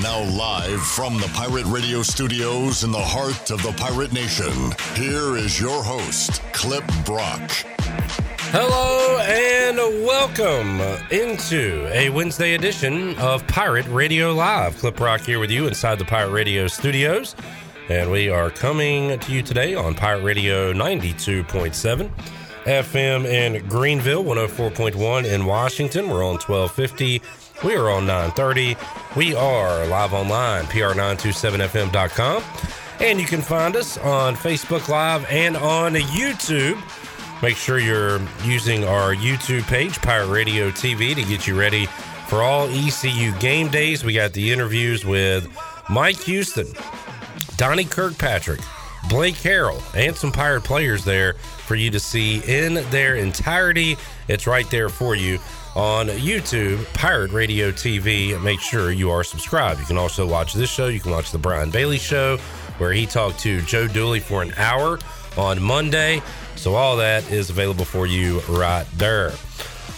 Now, live from the Pirate Radio studios in the heart of the Pirate Nation, here is your host, Clip Brock. Hello and welcome into a Wednesday edition of Pirate Radio Live. Clip Rock here with you inside the Pirate Radio studios. And we are coming to you today on Pirate Radio 92.7 FM in Greenville, 104.1 in Washington. We're on 1250. We are on 930. We are live online, pr927fm.com. And you can find us on Facebook Live and on YouTube. Make sure you're using our YouTube page, Pirate Radio TV, to get you ready for all ECU game days. We got the interviews with Mike Houston, Donnie Kirkpatrick, Blake Harrell, and some Pirate players there for you to see in their entirety. It's right there for you on YouTube, Pirate Radio TV. Make sure you are subscribed. You can also watch this show. You can watch the Brian Bailey Show, where he talked to Joe Dooley for an hour on Monday. So all that is available for you right there.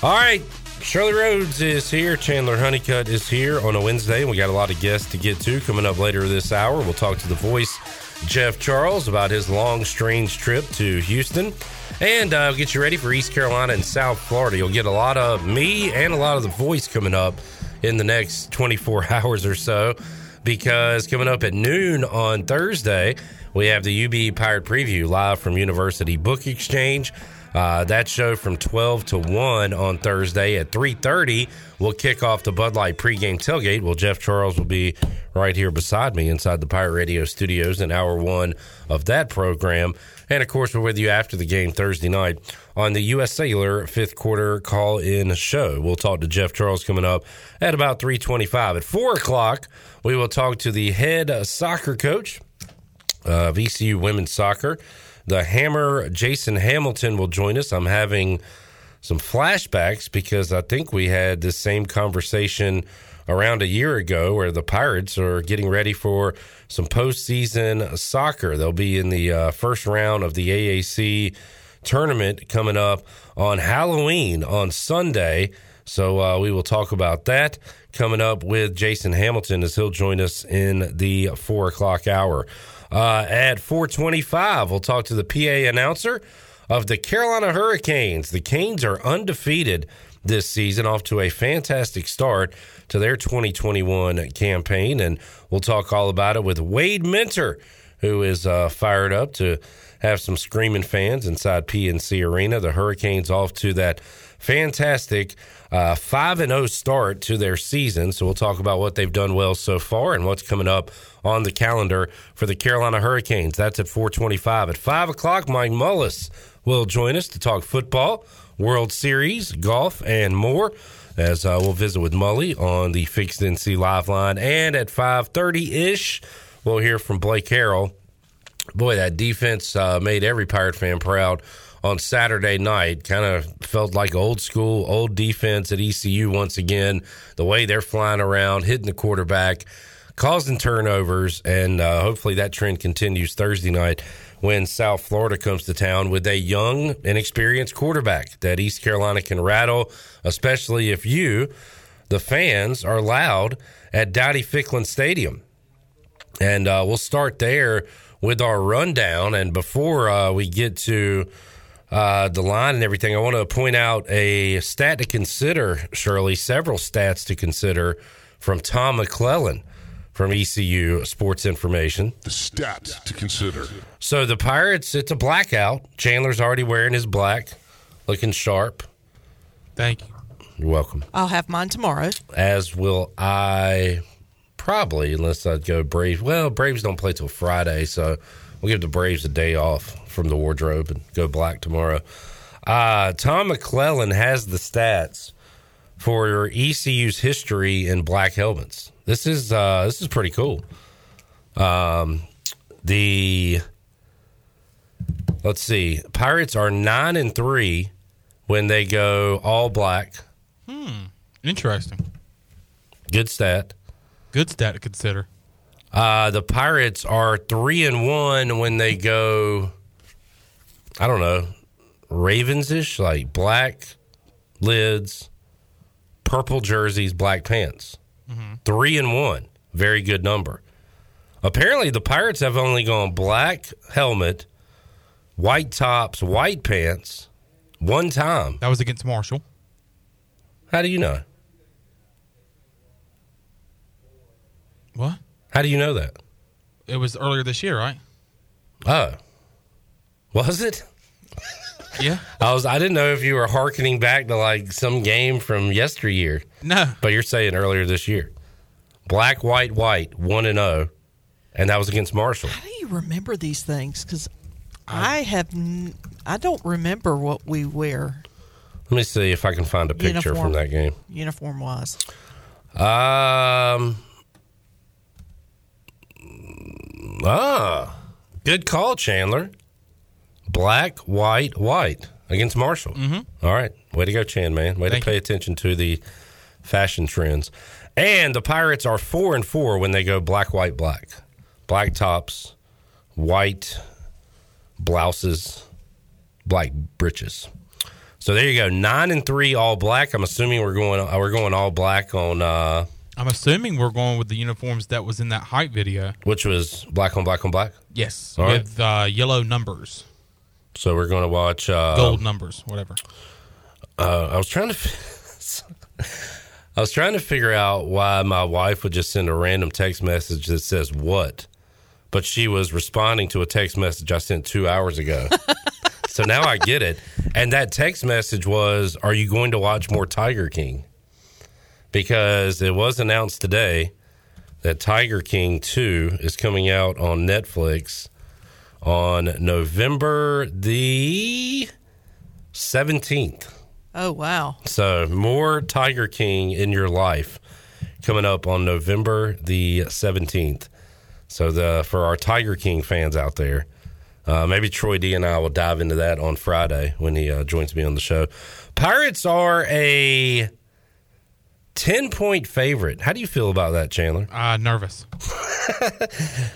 All right. Shirley Rhodes is here. Chandler Honeycutt is here on a Wednesday. We got a lot of guests to get to coming up later this hour. We'll talk to the voice, Jeff Charles, about his long, strange trip to Houston. And uh, get you ready for East Carolina and South Florida. You'll get a lot of me and a lot of the voice coming up in the next 24 hours or so. Because coming up at noon on Thursday, we have the UB Pirate Preview live from University Book Exchange. Uh, that show from 12 to 1 on Thursday at 3.30 will kick off the Bud Light pregame tailgate. Well, Jeff Charles will be right here beside me inside the Pirate Radio studios in hour one of that program. And, of course, we're with you after the game Thursday night on the U.S. Cellular fifth quarter call-in show. We'll talk to Jeff Charles coming up at about 3.25. At 4 o'clock, we will talk to the head soccer coach of ECU women's soccer. The Hammer Jason Hamilton will join us. I'm having some flashbacks because I think we had this same conversation around a year ago where the Pirates are getting ready for some postseason soccer. They'll be in the uh, first round of the AAC tournament coming up on Halloween on Sunday. So uh, we will talk about that coming up with Jason Hamilton as he'll join us in the four o'clock hour. Uh, at 425, we'll talk to the PA announcer of the Carolina Hurricanes. The Canes are undefeated this season, off to a fantastic start to their 2021 campaign. And we'll talk all about it with Wade Minter, who is uh, fired up to have some screaming fans inside PNC Arena. The Hurricanes off to that fantastic uh, 5 and 0 start to their season. So we'll talk about what they've done well so far and what's coming up on the calendar for the Carolina Hurricanes. That's at 425. At 5 o'clock, Mike Mullis will join us to talk football, World Series, golf, and more. As uh, we'll visit with Mully on the Fixed NC Live line. And at 5.30-ish, we'll hear from Blake Harrell. Boy, that defense uh, made every Pirate fan proud on Saturday night. Kind of felt like old school, old defense at ECU once again. The way they're flying around, hitting the quarterback, causing turnovers, and uh, hopefully that trend continues Thursday night when South Florida comes to town with a young, inexperienced quarterback that East Carolina can rattle, especially if you, the fans, are loud at Dowdy Ficklen Stadium. And uh, we'll start there with our rundown. And before uh, we get to uh, the line and everything, I want to point out a stat to consider, Shirley, several stats to consider from Tom McClellan from ECU Sports Information. The stats to consider. So the Pirates, it's a blackout. Chandler's already wearing his black, looking sharp. Thank you. You're welcome. I'll have mine tomorrow. As will I, probably, unless I go Braves. Well, Braves don't play till Friday, so we'll give the Braves a day off from the wardrobe and go black tomorrow. Uh, Tom McClellan has the stats for ECU's history in black helmets. This is uh, this is pretty cool. Um, the let's see, Pirates are nine and three when they go all black. Hmm, interesting. Good stat. Good stat to consider. Uh, the Pirates are three and one when they go. I don't know, Ravens-ish, like black lids, purple jerseys, black pants. Mm-hmm. Three and one, very good number. Apparently, the Pirates have only gone black helmet, white tops, white pants, one time. That was against Marshall. How do you know? What? How do you know that? It was earlier this year, right? Oh, was it? Yeah. I was. I didn't know if you were hearkening back to like some game from yesteryear. No. But you're saying earlier this year, black, white, white, one and zero, and that was against Marshall. How do you remember these things? Because I have, n- I don't remember what we wear Let me see if I can find a picture Uniform. from that game. uniform wise. Um. Ah, good call, Chandler. Black, white, white against Marshall. Mm-hmm. right, way to go, Chan man. Way Thank to pay attention to the fashion trends. And the Pirates are four and four when they go black, white, black, black tops, white blouses, black breeches. So there you go, nine and three, all black. I'm assuming we're going uh, we're going all black on uh, I'm assuming we're going with the uniforms that was in that hype video. which was black on black on black. Yes. All right. with uh, yellow numbers, So we're going to watch. Uh, gold numbers, whatever. Uh, I was trying to. I was trying to figure out why my wife would just send a random text message that says "what," but she was responding to a text message I sent two hours ago. so now I get it. And that text message was, "Are you going to watch more Tiger King?" Because it was announced today that Tiger King Two is coming out on Netflix on November the seventeenth. Oh wow! So more Tiger King in your life coming up on November the seventeenth. So the for our Tiger King fans out there, uh, maybe Troy D and I will dive into that on Friday when he uh, joins me on the show. Pirates are a ten point favorite. How do you feel about that, Chandler? Uh, nervous.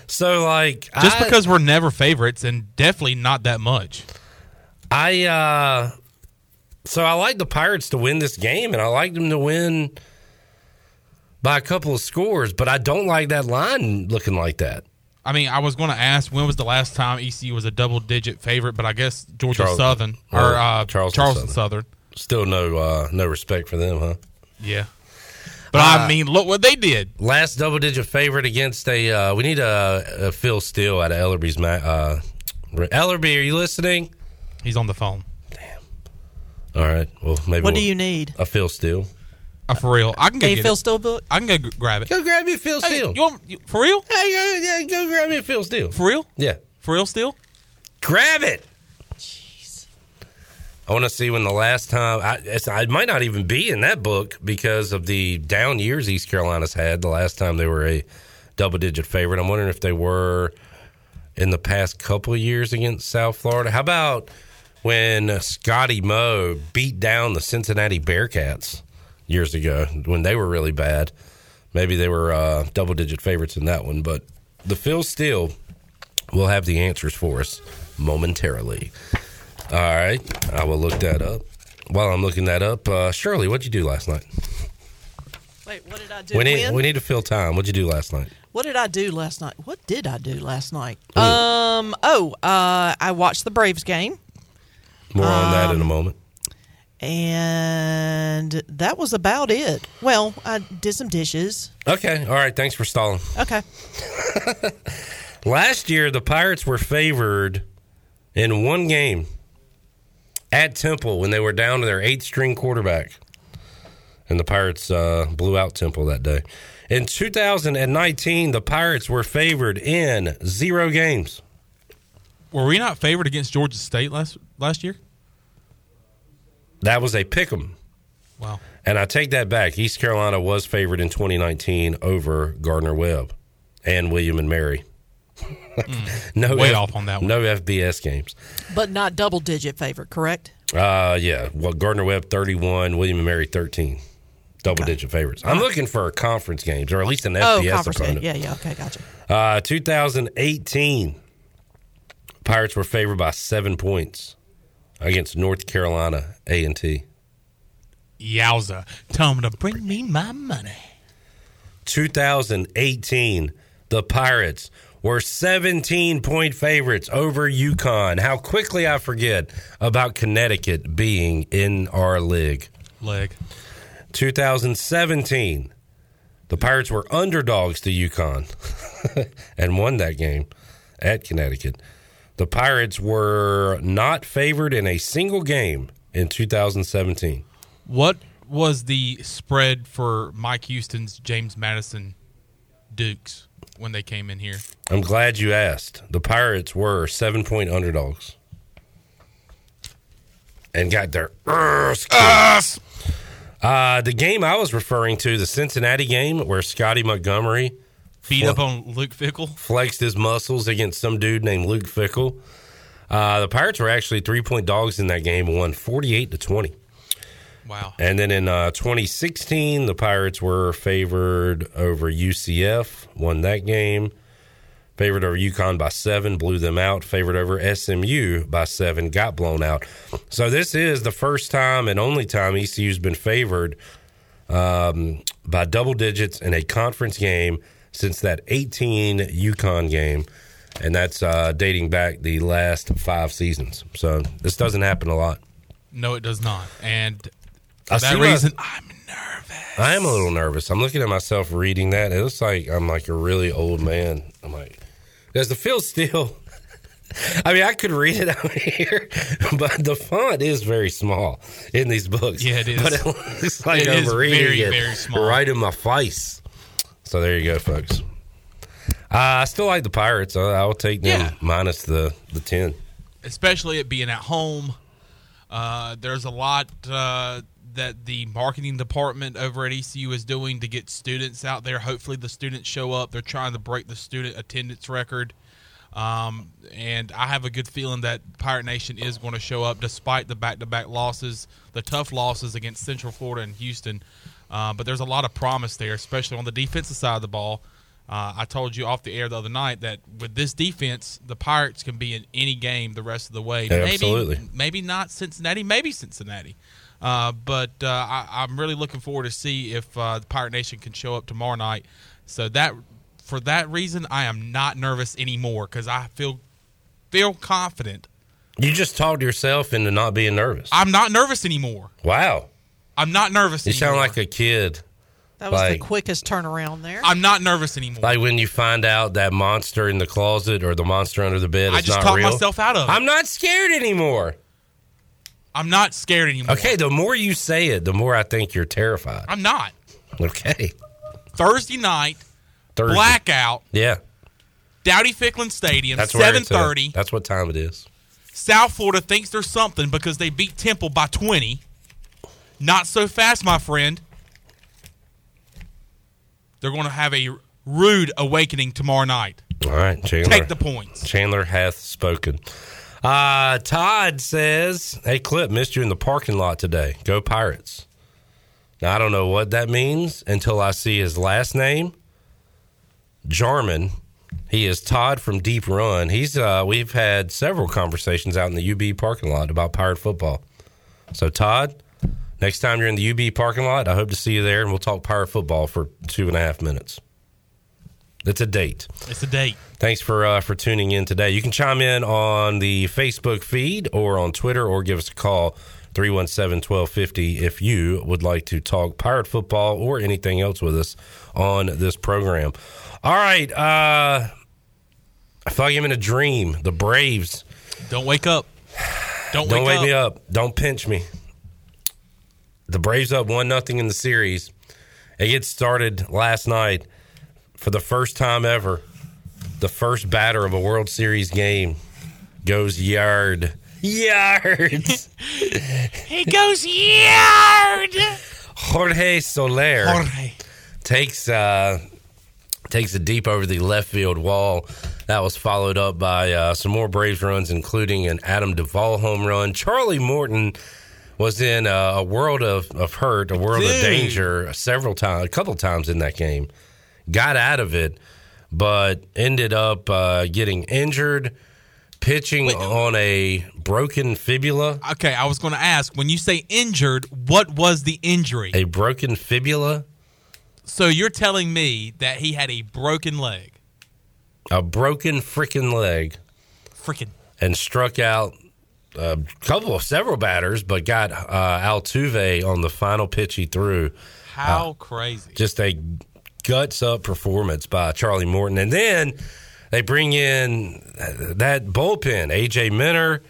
So like, Just I- because we're never favorites and definitely not that much. I uh so I like the Pirates to win this game and I like them to win by a couple of scores, but I don't like that line looking like that. I mean, I was going to ask when was the last time ECU was a double digit favorite, but I guess Georgia Charles- Southern or or uh, Charleston Charleston, Southern. Southern. Still no uh no respect for them, huh? Yeah. But Uh, I mean, look what they did. Last double digit favorite against a uh we need a, a Phil Steele out of Ellerby's ma- uh Ellerby, are you listening? He's on the phone. Damn. All right. Well, maybe What do we'll- you need? a Phil Steele. Uh, for real, I can go Can you get feel it. still book? I can go g- grab it. Go grab me a Phil Hey, Steele. you want you, for real? Hey, go, yeah, go grab me a Phil Steele. For real? Yeah. For real? Still? Grab it. I want to see when the last time I, I might not even be in that book because of the down years East Carolina's had. The last time they were a double digit favorite, I'm wondering if they were in the past couple of years against South Florida. How about when Scotty Moe beat down the Cincinnati Bearcats years ago when they were really bad? Maybe they were uh, double digit favorites in that one, but the Phil Steele will have the answers for us momentarily. All right, I will look that up. While I'm looking that up, uh, Shirley, what'd you do last night? Wait, what did I do? We need When? we need to fill time. What'd you do last night? What did I do last night? What did I do last night? Um. Oh, uh, I watched the Braves game, More on that Um, in a moment. and that was about it. Well, I did some dishes. Okay, all right. Thanks for stalling. Okay. Last year, the Pirates were favored in one game at Temple when they were down to their eighth string quarterback. and the Pirates uh, blew out Temple that day. In 2019, the Pirates were favored in zero games. Were we not favored against Georgia State last last year? That was a pick 'em. Wow. And I take that back. East Carolina was favored in 2019 over Gardner Webb and William and Mary. no Way off on that one. No FBS games. But not double digit favorite, correct? Uh, yeah. Well, Gardner Webb 31, William and Mary 13. Double digit favorites. I'm looking for conference games or at least an oh, FBS conference game. opponent. Yeah, yeah. Okay, gotcha. Uh, 2018, Pirates were favored by seven points against North Carolina A&T. Yowza. Tell them to bring me my money. 2018, the Pirates were 17 point favorites over UConn. How quickly I forget about Connecticut being in our league. Leg. 2017, the Pirates were underdogs to UConn and won that game at Connecticut. The Pirates were not favored in a single game in 2017. What was the spread for Mike Houston's James Madison Dukes when they came in here? I'm glad you asked. The Pirates were seven point underdogs and got their kicked. Uh, the game I was referring to, the Cincinnati game where Scotty Montgomery Beat Flo- up on Luke Fickell. flexed his muscles against some dude named Luke Fickell. Uh, the Pirates were actually three point dogs in that game, and won 48 to 20. Wow. And then in uh, 2016, the Pirates were favored over UCF, won that game. Favored over UConn by seven, blew them out. Favored over SMU by seven, got blown out. So this is the first time and only time ECU's been favored um, by double digits in a conference game since that 18 UConn game. And that's uh, dating back the last five seasons. So this doesn't happen a lot. No, it does not. And for I that see my- reason, I'm nervous. I am a little nervous. I'm looking at myself reading that. It looks like I'm like a really old man. I'm like, does the feel still? I mean, I could read it out here, but the font is very small in these books. Yeah, it is. But it looks like It I'm reading very, it very small. right in my face. So there you go, folks. Uh, I still like the Pirates. I, I will take them Yeah. minus the the ten. especially it being at home. Uh, there's a lot uh, that the marketing department over at ECU is doing to get students out there. Hopefully, the students show up. They're trying to break the student attendance record. Um, and I have a good feeling that Pirate Nation is going to show up despite the back to back losses, the tough losses against Central Florida and Houston. Uh, but there's a lot of promise there, especially on the defensive side of the ball. Uh, I told you off the air the other night that with this defense, the Pirates can be in any game the rest of the way. Yeah, maybe, absolutely. maybe not Cincinnati, maybe Cincinnati. Uh, but uh, I, I'm really looking forward to see if uh, the Pirate Nation can show up tomorrow night. So that, for that reason, I am not nervous anymore because I feel feel confident. You just talked yourself into not being nervous. I'm not nervous anymore. wow, I'm not nervous you sound like a kid. That was Like- the quickest turnaround there. I'm not nervous anymore. Like when you find out that monster in the closet or the monster under the bed I is just talked myself out of it. I'm not scared anymore. I'm not scared anymore. Okay, the more you say it, the more I think you're terrified. I'm not. Okay. Thursday night, Thursday. blackout, Yeah. Dowdy Ficklen Stadium, That's where seven thirty. That's what time it is. South Florida thinks there's something because they beat Temple by twenty. Not so fast, my friend. They're going to have a rude awakening tomorrow night. All right, Chandler. Take the points. Chandler hath spoken. Uh, Todd says, Hey, Clip, missed you in the parking lot today. Go Pirates. Now, I don't know what that means until I see his last name, Jarman. He is Todd from Deep Run. He's uh, we've had several conversations out in the UB parking lot about pirate football. So, Todd, next time you're in the UB parking lot, I hope to see you there, and we'll talk pirate football for two and a half minutes. That's a date. It's a date. Thanks for uh, for tuning in today. You can chime in on the Facebook feed or on Twitter or give us a call 317-1250 if you would like to talk pirate football or anything else with us on this program. All right, uh I feel like I'm in a dream. The Braves. Don't wake up. Don't, Don't wake wake up. me up. Don't pinch me. the Braves up one nothing in the series. It gets started last night for the first time ever. The first batter of a World Series game goes yard. Yards. He goes yard. Jorge Soler Jorge. takes uh, takes it deep over the left field wall. That was followed up by uh, some more Braves runs, including an Adam Duvall home run. Charlie Morton was in uh, a world of, of hurt, a world of danger several times, a couple times in that game. Got out of it, but ended up uh, getting injured, pitching on a broken fibula. Okay, I was going to ask when you say injured, what was the injury? A broken fibula, So you're telling me that he had a broken leg? a broken freaking leg. Freaking. and struck out a couple of several batters, but got uh, Altuve on the final pitch he threw. How crazy. Just a guts up performance by Charlie Morton, and then they bring in that bullpen. AJ Minter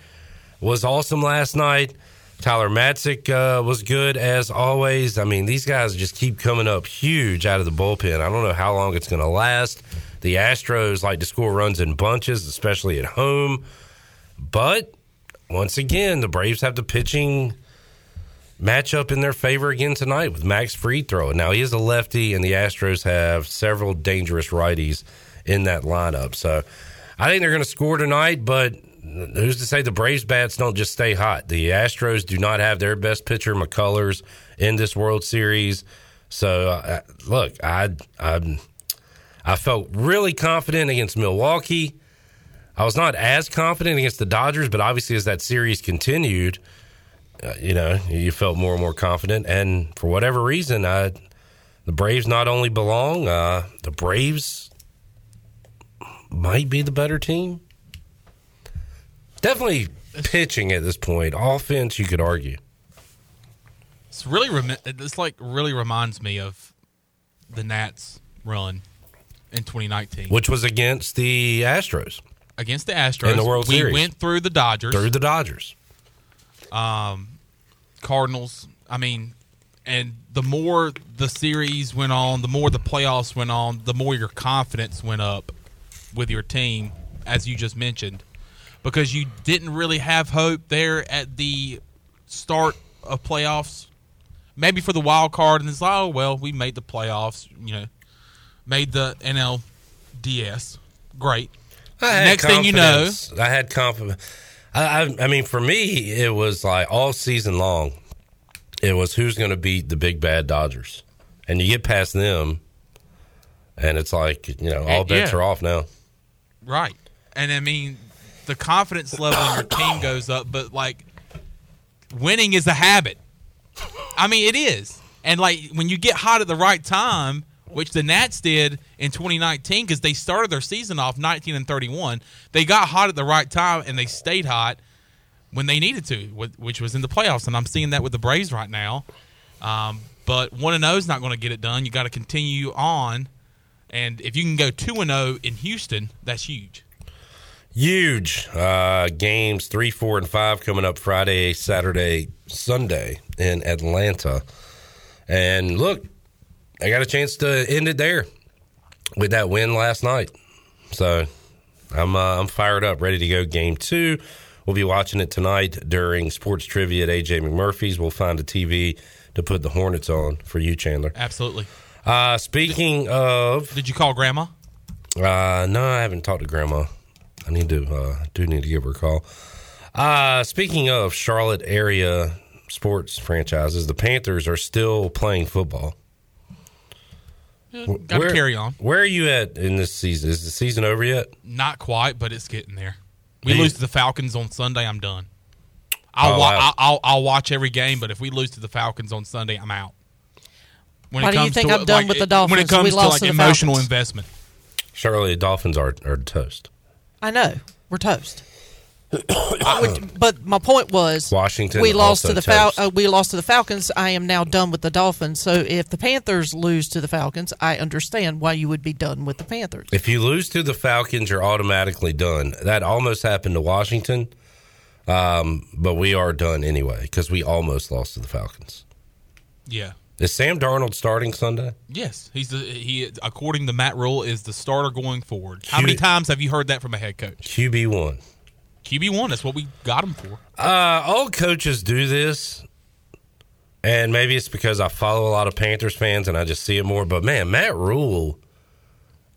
was awesome last night. Tyler Matzek uh, was good as always. I mean, these guys just keep coming up huge out of the bullpen. I don't know how long it's going to last. The Astros like to score runs in bunches, especially at home. But once again, the Braves have the pitching matchup in their favor again tonight with Max Fried throwing. Now he is a lefty, and the Astros have several dangerous righties in that lineup. So I think they're going to score tonight, but who's to say the Braves bats don't just stay hot? The Astros do not have their best pitcher McCullers in this World Series. So uh, look, I I I felt really confident against Milwaukee. I was not as confident against the Dodgers, but obviously as that series continued, uh, you know, you felt more and more confident. And for whatever reason, I, the Braves not only belong, uh, the Braves might be the better team. Definitely pitching at this point. Offense, you could argue. It's really remi- it's like really reminds me of the Nats run in 2019 Which was against the Astros against the Astros. In the World we Series. went through the Dodgers, through the Dodgers. Um, Cardinals. I mean, and the more the series went on, the more the playoffs went on, the more your confidence went up with your team, as you just mentioned, because you didn't really have hope there at the start of playoffs. Maybe for the wild card, and it's like, oh well, we made the playoffs. You know, made the NLDS. Great. Next thing you know- I had confidence. I, I, mean, for me, it was like all season long. It was who's going to beat the big bad Dodgers, and you get past them, and it's like you know all eh, bets Yeah. are off now. Right. And I mean, the confidence level in your team goes up, but like winning is a habit. I mean, it is. And like when you get hot at the right time, which the Nats did in 2019 because they started their season off 19 and 31, they got hot at the right time and they stayed hot when they needed to, which was in the playoffs. And I'm seeing that with the Braves right now. Um, but one and zero is not going to get it done. You got to continue on, and if you can go two and zero in Houston, that's huge. Huge uh, games three, four, and five coming up Friday, Saturday, Sunday in Atlanta. And look, I got a chance to end it there with that win last night. So I'm uh, I'm fired up, ready to go. Game two. We'll be watching it tonight during sports trivia at AJ McMurphy's. We'll find a TV to put the Hornets on for you, Chandler. Absolutely. Uh, speaking of, Did you call Grandma? uh, no, I haven't talked to Grandma. I need to uh, do need to give her a call. Uh, speaking of Charlotte area sports franchises, the Panthers are still playing football. Got to Where- carry on. Where are you at in this season? Is the season over yet? Not quite, but it's getting there. We Hey. lose to the Falcons on Sunday. I'm done. I'll, Oh, wa- wow. I'll, I'll I'll watch every game, but if we lose to the Falcons on Sunday, I'm out. When Why do you think I'm done with the When Dolphins? it comes We to lost like to the emotional Falcons. investment, Charlotte Dolphins are are toast. I know we're toast. Which- but my point was, Washington We lost to the Fal- uh, we lost to the Falcons. I am now done with the Dolphins. So if the Panthers lose to the Falcons, I understand why you would be done with the Panthers. If you lose to the Falcons, you're automatically done. That almost happened to Washington, um, but we are done anyway because we almost lost to the Falcons. Yeah. Is Sam Darnold starting Sunday? Yes, he's the he. According to Matt Rhule, is the starter going forward. How Q- many times have you heard that from a head coach? QB one. QB one. That's what we got him for. Uh, all coaches do this, and maybe it's because I follow a lot of Panthers fans and I just see it more. But man, Matt Rhule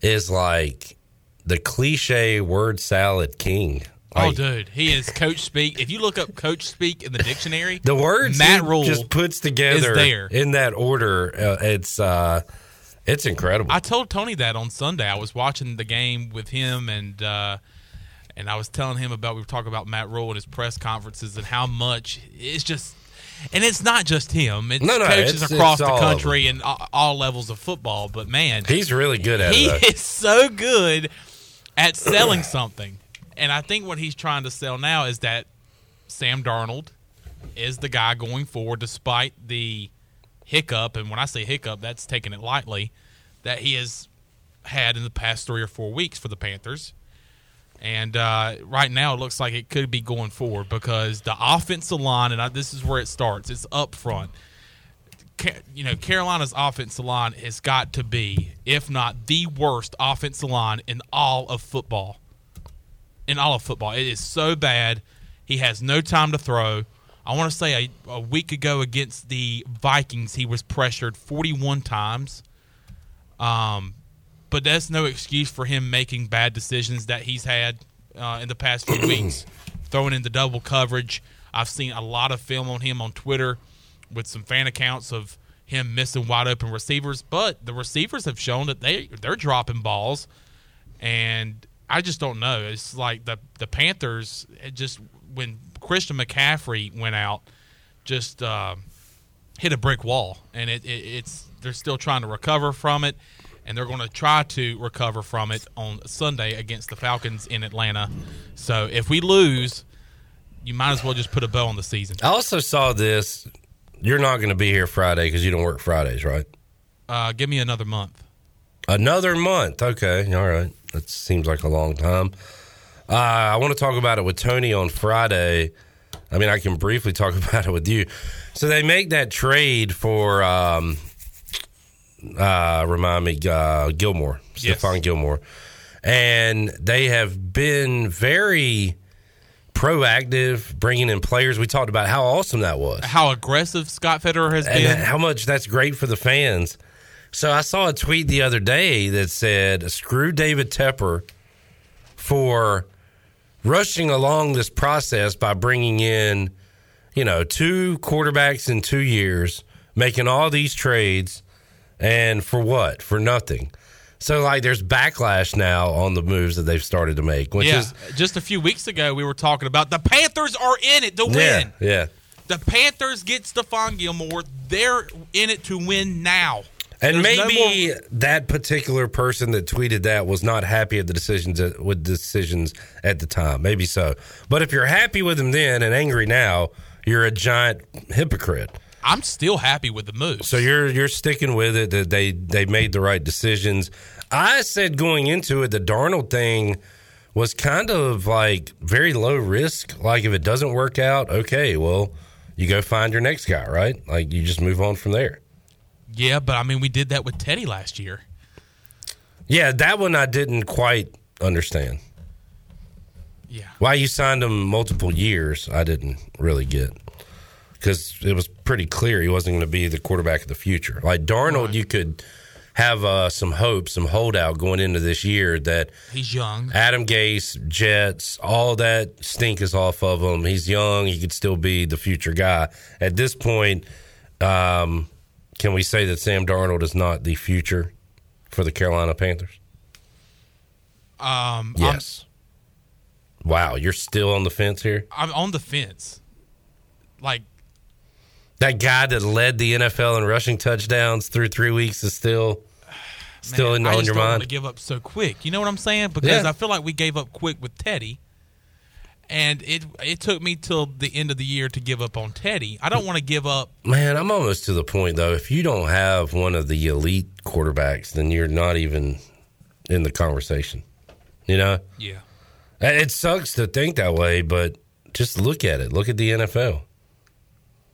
is like the cliche word salad king. Oh, dude, he is coach speak. If you look up coach speak in the dictionary, the words Matt Rhule just puts together there. in that order. Uh, it's uh, it's incredible. I told Tony that on Sunday. I was watching the game with him, and uh, and I was telling him about we were talking about Matt Rhule and his press conferences and how much it's just. And it's not just him; it's No, no, coaches it's- across it's the country and all, levels of football. But man, He's really good at he it. though. is so good at selling something. And I think what he's trying to sell now is that Sam Darnold is the guy going forward, despite the hiccup. And when I say hiccup, that's taking it lightly, that he has had in the past three or four weeks for the Panthers. And uh, right now, it looks like it could be going forward because the offensive line, and I, this is where it starts, it's up front. Ca- you know, Carolina's offensive line has got to be, if not the worst offensive line in all of football. In all of football, it is so bad. He has no time to throw. I want to say a, a week ago against the Vikings, he was pressured 41 times. Um, but that's no excuse for him making bad decisions that he's had uh, in the past few weeks. Throwing in the double coverage. I've seen a lot of film on him on Twitter with some fan accounts of him missing wide open receivers, but the receivers have shown that they they're dropping balls, and I just don't know. It's like the the Panthers just when Christian McCaffrey went out, just uh, hit a brick wall, and it, it it's they're still trying to recover from it, and they're going to try to recover from it on Sunday against the Falcons in Atlanta. So if we lose, you might as well just put a bow on the season. I also saw this. You're not going to be here Friday because you don't work Fridays, right? Uh, give me another month. Another month. Okay. All right. That seems like a long time. Uh, I want to talk about it with Tony on Friday. I mean, I can briefly talk about it with you. So they make that trade for, um, uh, remind me, uh, Gilmore, Yes. Stephon Gilmore. And they have been very proactive bringing in players. We talked about how awesome that was How aggressive Scott Fitterer has and been. how much that's great for the fans. So I saw a tweet the other day that said, "Screw David Tepper for rushing along this process by bringing in, you know, two quarterbacks in two years, making all these trades, and for what? For nothing." So like, there's backlash now on the moves that they've started to make, which yeah, is just a few weeks ago we were talking about the Panthers are in it to win. yeah. The Panthers get Stephon Gilmore. They're in it to win now. And There's no maybe more- that particular person that tweeted that was not happy at the decisions at, with decisions at the time. Maybe so. But if you're happy with them then and angry now, you're a giant hypocrite. I'm still happy with the move. So you're you're sticking with it that they they made the right decisions. I said going into it the Darnold thing was kind of like very low risk. Like if it doesn't work out, okay, well, you go find your next guy, right? Like you just move on from there. yeah, but I mean we did that with Teddy last year. Yeah, that one I didn't quite understand. Yeah. Why you signed him multiple years, I didn't really get. Because it was pretty clear he wasn't going to be the quarterback of the future. Like Darnold, you could have uh, some hope, some holdout going into this year that He's young. Adam Gase, Jets, all that stink is off of him. He's young. He could still be the future guy. At this point, um, can we say that Sam Darnold is not the future for the Carolina Panthers? Um, Yes. wow, you're still on the fence here? I'm, I'm on the fence. Like That guy that led the NFL in rushing touchdowns through three weeks is still still man, in, on your don't mind. to give up so quick. You know what I'm saying? Because Yeah. I feel like we gave up quick with Teddy, and it it took me till the end of the year to give up on Teddy. I don't want to give up. Man, I'm almost to the point though. If you don't have one of the elite quarterbacks, then you're not even in the conversation. You know, Yeah. it sucks to think that way, but just look at it. Look at the NFL.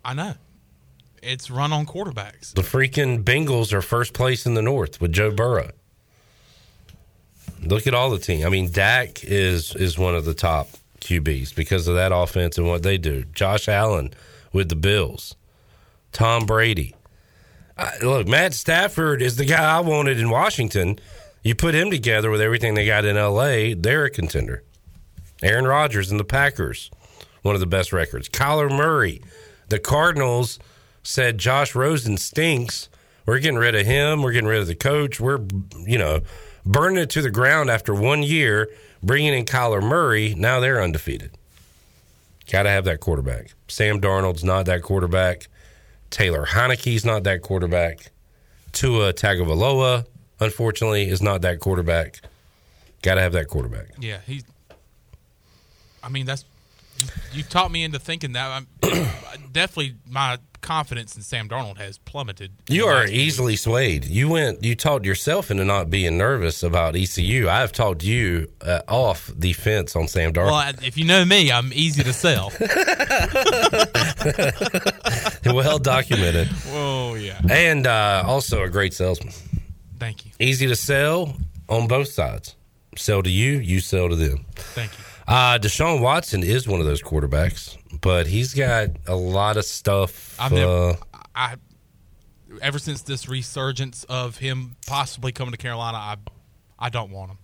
I know. It's run on quarterbacks. The freaking Bengals are first place in the North with Joe Burrow. Look at all the team. I mean, Dak is is one of the top QBs because of that offense and what they do. Josh Allen with the Bills, Tom Brady. I, look, Matt Stafford is the guy I wanted in Washington. You put him together with everything they got in LA, they're a contender. Aaron Rodgers and the Packers, one of the best records. Kyler Murray, the Cardinals said Josh Rosen stinks. We're getting rid of him. We're getting rid of the coach. We're, you know, burning it to the ground after one year, bringing in Kyler Murray. Now they're undefeated. Got to have that quarterback. Sam Darnold's not that quarterback. Taylor Heinicke's not that quarterback. Tua Tagovailoa, unfortunately, is not that quarterback. Got to have that quarterback. Yeah, he. I mean, that's you, you taught me into thinking that. I'm, definitely, my confidence in Sam Darnold has plummeted. You are easily swayed. You went. You talked yourself into not being nervous about ECU. I have talked you uh, off the fence on Sam Darnold. Well, I- if you know me, I'm easy to sell. well documented, oh yeah, and uh, also a great salesman. thank you, Easy to sell on both sides. Sell to you, you sell to them. thank you. Uh, Deshaun Watson is one of those quarterbacks, but he's got a lot of stuff. I've never, uh, I, ever since this resurgence of him possibly coming to Carolina, I, I don't want him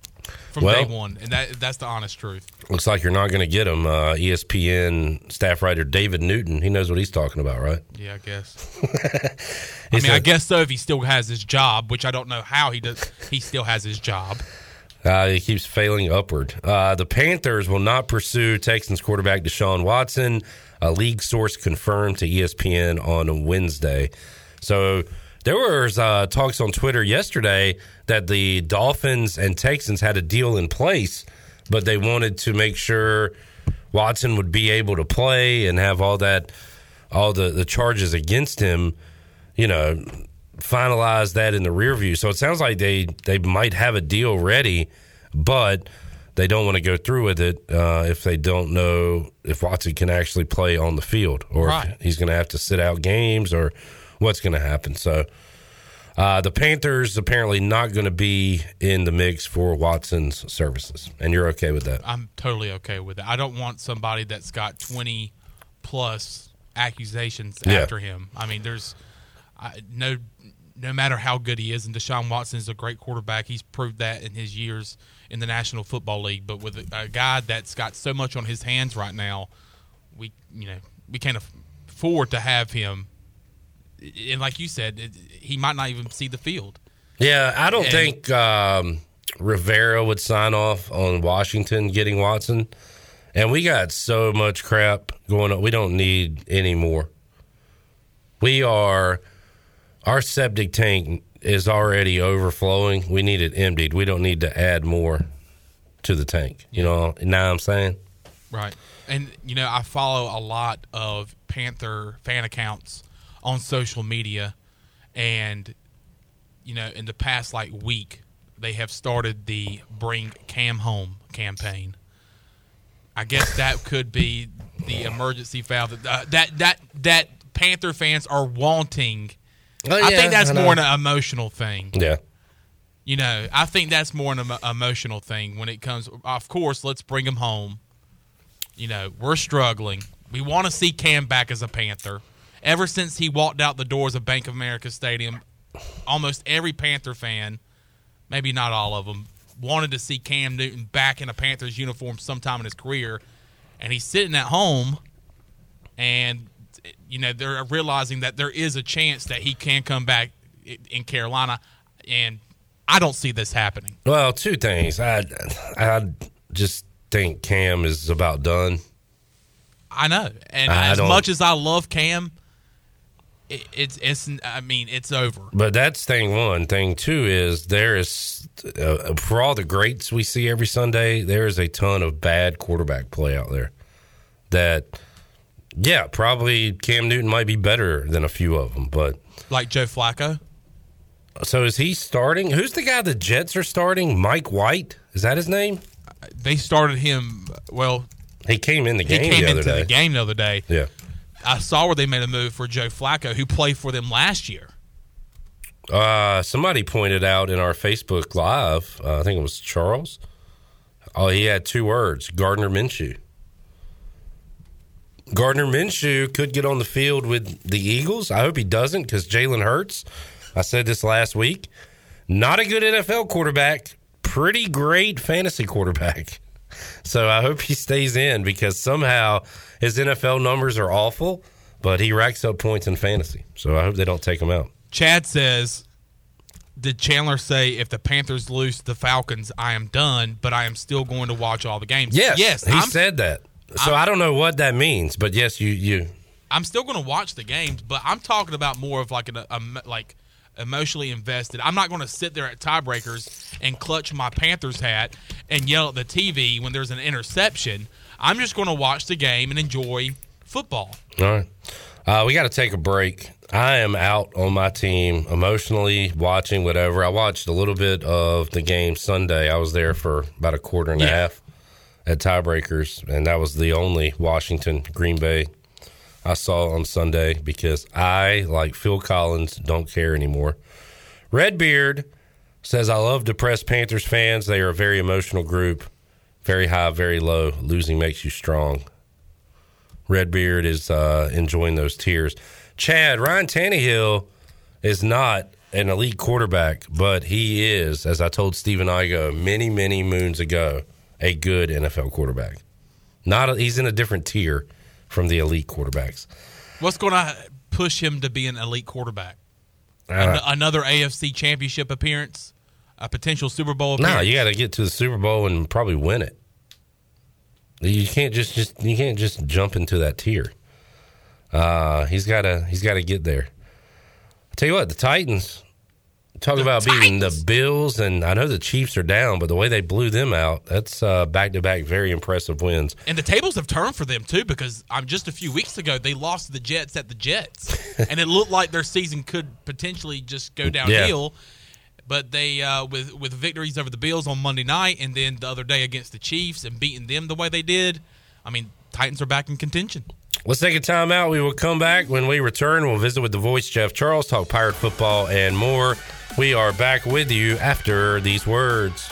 from Well- day one, and that that's the honest truth. looks like you're not going to get him. Uh, ESPN staff writer David Newton, he knows what he's talking about, right? Yeah, I guess. I mean, I guess so. If he still has his job, which I don't know how he does, he still has his job. Uh, he keeps failing upward. Uh, the Panthers will not pursue Texans quarterback Deshaun Watson. A league source confirmed to ESPN on Wednesday. So there was uh, talks on Twitter yesterday that the Dolphins and Texans had a deal in place, but they wanted to make sure Watson would be able to play and have all that, all the, the charges against him, you know, finalize that in the rear view. So it sounds like they they might have a deal ready, but they don't want to go through with it uh, if they don't know if Watson can actually play on the field or Right. if he's going to have to sit out games or what's going to happen. So uh, the Panthers apparently not going to be in the mix for Watson's services, and you're okay with that. I'm totally okay with it. I don't want somebody that's got 20 plus accusations Yeah. after him. I mean, there's I, no no matter how good he is, and Deshaun Watson is a great quarterback. He's proved that in his years in the National Football League. But with a, a guy that's got so much on his hands right now, we you know we can't afford to have him. And like you said, it, he might not even see the field. Yeah, I don't And- think um, Rivera would sign off on Washington getting Watson. And we got so much crap going on. We don't need any more. We are, our septic tank is already overflowing. We need it emptied. We don't need to add more to the tank. You know, now I'm saying? Right. And you know, I follow a lot of Panther fan accounts on social media and you know, in the past like week, they have started the bring Cam home campaign. I guess that could be the emergency valve that uh, that that that Panther fans are wanting. Oh, I think that's I more an emotional thing. Yeah. You know, I think that's more an emo- emotional thing when it comes. Of course, let's bring him home. You know, we're struggling. We want to see Cam back as a Panther. Ever since he walked out the doors of Bank of America Stadium, almost every Panther fan, maybe not all of them, wanted to see Cam Newton back in a Panthers uniform sometime in his career. And he's sitting at home, and you know they're realizing that there is a chance that he can come back in Carolina, and I don't see this happening. Well, two things. I, I just think Cam is about done. I know, and I as don't- much as I love Cam, it, it's it's I mean it's over. But that's thing one. Thing two is there is uh, for all the greats we see every Sunday, there is a ton of bad quarterback play out there. That, yeah, probably Cam Newton might be better than a few of them. But Like Joe Flacco, so is he starting? Who's the guy the Jets are starting? Mike White is that his name? they started him. Well, He came in the game. he came the other into day. the game the other day. Yeah, I saw where they made a move for Joe Flacco, who played for them last year. Uh, somebody pointed out in our Facebook Live, uh, I think it was Charles. Oh, he had two words: Gardner Minshew. Gardner Minshew could get on the field with the Eagles. I hope he doesn't because Jalen Hurts. I said this last week. Not a good NFL quarterback. Pretty great fantasy quarterback. So I hope he stays in because somehow his NFL numbers are awful, but he racks up points in fantasy. So I hope they don't take him out. Chad says, "Did Chandler say if the Panthers lose the Falcons, I am done, but I am still going to watch all the games?" Yes, yes, he I'm, said that. So I'm- I don't know what that means, but yes, you you I'm still going to watch the games, but I'm talking about more of like an a, like emotionally invested. I'm not going to sit there at tiebreakers and clutch my Panthers hat and yell at the TV when there's an interception. I'm just going to watch the game and enjoy football. All right. Uh, we got to take a break. I am out on my team emotionally watching whatever. I watched a little bit of the game Sunday. I was there for about a quarter and a half at tiebreakers, and that was the only Washington Green Bay I saw on Sunday because I, like Phil Collins, don't care anymore. Redbeard says, I love depressed Panthers fans. They are a very emotional group. Very high, very low. Losing makes you strong. Redbeard is uh, enjoying those tears. Chad, Ryan Tannehill is not an elite quarterback, but he is, as I told Stephen Igo many, many moons ago, a good NFL quarterback. Not a, he's in a different tier from the elite quarterbacks. What's going to push him to be an elite quarterback? Uh, An- another AFC championship appearance? A potential Super Bowl appearance? no, you got to get to the Super Bowl and probably win it. You can't just, just you can't just jump into that tier. Uh, he's got to he's got to get there. I tell you what, the Titans talk about beating the Bills, and I know the Chiefs are down, but the way they blew them out, that's back to back very impressive wins. And the tables have turned for them too because I'm just a few weeks ago they lost the Jets at the Jets, and it looked like their season could potentially just go downhill. But they uh, with with victories over the Bills on Monday night, and then the other day against the Chiefs and beating them the way they did. I mean, Titans are back in contention. Let's take a time out. We will come back. When we return, we'll visit with the voice, Jeff Charles, talk pirate football and more. We are back with you after these words.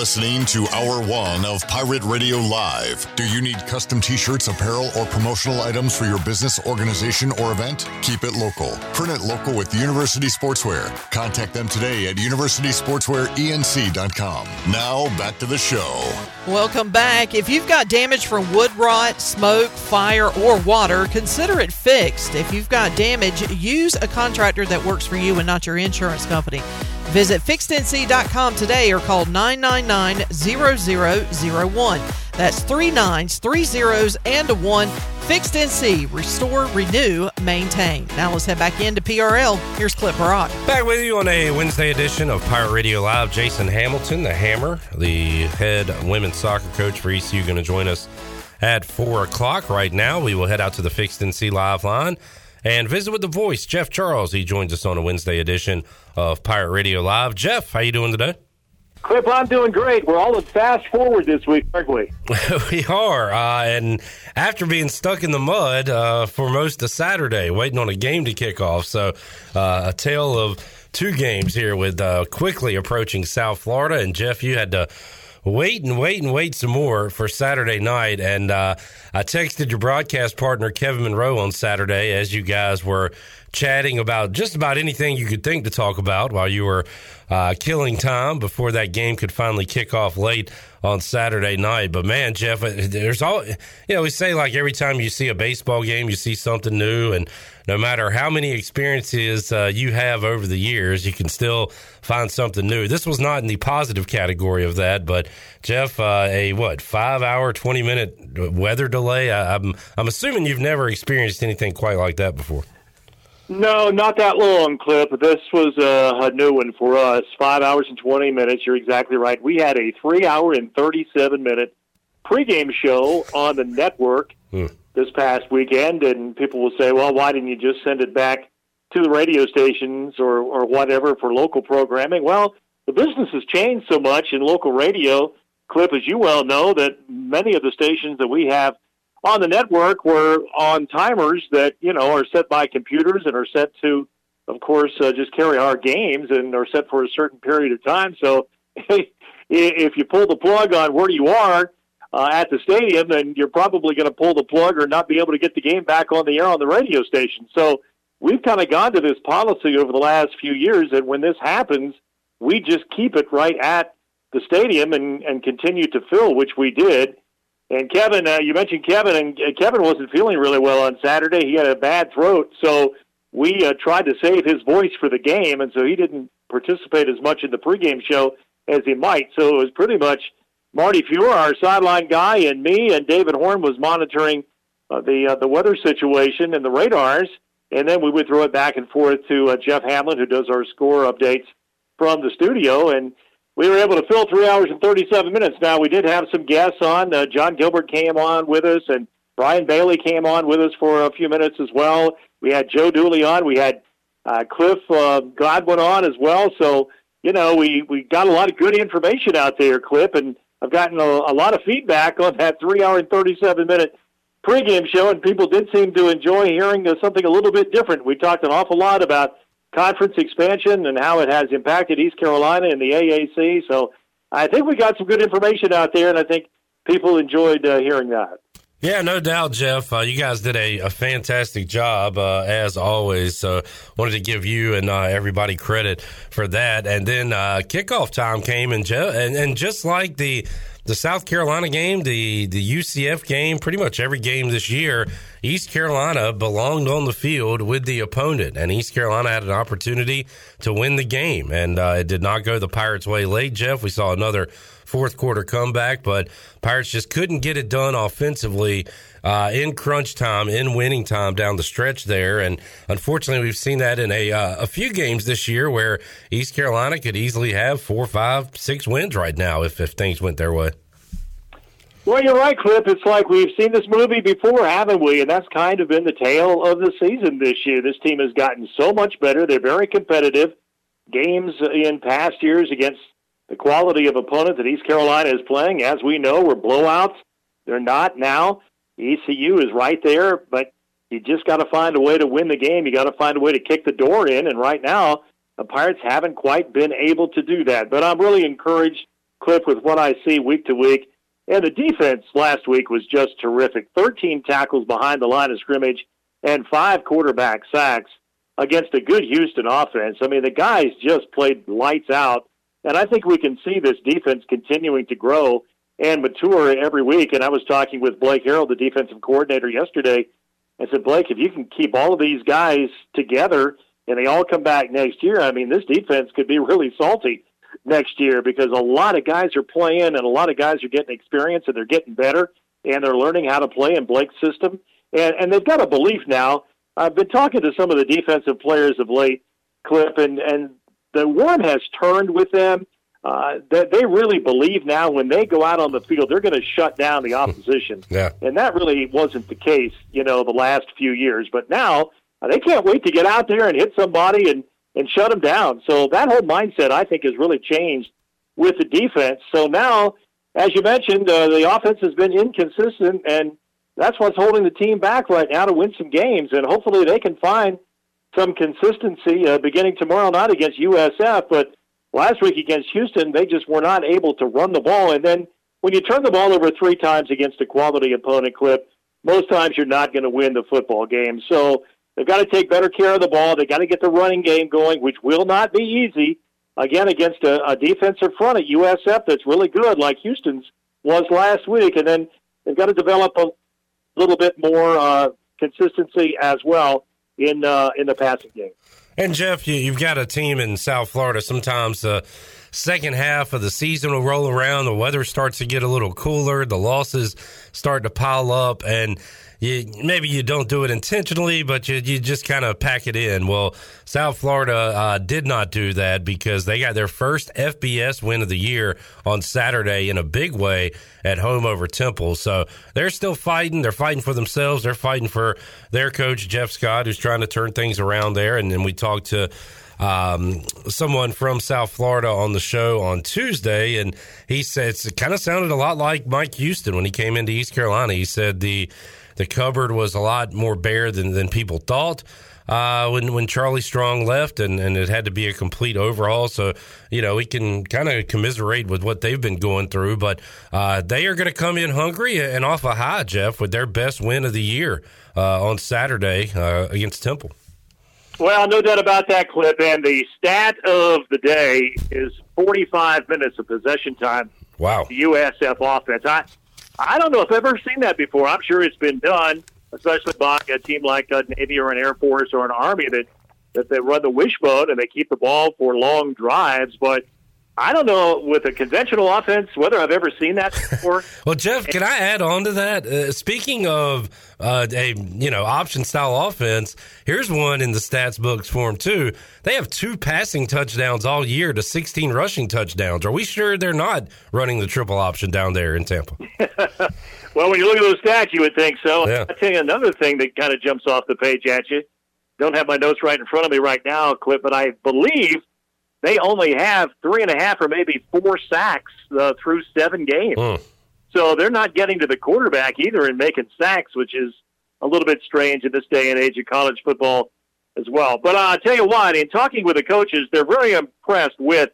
Listening to Hour One of Pirate Radio Live. Do you need custom t shirts, apparel, or promotional items for your business, organization, or event? Keep it local. Print it local with University Sportswear. Contact them today at universitysportswearenc.com. Now, back to the show. Welcome back. If you've got damage from wood rot, smoke, fire, or water, consider it fixed. If you've got damage, use a contractor that works for you and not your insurance company. Visit fixednc.com today or call 999-0001. That's three nines, three zeros, and a one. Fixed NC. Restore, renew, maintain. Now let's head back into PRL. Here's Clip Rock. Back with you on a Wednesday edition of Pirate Radio Live. Jason Hamilton, the Hammer, the head women's soccer coach for ECU, going to join us at 4 o'clock. Right now, we will head out to the Fixed NC Live line and visit with the voice, Jeff Charles. He joins us on a Wednesday edition of Pirate Radio Live. Jeff, how you doing today? Clip, I'm doing great. We're all in fast forward this week, aren't we? we are. Uh, and after being stuck in the mud uh, for most of Saturday, waiting on a game to kick off. So, uh, a tale of two games here with uh, quickly approaching South Florida. And, Jeff, you had to wait and wait and wait some more for Saturday night. And uh, I texted your broadcast partner, Kevin Monroe, on Saturday as you guys were chatting about just about anything you could think to talk about while you were uh, killing time before that game could finally kick off late on Saturday night. But man, Jeff, uh, there's all you know. We say like every time you see a baseball game, you see something new, and no matter how many experiences uh, you have over the years, you can still find something new. This was not in the positive category of that, but Jeff, uh, a what five hour, twenty minute weather delay? I, I'm I'm assuming you've never experienced anything quite like that before. No, not that long, Clip. This was a, a new one for us. Five hours and 20 minutes. You're exactly right. We had a three hour and 37 minute pregame show on the network Hmm. This past weekend, and people will say, well, why didn't you just send it back to the radio stations or, or whatever for local programming? Well, the business has changed so much in local radio, Clip, as you well know, that many of the stations that we have on the network were on timers that, you know, are set by computers and are set to, of course, uh, just carry our games and are set for a certain period of time. So if you pull the plug on where you are, uh, at the stadium, then you're probably going to pull the plug or not be able to get the game back on the air on the radio station. So we've kind of gone to this policy over the last few years that when this happens, we just keep it right at the stadium and, and continue to fill, which we did. And Kevin, uh, you mentioned Kevin, and uh, Kevin wasn't feeling really well on Saturday. He had a bad throat, so we uh, tried to save his voice for the game, and so he didn't participate as much in the pregame show as he might. So it was pretty much Marty Fuhr, our sideline guy, and me, and David Horn was monitoring uh, the uh, the weather situation and the radars, and then we would throw it back and forth to uh, Jeff Hamlin, who does our score updates from the studio, and we were able to fill three hours and 37 minutes. Now we did have some guests on. Uh, Jon Gilbert came on with us, and Brian Bailey came on with us for a few minutes as well. We had Joe Dooley on. We had uh, Cliff uh, Godwin on as well. So you know, we we got a lot of good information out there, Cliff, and I've gotten a, a lot of feedback on that three hour and 37 minute pregame show, and people did seem to enjoy hearing uh, something a little bit different. We talked an awful lot about conference expansion and how it has impacted East Carolina and the AAC. So I think we got some good information out there, and I think people enjoyed uh, hearing that. Yeah, no doubt, Jeff. Uh, you guys did a, a fantastic job uh, as always. So wanted to give you and uh, everybody credit for that. And then uh, kickoff time came, and, Je- and and just like the the South Carolina game, the the UCF game, pretty much every game this year, East Carolina belonged on the field with the opponent, and East Carolina had an opportunity to win the game, and uh, it did not go the Pirates' way late. Jeff, we saw another fourth quarter comeback, but Pirates just couldn't get it done offensively uh, in crunch time, in winning time down the stretch there. And unfortunately, we've seen that in a uh, a few games this year where East Carolina could easily have four, five, six wins right now if, if things went their way. Well, you're right, Clip. It's like we've seen this movie before, haven't we? And that's kind of been the tale of the season this year. This team has gotten so much better. They're very competitive. Games in past years against the quality of opponent that East Carolina is playing, as we know, were blowouts. They're not now. ECU is right there, but you just got to find a way to win the game. You got to find a way to kick the door in, and right now the Pirates haven't quite been able to do that. But I'm really encouraged, Cliff, with what I see week to week. And the defense last week was just terrific. 13 tackles behind the line of scrimmage and five quarterback sacks against a good Houston offense. I mean, the guys just played lights out. And I think we can see this defense continuing to grow and mature every week. And I was talking with Blake Harrell, the defensive coordinator, yesterday. I said, Blake, if you can keep all of these guys together and they all come back next year, I mean, this defense could be really salty next year because a lot of guys are playing and a lot of guys are getting experience and they're getting better and they're learning how to play in Blake's system. And, and they've got a belief now. I've been talking to some of the defensive players of late, Clip, and, and the one has turned with them. Uh, that they really believe now when they go out on the field, they're going to shut down the opposition. Yeah. And that really wasn't the case, you know, the last few years. But now uh, they can't wait to get out there and hit somebody and, and shut them down. So that whole mindset, I think, has really changed with the defense. So now, as you mentioned, uh, the offense has been inconsistent, and that's what's holding the team back right now to win some games. And hopefully they can find some consistency uh, beginning tomorrow night against USF. But last week against Houston, they just were not able to run the ball. And then when you turn the ball over three times against a quality opponent, Clip, most times you're not going to win the football game. So they've got to take better care of the ball. They've got to get the running game going, which will not be easy. Again, against a, a defensive front at USF that's really good, like Houston's was last week. And then they've got to develop a little bit more uh, consistency as well in uh, in the passing game. And Jeff, you, you've got a team in South Florida. Sometimes the second half of the season will roll around. The weather starts to get a little cooler. The losses start to pile up, and you, maybe you don't do it intentionally, but you, you just kind of pack it in. Well, South Florida uh, did not do that because they got their first FBS win of the year on Saturday in a big way at home over Temple. So they're still fighting. They're fighting for themselves. They're fighting for their coach, Jeff Scott, who's trying to turn things around there. And then we talked to um, someone from South Florida on the show on Tuesday, and he said it kind of sounded a lot like Mike Houston when he came into East Carolina. He said the the cupboard was a lot more bare than, than people thought. Uh, when when Charlie Strong left, and, and it had to be a complete overhaul. So you know we can kind of commiserate with what they've been going through, but uh, they are going to come in hungry and off a high, Jeff, with their best win of the year uh, on Saturday uh, against Temple. Well, no doubt about that, Clip. And the stat of the day is 45 minutes of possession time. Wow. The USF offense. I, I don't know if I've ever seen that before. I'm sure it's been done, especially by a team like a Navy or an Air Force or an Army that, that they run the wishbone and they keep the ball for long drives. But I don't know with a conventional offense whether I've ever seen that before. well, Jeff, can I add on to that? Uh, speaking of uh, a you know option style offense, here's one in the stats books for them too. They have two passing touchdowns all year to 16 rushing touchdowns. Are we sure they're not running the triple option down there in Tampa? well, when you look at those stats, you would think so. Yeah. I'll tell you another thing that kind of jumps off the page at you. Don't have my notes right in front of me right now, Clip, but I believe they only have three and a half or maybe four sacks uh, through seven games. Mm. So they're not getting to the quarterback either and making sacks, which is a little bit strange in this day and age of college football as well. But uh, I'll tell you what, in talking with the coaches, they're very impressed with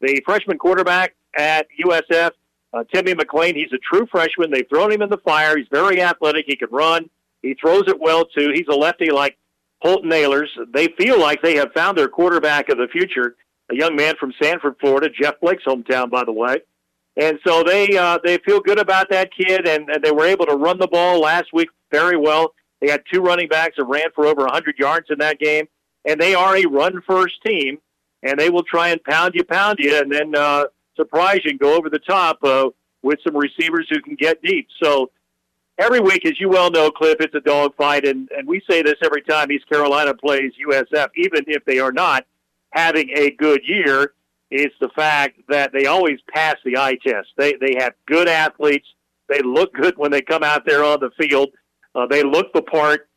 the freshman quarterback at USF, uh, Timmy McClain. He's a true freshman. They've thrown him in the fire. He's very athletic. He can run. He throws it well, too. He's a lefty like Holton Ahlers. They feel like they have found their quarterback of the future a young man from Sanford, Florida, Jeff Blake's hometown, by the way. And so they uh, they feel good about that kid, and, and they were able to run the ball last week very well. They had two running backs that ran for over 100 yards in that game, and they are a run first team, and they will try and pound you, pound you, and then uh, surprise you and go over the top uh, with some receivers who can get deep. So every week, as you well know, Cliff, it's a dogfight, and, and we say this every time East Carolina plays USF, even if they are not having a good year is the fact that they always pass the eye test. They they have good athletes. They look good when they come out there on the field. Uh, they look the part,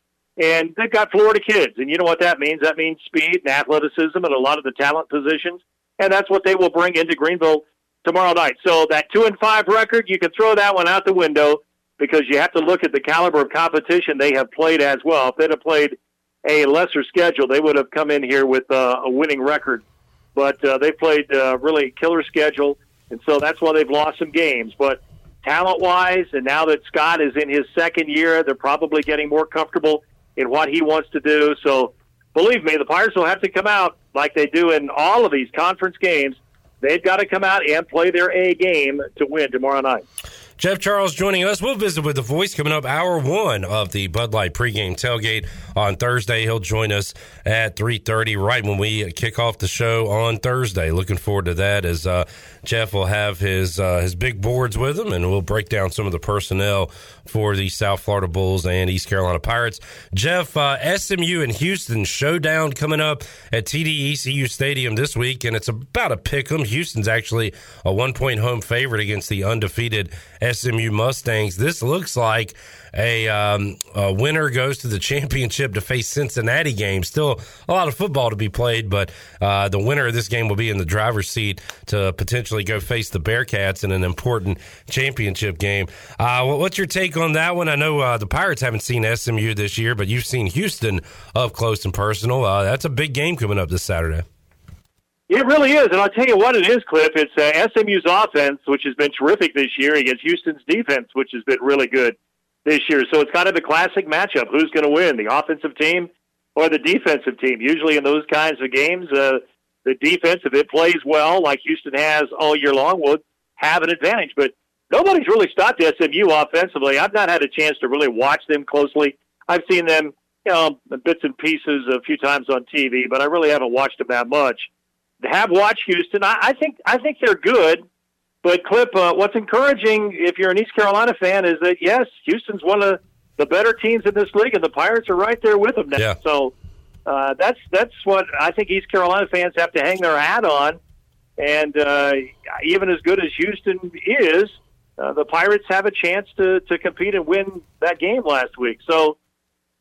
and they've got Florida kids. And you know what that means? That means speed and athleticism and a lot of the talent positions. And that's what they will bring into Greenville tomorrow night. So that two and five record, you can throw that one out the window because you have to look at the caliber of competition they have played as well. If they'd have played a lesser schedule, they would have come in here with uh, a winning record. But uh, they played uh, really killer schedule, and so that's why they've lost some games. But talent wise, and now that Scott is in his second year, they're probably getting more comfortable in what he wants to do. So believe me, the Pirates will have to come out like they do in all of these conference games. They've got to come out and play their A game to win tomorrow night. Jeff Charles joining us. We'll visit with the voice coming up hour one of the Bud Light pregame tailgate on Thursday. He'll join us at 3.30 right when we kick off the show on Thursday. Looking forward to that as uh, Jeff will have his uh, his big boards with him and we'll break down some of the personnel for the South Florida Bulls and East Carolina Pirates. Jeff, uh, SMU and Houston showdown coming up at TDECU Stadium this week and it's about a pick 'em. Houston's actually a one point home favorite against the undefeated SMU Mustangs. This looks like a, um, a, winner goes to the championship to face Cincinnati game. Still a lot of football to be played, but uh, the winner of this game will be in the driver's seat to potentially go face the Bearcats in an important championship game. Uh, what's your take on that one? I know uh, the Pirates haven't seen SMU this year, but you've seen Houston up close and personal. Uh, that's a big game coming up this Saturday. It really is, and I'll tell you what it is, Cliff. It's uh, SMU's offense, which has been terrific this year, against Houston's defense, which has been really good this year. So it's kind of the classic matchup: who's going to win, the offensive team or the defensive team? Usually in those kinds of games, uh, the defense, if it plays well, like Houston has all year long, will have an advantage. But nobody's really stopped SMU offensively. I've not had a chance to really watch them closely. I've seen them, you know, bits and pieces a few times on TV, but I really haven't watched them that much. Have watched Houston. I, I think I think they're good. But Clip, uh, what's encouraging if you're an East Carolina fan is that yes, Houston's one of the better teams in this league, and the Pirates are right there with them now. Yeah. So uh, that's that's what I think East Carolina fans have to hang their hat on. And uh, even as good as Houston is, uh, the Pirates have a chance to to compete and win that game last week. So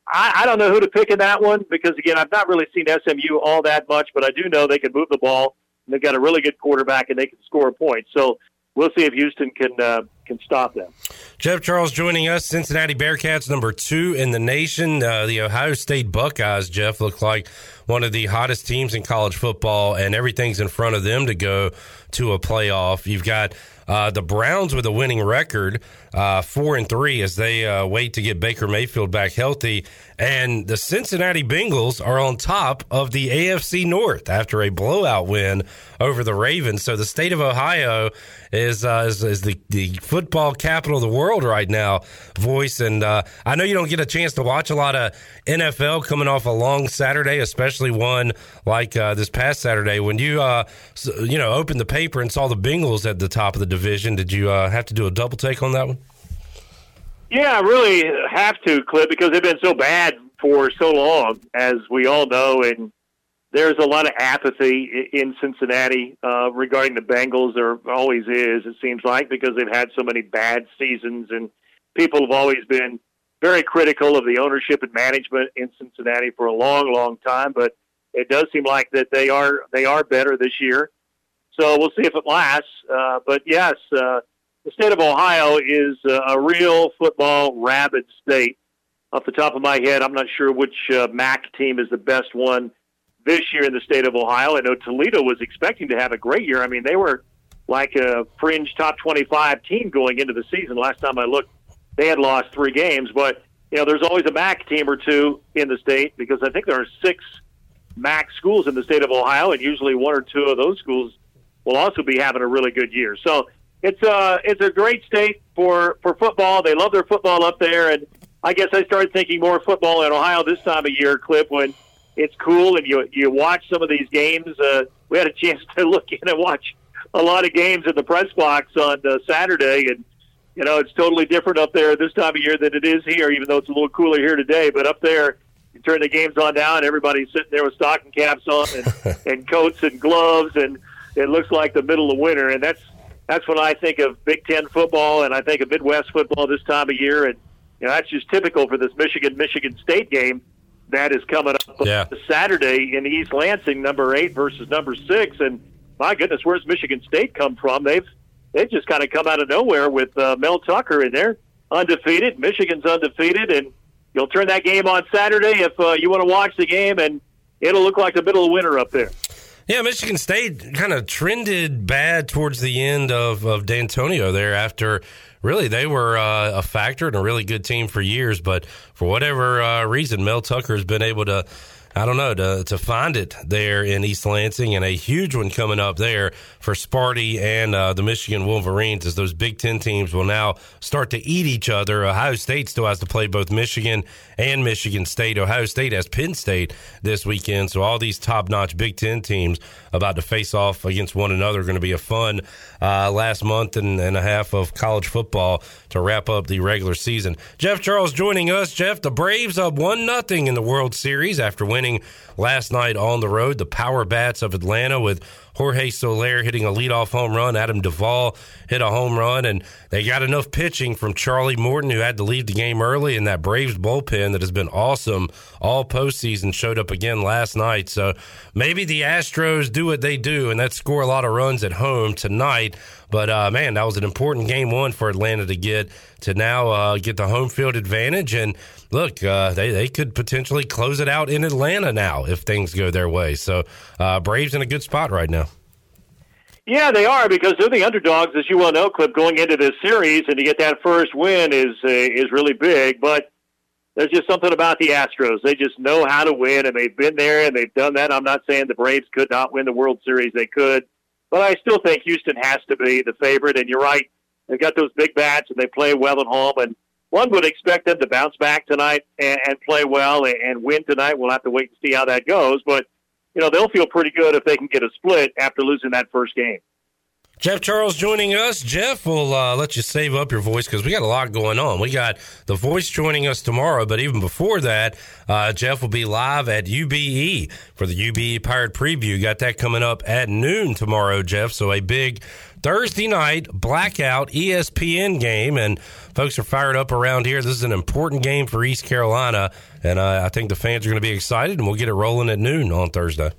I, I don't know who to pick in that one because again, I've not really seen SMU all that much, but I do know they can move the ball. And they've got a really good quarterback and they can score a point. So we'll see if Houston can uh, can stop them. Jeff Charles joining us. Cincinnati Bearcats, number two in the nation. Uh, the Ohio State Buckeyes, Jeff, look like one of the hottest teams in college football, and everything's in front of them to go to a playoff. You've got uh, the Browns with a winning record, uh, four and three, as they uh, wait to get Baker Mayfield back healthy. And the Cincinnati Bengals are on top of the AFC North after a blowout win over the Ravens. So the state of Ohio is uh, is, is the, the football capital of the world right now. Voice and uh, I know you don't get a chance to watch a lot of NFL coming off a long Saturday, especially one like uh, this past Saturday when you uh, you know opened the paper and saw the Bengals at the top of the division. Did you have to do a double take on that one? Yeah, I really have to, Clip, because they've been so bad for so long, as we all know, and there's a lot of apathy in Cincinnati uh, regarding the Bengals. There always is, it seems like, because they've had so many bad seasons, and people have always been very critical of the ownership and management in Cincinnati for a long, long time. But it does seem like that they are they are better this year. So we'll see if it lasts. Uh, but yes, uh, the state of Ohio is uh, a real football rabid state. Off the top of my head, I'm not sure which uh, MAC team is the best one this year in the state of Ohio. I know Toledo was expecting to have a great year. I mean, they were like a fringe top 25 team going into the season. Last time I looked, they had lost three games. But, you know, there's always a MAC team or two in the state because I think there are six MAC schools in the state of Ohio, and usually one or two of those schools will also be having a really good year. So it's a it's a great state for for football. They love their football up there, and I guess I started thinking more football in Ohio this time of year, Clip, when it's cool and you you watch some of these games. Uh, we had a chance to look in and watch a lot of games in the press box on uh, Saturday, and you know it's totally different up there this time of year than it is here. Even though it's a little cooler here today, but up there you turn the games on down, and everybody's sitting there with stocking caps on and, and coats and gloves, and it looks like the middle of winter. And that's that's when I think of Big Ten football, and I think of Midwest football this time of year, and you know that's just typical for this Michigan Michigan State game that is coming up Yeah. Saturday in East Lansing, number eight versus number six. And my goodness, where's Michigan State come from? They've they've just kind of come out of nowhere with uh, Mel Tucker, in they're undefeated. Michigan's undefeated, and you'll turn that game on Saturday if uh, you want to watch the game, and it'll look like the middle of winter up there. Yeah, Michigan State kind of trended bad towards the end of, of D'Antonio there after really they were uh, a factor and a really good team for years. But for whatever uh, reason, Mel Tucker has been able to, I don't know, to, to find it there in East Lansing and a huge one coming up there for Sparty and uh, the Michigan Wolverines as those Big Ten teams will now start to eat each other. Ohio State still has to play both Michigan and Michigan State. Ohio State has Penn State this weekend. So all these top notch Big Ten teams about to face off against one another. are Going to be a fun uh, last month and, and a half of college football to wrap up the regular season. Jeff Charles joining us. Jeff, the Braves up one nothing in the World Series after winning last night on the road. The Power Bats of Atlanta with Jorge Soler hitting a leadoff home run. Adam Duvall hit a home run, and they got enough pitching from Charlie Morton, who had to leave the game early, and that Braves bullpen that has been awesome all postseason showed up again last night. So maybe the Astros do what they do, and that score a lot of runs at home tonight. But uh, man, that was an important game one for Atlanta to get to now uh, get the home field advantage. And look, uh, they they could potentially close it out in Atlanta now if things go their way. So uh, Braves in a good spot right now. Yeah, they are because they're the underdogs, as you well know, Clip, going into this series, and to get that first win is uh, is really big. But there's just something about the Astros; they just know how to win, and they've been there and they've done that. I'm not saying the Braves could not win the World Series; they could, but I still think Houston has to be the favorite. And you're right; they've got those big bats, and they play well at home. And one would expect them to bounce back tonight and, and play well and, and win tonight. We'll have to wait and see how that goes, but you know, they'll feel pretty good if they can get a split after losing that first game. Jeff Charles joining us. Jeff, we'll uh, let you save up your voice because we got a lot going on. We got the voice joining us tomorrow, but even before that, uh, Jeff will be live at UBE for the UBE Pirate Preview. Got that coming up at noon tomorrow, Jeff. So a big Thursday night blackout ESPN game, and folks are fired up around here. This is an important game for East Carolina, and uh, I think the fans are going to be excited, and we'll get it rolling at noon on Thursday.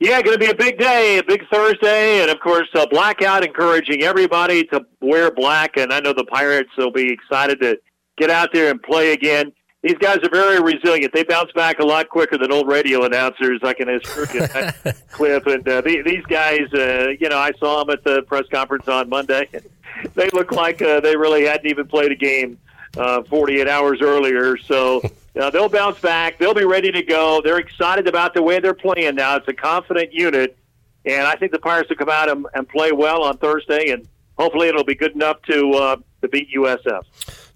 Yeah, going to be a big day, a big Thursday, and of course, uh, blackout encouraging everybody to wear black. And I know the Pirates will be excited to get out there and play again. These guys are very resilient. They bounce back a lot quicker than old radio announcers. I can assure you that, Cliff. And uh, the, these guys, uh, you know, I saw them at the press conference on Monday. they look like uh, they really hadn't even played a game uh, 48 hours earlier. So uh, they'll bounce back. They'll be ready to go. They're excited about the way they're playing now. It's a confident unit, and I think the Pirates will come out and, and play well on Thursday, and hopefully it'll be good enough to uh, to beat USF.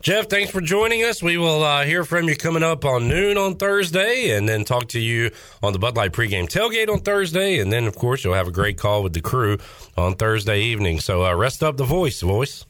Jeff, thanks for joining us. We will uh, hear from you coming up on noon on Thursday, and then talk to you on the Bud Light pregame tailgate on Thursday, and then of course you'll have a great call with the crew on Thursday evening. So uh, rest up the voice, voice.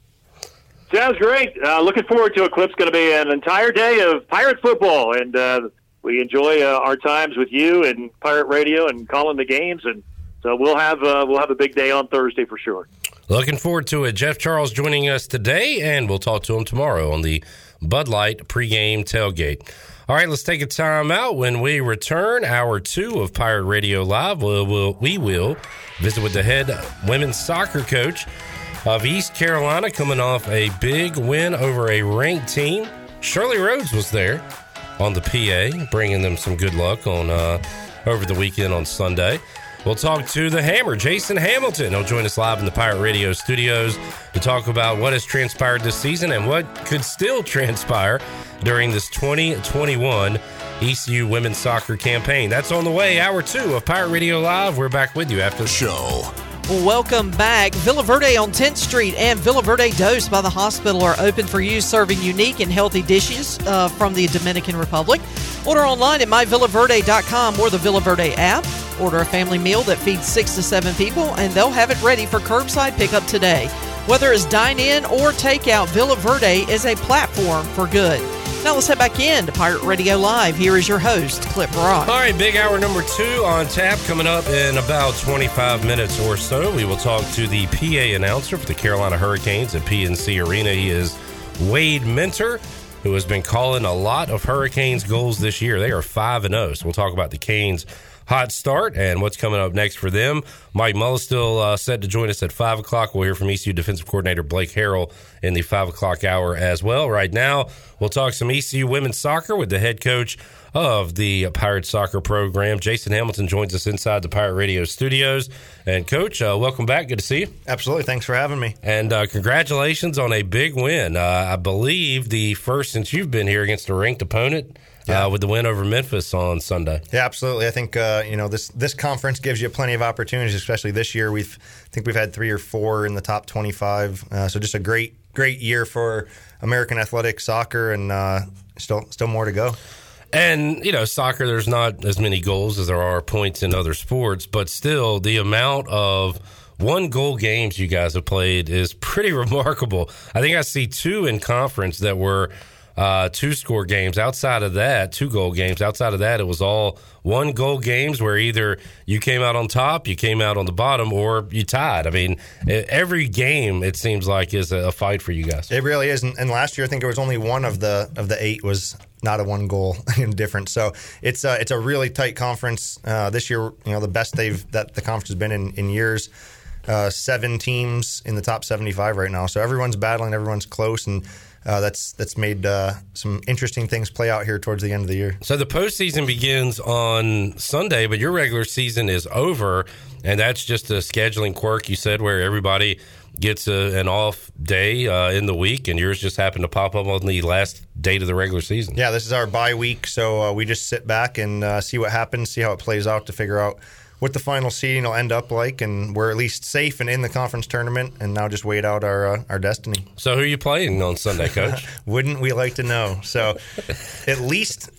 Sounds great. Uh, looking forward to it. Clip's going to be an entire day of Pirate football, and uh, we enjoy uh, our times with you and Pirate Radio and calling the games, and so we'll have uh, we'll have a big day on Thursday for sure. Looking forward to it. Jeff Charles joining us today, and we'll talk to him tomorrow on the Bud Light pregame tailgate. All right, let's take a time out. When we return, hour two of Pirate Radio Live, we'll, we'll, we will visit with the head women's soccer coach of East Carolina coming off a big win over a ranked team. Shirley Rhodes was there on the PA, bringing them some good luck on uh, over the weekend on Sunday. We'll talk to the Hammer, Jason Hamilton. He'll join us live in the Pirate Radio studios to talk about what has transpired this season and what could still transpire during this 2021 ECU women's soccer campaign. That's on the way. Hour two of Pirate Radio Live. We're back with you after the show. Welcome back. Villa Verde on 10th Street and Villa Verde Dose by the hospital are open for you, serving unique and healthy dishes uh, from the Dominican Republic. Order online at myvillaverde.com or the Villa Verde app. Order a family meal that feeds six to seven people, and they'll have it ready for curbside pickup today. Whether it's dine in or takeout, Villa Verde is a platform for good. Now let's head back in to Pirate Radio Live. Here is your host, Clip Rock. All right, big hour number two on tap coming up in about 25 minutes or so. We will talk to the PA announcer for the Carolina Hurricanes at PNC Arena. He is Wade Minter, who has been calling a lot of Hurricanes goals this year. They are 5 and 0. So we'll talk about the Canes hot start and what's coming up next for them. Mike Mullis still uh, set to join us at 5 o'clock. We'll hear from ECU defensive coordinator Blake Harrell in the 5 o'clock hour as well. Right now, we'll talk some ECU women's soccer with the head coach of the Pirate Soccer program. Jason Hamilton joins us inside the Pirate Radio studios. And, Coach, uh, welcome back. Good to see you. Absolutely. Thanks for having me. And uh, congratulations on a big win. Uh, I believe the first since you've been here against a ranked opponent. Yeah. Uh, with the win over Memphis on Sunday. Yeah, absolutely. I think uh, you know this this conference gives you plenty of opportunities, especially this year. We've I think we've had three or four in the top twenty five. Uh, so just a great great year for American athletic soccer, and uh, still still more to go. And you know, soccer there's not as many goals as there are points in other sports, but still the amount of one goal games you guys have played is pretty remarkable. I think I see two in conference that were uh, two score games. Outside of that, two goal games. Outside of that, it was all one goal games where either you came out on top, you came out on the bottom, or you tied. I mean, every game it seems like is a fight for you guys. It really is. And, last year, I think it was only one of the of the eight was not a one goal difference. So it's a, it's a really tight conference. Uh, this year, you know, the best they've that the conference has been in in years. Uh, seven teams in the top 75 right now. So everyone's battling, everyone's close, and uh, that's that's made uh, some interesting things play out here towards the end of the year. So the postseason begins on Sunday, but your regular season is over, and that's just a scheduling quirk you said, where everybody gets a, an off day uh, in the week, and yours just happened to pop up on the last date of the regular season. Yeah, this is our bye week, so uh, we just sit back and uh, see what happens, see how it plays out to figure out what the final seeding will end up like, and we're at least safe and in the conference tournament, and now just wait out our uh, our destiny. So, who are you playing on Sunday, Coach? Wouldn't we like to know? So, at least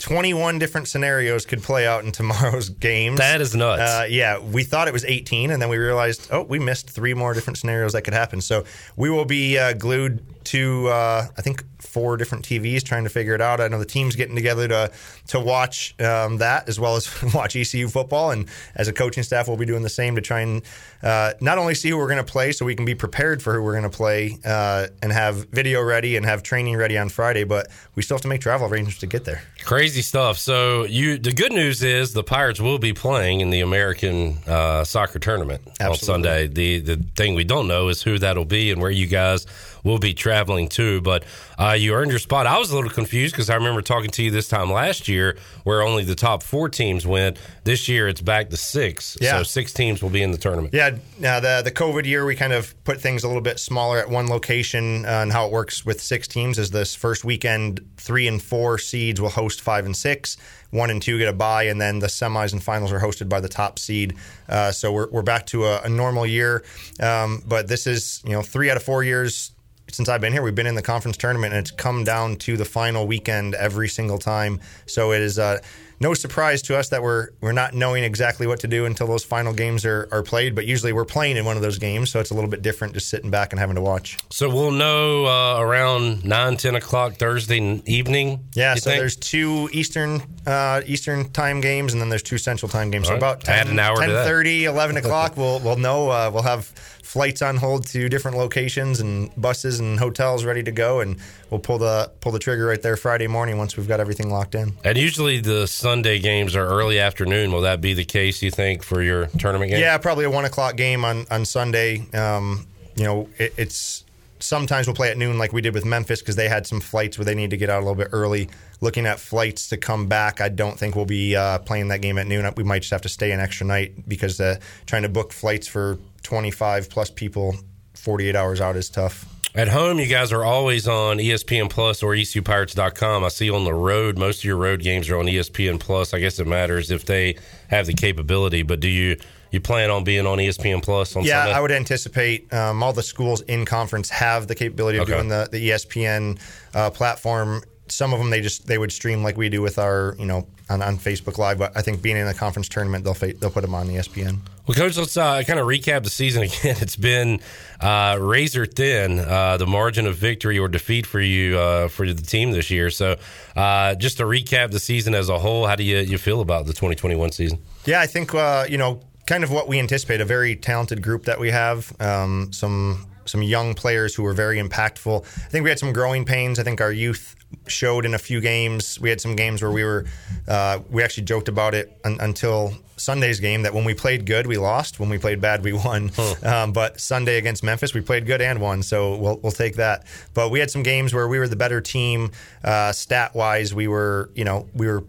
21 different scenarios could play out in tomorrow's games. That is nuts. Uh, yeah, we thought it was 18, and then we realized, oh, we missed three more different scenarios that could happen. So we will be uh, glued to, uh, I think, four different TVs trying to figure it out. I know the team's getting together to to watch um, that as well as watch ECU football, and as a coaching staff, we'll be doing the same to try and uh, not only see who we're going to play, so we can be prepared for who we're going to play uh, and have video ready and have training ready on Friday, but we still have to make travel arrangements to get there. Crazy stuff. So you, the good news is the Pirates will be playing in the American uh, soccer tournament Absolutely. on Sunday. The the thing we don't know is who that'll be and where you guys will be traveling to. But uh, you earned your spot. I was a little confused because I remember talking to you this time last year where only the top four teams went. This year it's back to six. Yeah. So six teams will be in the tournament. Yeah, now the the COVID year, we kind of put things a little bit smaller at one location, uh, and how it works with six teams is this first weekend, three and four seeds will host five and six. One and two get a bye, and then the semis and finals are hosted by the top seed. Uh, so we're, we're back to a, a normal year, um, but this is you know three out of four years since I've been here, we've been in the conference tournament, and it's come down to the final weekend every single time. So it is uh, no surprise to us that we're we're not knowing exactly what to do until those final games are, are played. But usually we're playing in one of those games, so it's a little bit different just sitting back and having to watch. So we'll know uh, around 9, 10 o'clock Thursday evening. Yeah, so think? there's two Eastern uh, Eastern time games, and then there's two Central time games. So All right. about 10, Add an hour to that. 10:30, 11 o'clock, we'll we'll know. Uh, we'll have flights on hold to different locations and buses and hotels ready to go, and we'll pull the pull the trigger right there Friday morning once we've got everything locked in. And usually the Sunday games are early afternoon. Will that be the case, you think, for your tournament game? Yeah, probably a one o'clock game on on Sunday. Um, you know, it, it's sometimes we'll play at noon like we did with Memphis because they had some flights where they need to get out a little bit early. Looking at flights to come back, I don't think we'll be uh, playing that game at noon. We might just have to stay an extra night because uh, trying to book flights for 25 plus people 48 hours out is tough. At home, you guys are always on ESPN Plus or ECUPirates.com. I see on the road, most of your road games are on ESPN Plus. I guess it matters if they have the capability, but do you you plan on being on ESPN Plus on yeah, Sunday? I would anticipate um, all the schools in conference have the capability of Okay. doing the, the ESPN uh, platform. Some of them they just they would stream like we do with our you know on, on Facebook Live. But I think being in the conference tournament, they'll fa- they'll put them on ESPN. Well, coach, let's uh, kind of recap the season again. It's been uh, razor thin, uh, the margin of victory or defeat for you uh, for the team this year. So, uh, just to recap the season as a whole, how do you, you feel about the 2021 season? Yeah, I think uh, you know kind of what we anticipate a very talented group that we have. Um, some some young players who were very impactful. I think we had some growing pains. I think our youth showed in a few games. We had some games where we were uh, we actually joked about it un- until Sunday's game that when we played good we lost, when we played bad we won. Um, but Sunday against Memphis we played good and won, so we'll we'll take that. But we had some games where we were the better team uh, stat wise. We were you know we were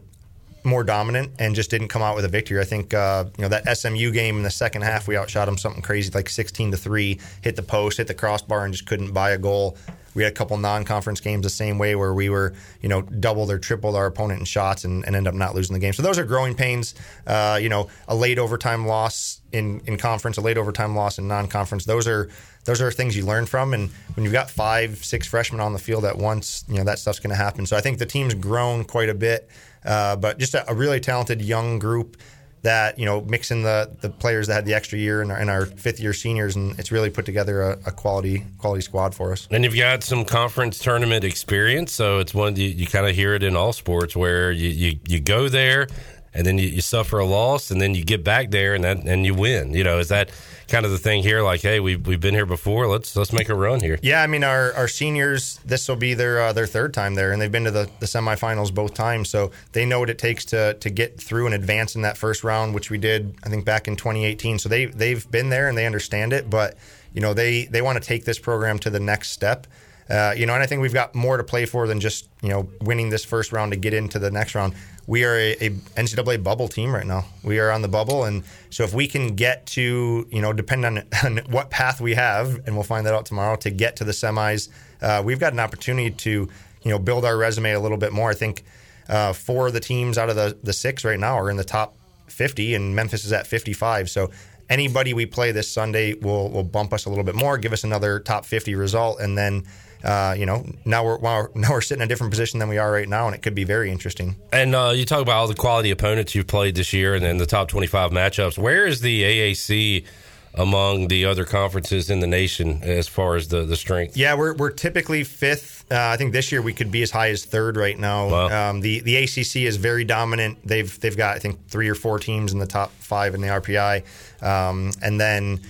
more dominant and just didn't come out with a victory. I think uh, you know that SMU game in the second half we outshot them something crazy like 16 to 3, hit the post, hit the crossbar and just couldn't buy a goal. We had a couple non-conference games the same way where we were, you know, doubled or tripled our opponent in shots and, and end up not losing the game. So those are growing pains. Uh, you know, a late overtime loss in, in conference, a late overtime loss in non-conference. Those are those are things you learn from. And when you've got five, six freshmen on the field at once, you know that stuff's going to happen. So I think the team's grown quite a bit, uh, but just a, a really talented young group that you know mixing the the players that had the extra year and our, and our fifth year seniors, and it's really put together a, a quality quality squad for us. And you've got some conference tournament experience, so it's one you, you kind of hear it in all sports where you, you, you go there and then you, you suffer a loss and then you get back there and that and you win. You know, is that kind of the thing here? Like, hey, we've we've been here before. Let's let's make a run here. Yeah, I mean our, our seniors, this will be their uh, their third time there, and they've been to the, the semifinals both times, so they know what it takes to to get through and advance in that first round, which we did I think back in 2018. So they they've been there and they understand it, but you know they they want to take this program to the next step. Uh, you know, and I think we've got more to play for than just you know winning this first round to get into the next round. We are a, a NCAA bubble team right now. We are on the bubble, and so if we can get to you know, depend on, on what path we have, and we'll find that out tomorrow to get to the semis, uh, we've got an opportunity to you know build our resume a little bit more. I think uh, four of the teams out of the the six right now are in the top 50, and Memphis is at 55. So anybody we play this Sunday will will bump us a little bit more, give us another top 50 result, and then. Uh, you know, now we're now we're sitting in a different position than we are right now, and it could be very interesting. And uh, you talk about all the quality opponents you've played this year, and then the top twenty-five matchups. Where is the AAC among the other conferences in the nation as far as the the strength? Yeah, we're we're typically fifth. Uh, I think this year we could be as high as third right now. Wow. Um, the the ACC is very dominant. They've they've got I think three or four teams in the top five in the RPI, um, and then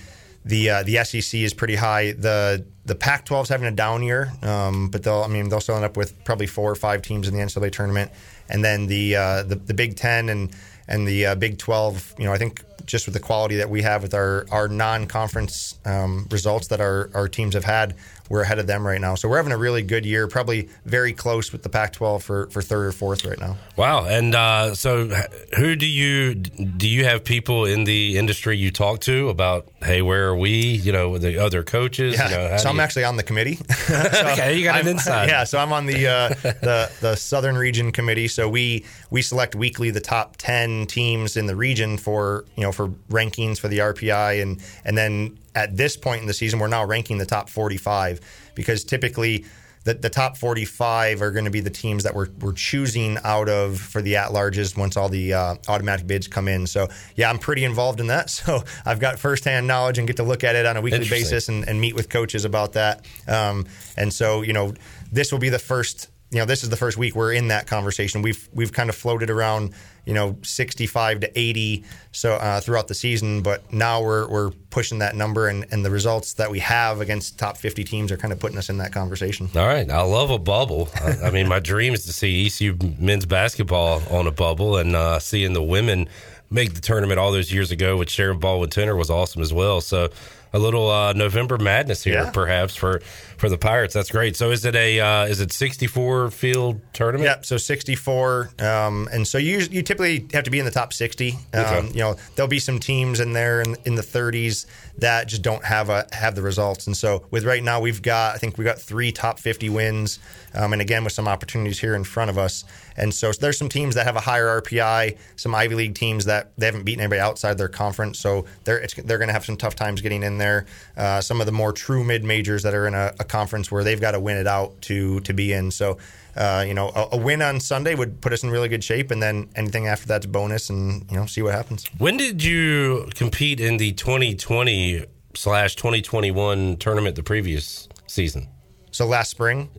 the uh, the SEC is pretty high. The the Pac-12 is having a down year, um, but they'll I mean they'll still end up with probably four or five teams in the NCAA tournament, and then the uh, the, the Big Ten and and the uh, Big 12. You know I think just with the quality that we have with our our non-conference um, results that our our teams have had, we're ahead of them right now. So we're having a really good year, probably very close with the Pac-12 for, for third or fourth right now. Wow! And uh, so, who do you do you have people in the industry you talk to about? Hey, where are we? You know, the other coaches. Yeah. You know, so I'm you... actually on the committee. so okay, you got an inside. Yeah, so I'm on the uh, the the Southern Region committee. So we we select weekly the top ten teams in the region for you know for rankings for the RPI, and and then at this point in the season, we're now ranking the top 45 because typically the, the top 45 are going to be the teams that we're, we're choosing out of for the at larges once all the uh, automatic bids come in. So, yeah, I'm pretty involved in that. So, I've got firsthand knowledge and get to look at it on a weekly basis and, and, meet with coaches about that. Um, and so, you know, this will be the first you know, this is the first week we're in that conversation. We've we've kind of floated around, you know, 65 to 80 so uh, throughout the season, but now we're we're pushing that number, and, and the results that we have against top 50 teams are kind of putting us in that conversation. All right, I love a bubble. I, I mean, my dream is to see ECU men's basketball on a bubble, and uh, seeing the women make the tournament all those years ago with Sharon Baldwin Tener was awesome as well. So a little uh, November madness here, yeah. perhaps for for the Pirates. That's great. So is it a uh, is it 64 field tournament? Yep. So 64, um, and so you you typically have to be in the top 60. Um, okay. You know, there'll be some teams in there in, in the 30s that just don't have a have the results. And so with right now, we've got I think we've got three top 50 wins, um, and again with some opportunities here in front of us. And so there's some teams that have a higher RPI, some Ivy League teams that they haven't beaten anybody outside their conference, so they're they're going to have some tough times getting in there. Uh, some of the more true mid majors that are in a, a, conference where they've got to win it out to to be in. So. Uh, you know, a, a, win on Sunday would put us in really good shape, and then anything after that's bonus, and you know, see what happens. When did you compete in the 2020 slash 2021 tournament the previous season? So last spring.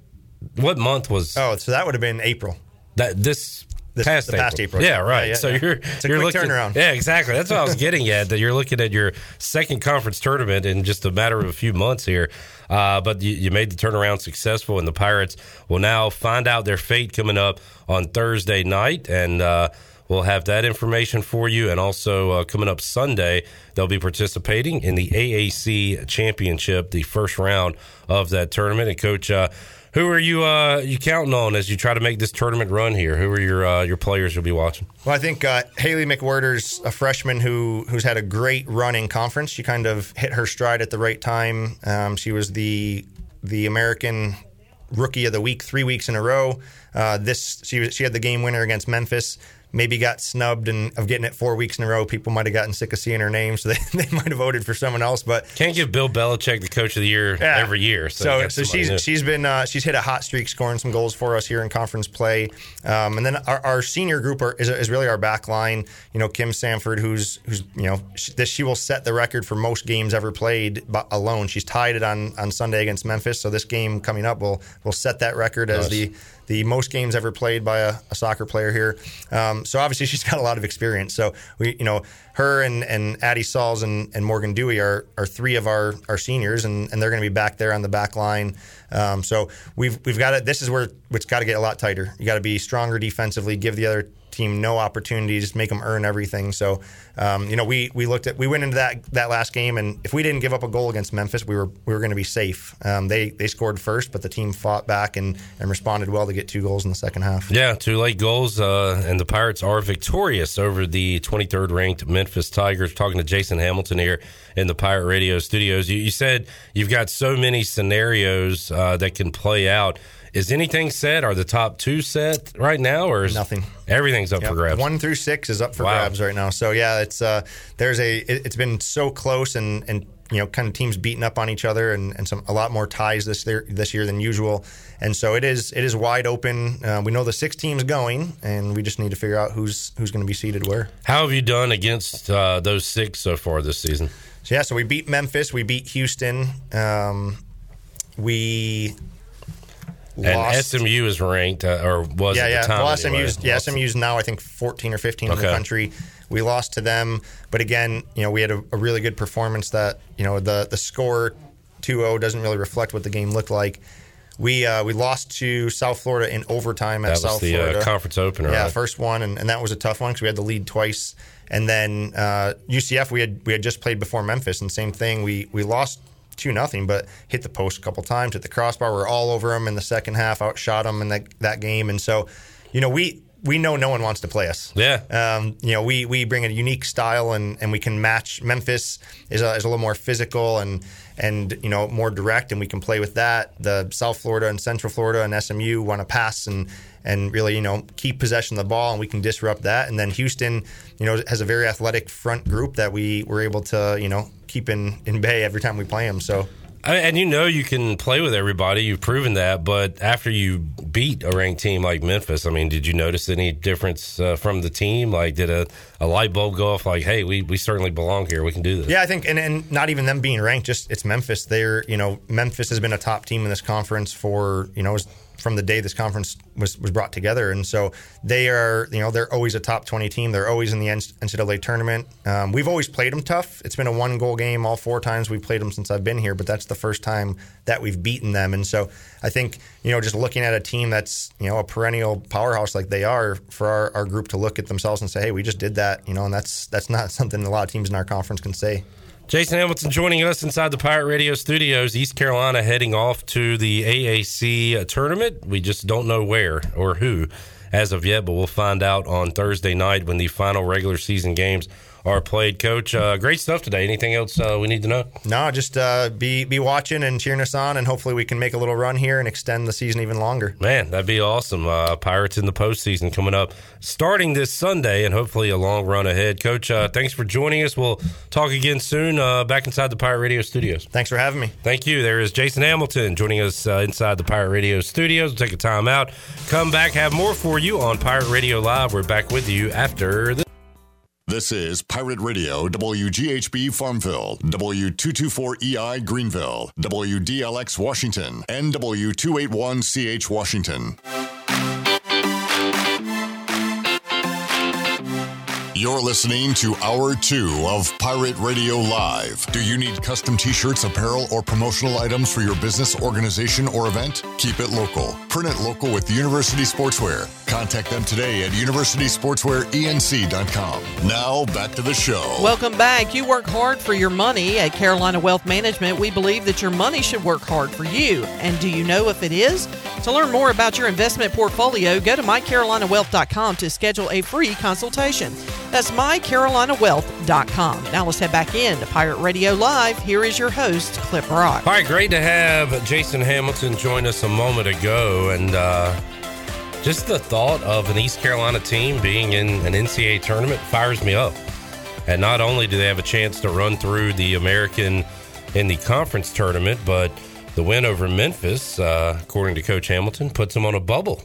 What month was? Oh, so that would have been April. That this this, past, April. past April. Yeah, right. Yeah, yeah, so yeah. you're it's a you're quick looking, turnaround. Yeah, exactly. That's what I was getting at. That you're looking at your second conference tournament in just a matter of a few months here. Uh, but you, you, made the turnaround successful, and the Pirates will now find out their fate coming up on Thursday night, and uh, we'll have that information for you. And also uh, coming up Sunday, they'll be participating in the AAC Championship, the first round of that tournament. And Coach. Who are you uh, you counting on as you try to make this tournament run here? Who are your uh, your players you'll be watching? Well, I think uh, Haley McWhirter's a freshman who who's had a great run in conference. She kind of hit her stride at the right time. Um, she was the the American Rookie of the Week three weeks in a row. Uh, this she she had the game winner against Memphis maybe got snubbed and of getting it four weeks in a row. People might have gotten sick of seeing her name, so they, they might have voted for someone else. But can't give Bill Belichick the coach of the year yeah. every year. So so, so she's new. she's been uh, she's hit a hot streak, scoring some goals for us here in conference play. Um, and then our, our senior group are, is, is, really our back line. You know, Kim Sanford, who's who's you know she, this she will set the record for most games ever played alone. She's tied it on on Sunday against Memphis. So this game coming up will will set that record nice. as the the most games ever played by a, a soccer player here. Um, so obviously she's got a lot of experience. So we, you know, her and, and Addie Sauls and, and Morgan Dewey are, are three of our, our seniors, and, and they're going to be back there on the back line. Um, so we've we've got it. This is where it's got to get a lot tighter. You got to be stronger defensively, give the other team no opportunities, make them earn everything. So, um, you know, we we looked at we went into that that last game, and if we didn't give up a goal against Memphis, we were we were going to be safe. Um, they they scored first, but the team fought back and and responded well to get two goals in the second half. Yeah, two late goals, uh, and the Pirates are victorious over the 23rd ranked Memphis Tigers. Talking to Jason Hamilton here in the Pirate Radio studios. You, you said you've got so many scenarios uh, that can play out Is anything set? Are the top two set right now, or is Nothing. Everything's up Yep. for grabs. One through six is up for Wow. grabs right now. So yeah, it's uh, there's a it, it's been so close and and you know kind of teams beating up on each other and, and some a lot more ties this year this year than usual. And so it is it is wide open. Uh, we know the six teams going, and we just need to figure out who's who's going to be seated where. How have you done against uh, those six so far this season? So yeah, so we beat Memphis, we beat Houston, um, we And lost. SMU is ranked, uh, or was yeah, at yeah. the time. well, anyway. SMU's yeah, SMU's now I think 14 or 15 in the country. We lost to them, but again, you know, we had a, a really good performance. That you know, the the score 2-0 doesn't really reflect what the game looked like. We uh, we lost to South Florida in overtime at That was South the, uh, Florida conference opener, Yeah, right? first one, and, and that was a tough one because we had the lead twice. And then uh, UCF, we had we had just played before Memphis, and same thing. We we lost two nothing, but hit the post a couple times, hit the crossbar. We are all over them in the second half, outshot them in that that game, and so you know we. We know no one wants to play us. Yeah. Um, you know, we, we bring a unique style and, and we can match. Memphis is a, is a little more physical and and you know more direct, and we can play with that. The South Florida and Central Florida and SMU want to pass and and really you know keep possession of the ball, and we can disrupt that. And then Houston, you know, has a very athletic front group that we were able to you know keep in in bay every time we play them. So. And you know you can play with everybody. You've proven that. But after you beat a ranked team like Memphis, I mean, did you notice any difference uh, from the team? Like, did a, a light bulb go off? Like, hey, we, we certainly belong here. We can do this. Yeah, I think, and, and not even them being ranked, just it's Memphis. They're, you know, Memphis has been a top team in this conference for, you know, from the day this conference was, was brought together. And so they are, you know, they're always a top 20 team. They're always in the NCAA tournament. Um, we've always played them tough. It's been a one goal game all four times we've played them since I've been here, but that's the first time that we've beaten them. And so I think, you know, just looking at a team that's, you know, a perennial powerhouse like they are for our, our group to look at themselves and say, hey, we just did that, you know, and that's, that's not something a lot of teams in our conference can say. Jason Hamilton joining us inside the Pirate Radio studios. East Carolina heading off to the AAC uh, tournament. We just don't know where or who as of yet, but we'll find out on Thursday night when the final regular season games are played. Coach, uh, great stuff today. Anything else uh, we need to know? No, just uh, be be watching and cheering us on, and hopefully we can make a little run here and extend the season even longer. Man, that'd be awesome. Uh, Pirates in the postseason coming up, starting this Sunday, and hopefully a long run ahead. Coach, uh, thanks for joining us. We'll talk again soon uh, back inside the Pirate Radio studios. Thanks for having me. Thank you. There is Jason Hamilton joining us uh, inside the Pirate Radio studios. We'll take a time out, come back, have more for you on Pirate Radio Live. We're back with you after this. This is Pirate Radio, WGHB Farmville, W224EI Greenville, WDLX Washington, and W281CH Washington. You're listening to Hour 2 of Pirate Radio Live. Do you need custom t shirts, apparel, or promotional items for your business, organization, or event? Keep it local. Print it local with University Sportswear. Contact them today at universitysportswearenc.com. Now, back to the show. Welcome back. You work hard for your money at Carolina Wealth Management. We believe that your money should work hard for you. And do you know if it is? To learn more about your investment portfolio, go to mycarolinawealth.com to schedule a free consultation. That's mycarolinawealth.com. Now let's head back in to Pirate Radio Live. Here is your host, Clip Brock. All right, great to have Jason Hamilton join us a moment ago. And uh, just the thought of an East Carolina team being in an NCAA tournament fires me up. And not only do they have a chance to run through the American in the conference tournament, but the win over Memphis, uh, according to Coach Hamilton, puts them on a bubble.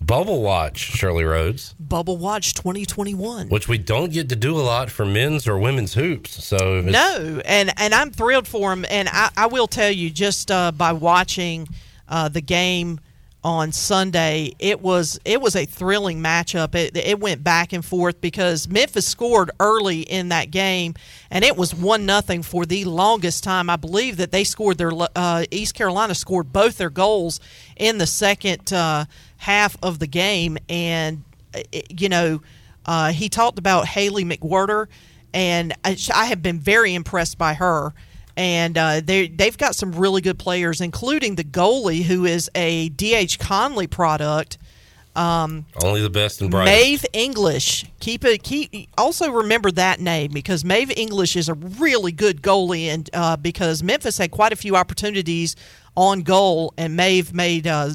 Bubble watch, Shirley Rhodes, Bubble Watch 2021. which we don't get to do a lot for men's or women's hoops. So No, and and I'm thrilled for them. And I, I will tell you, just uh, by watching uh, the game on Sunday, it was it was a thrilling matchup. It, it went back and forth because Memphis scored early in that game, and it was one nothing for the longest time. I believe that they scored their uh, East Carolina scored both their goals in the second uh, half of the game, and uh, you know. Uh, he talked about Haley McWhirter, and I, I have been very impressed by her. And uh, they they've got some really good players, including the goalie, who is a DH Conley product. Um, only the best and brightest. Maeve English. Keep it. Keep. Also remember that name because Maeve English is a really good goalie, and uh, because Memphis had quite a few opportunities on goal, and Maeve made uh,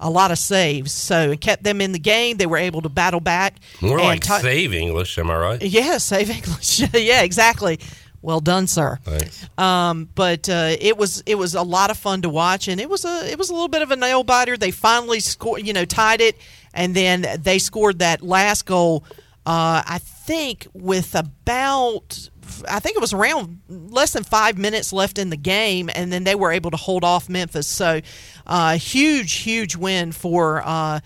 a lot of saves. So it kept them in the game. They were able to battle back. More like ta- save English, am I right? Yeah, save English. yeah, exactly. Well done, sir. Thanks. Um, but uh, it was it was a lot of fun to watch, and it was a it was a little bit of a nail biter. They finally scored, you know, tied it, and then they scored that last goal. Uh, I think with about I think it was around less than five minutes left in the game, and then they were able to hold off Memphis. So, uh, huge, huge win for. Uh,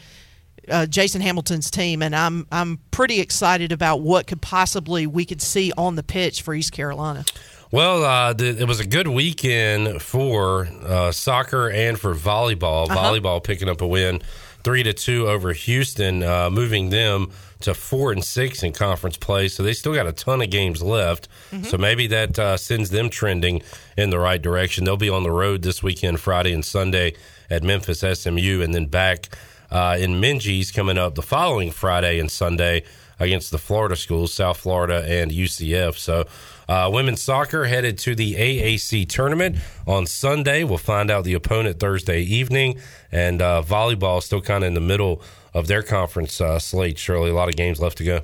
uh, Jason Hamilton's team, and I'm I'm pretty excited about what could possibly we could see on the pitch for East Carolina. Well, uh, it was a good weekend for uh, soccer and for volleyball. Uh-huh. Volleyball picking up a win, three to two over Houston, uh, moving them to four and six in conference play. So they still got a ton of games left. Mm-hmm. So maybe that uh, sends them trending in the right direction. They'll be on the road this weekend, Friday and Sunday at Memphis SMU, and then back uh, in Minges coming up the following Friday and Sunday against the Florida schools, South Florida and UCF. So, uh, women's soccer headed to the AAC tournament on Sunday. We'll find out the opponent Thursday evening, and uh, volleyball still kind of in the middle of their conference uh, slate. Surely, a lot of games left to go.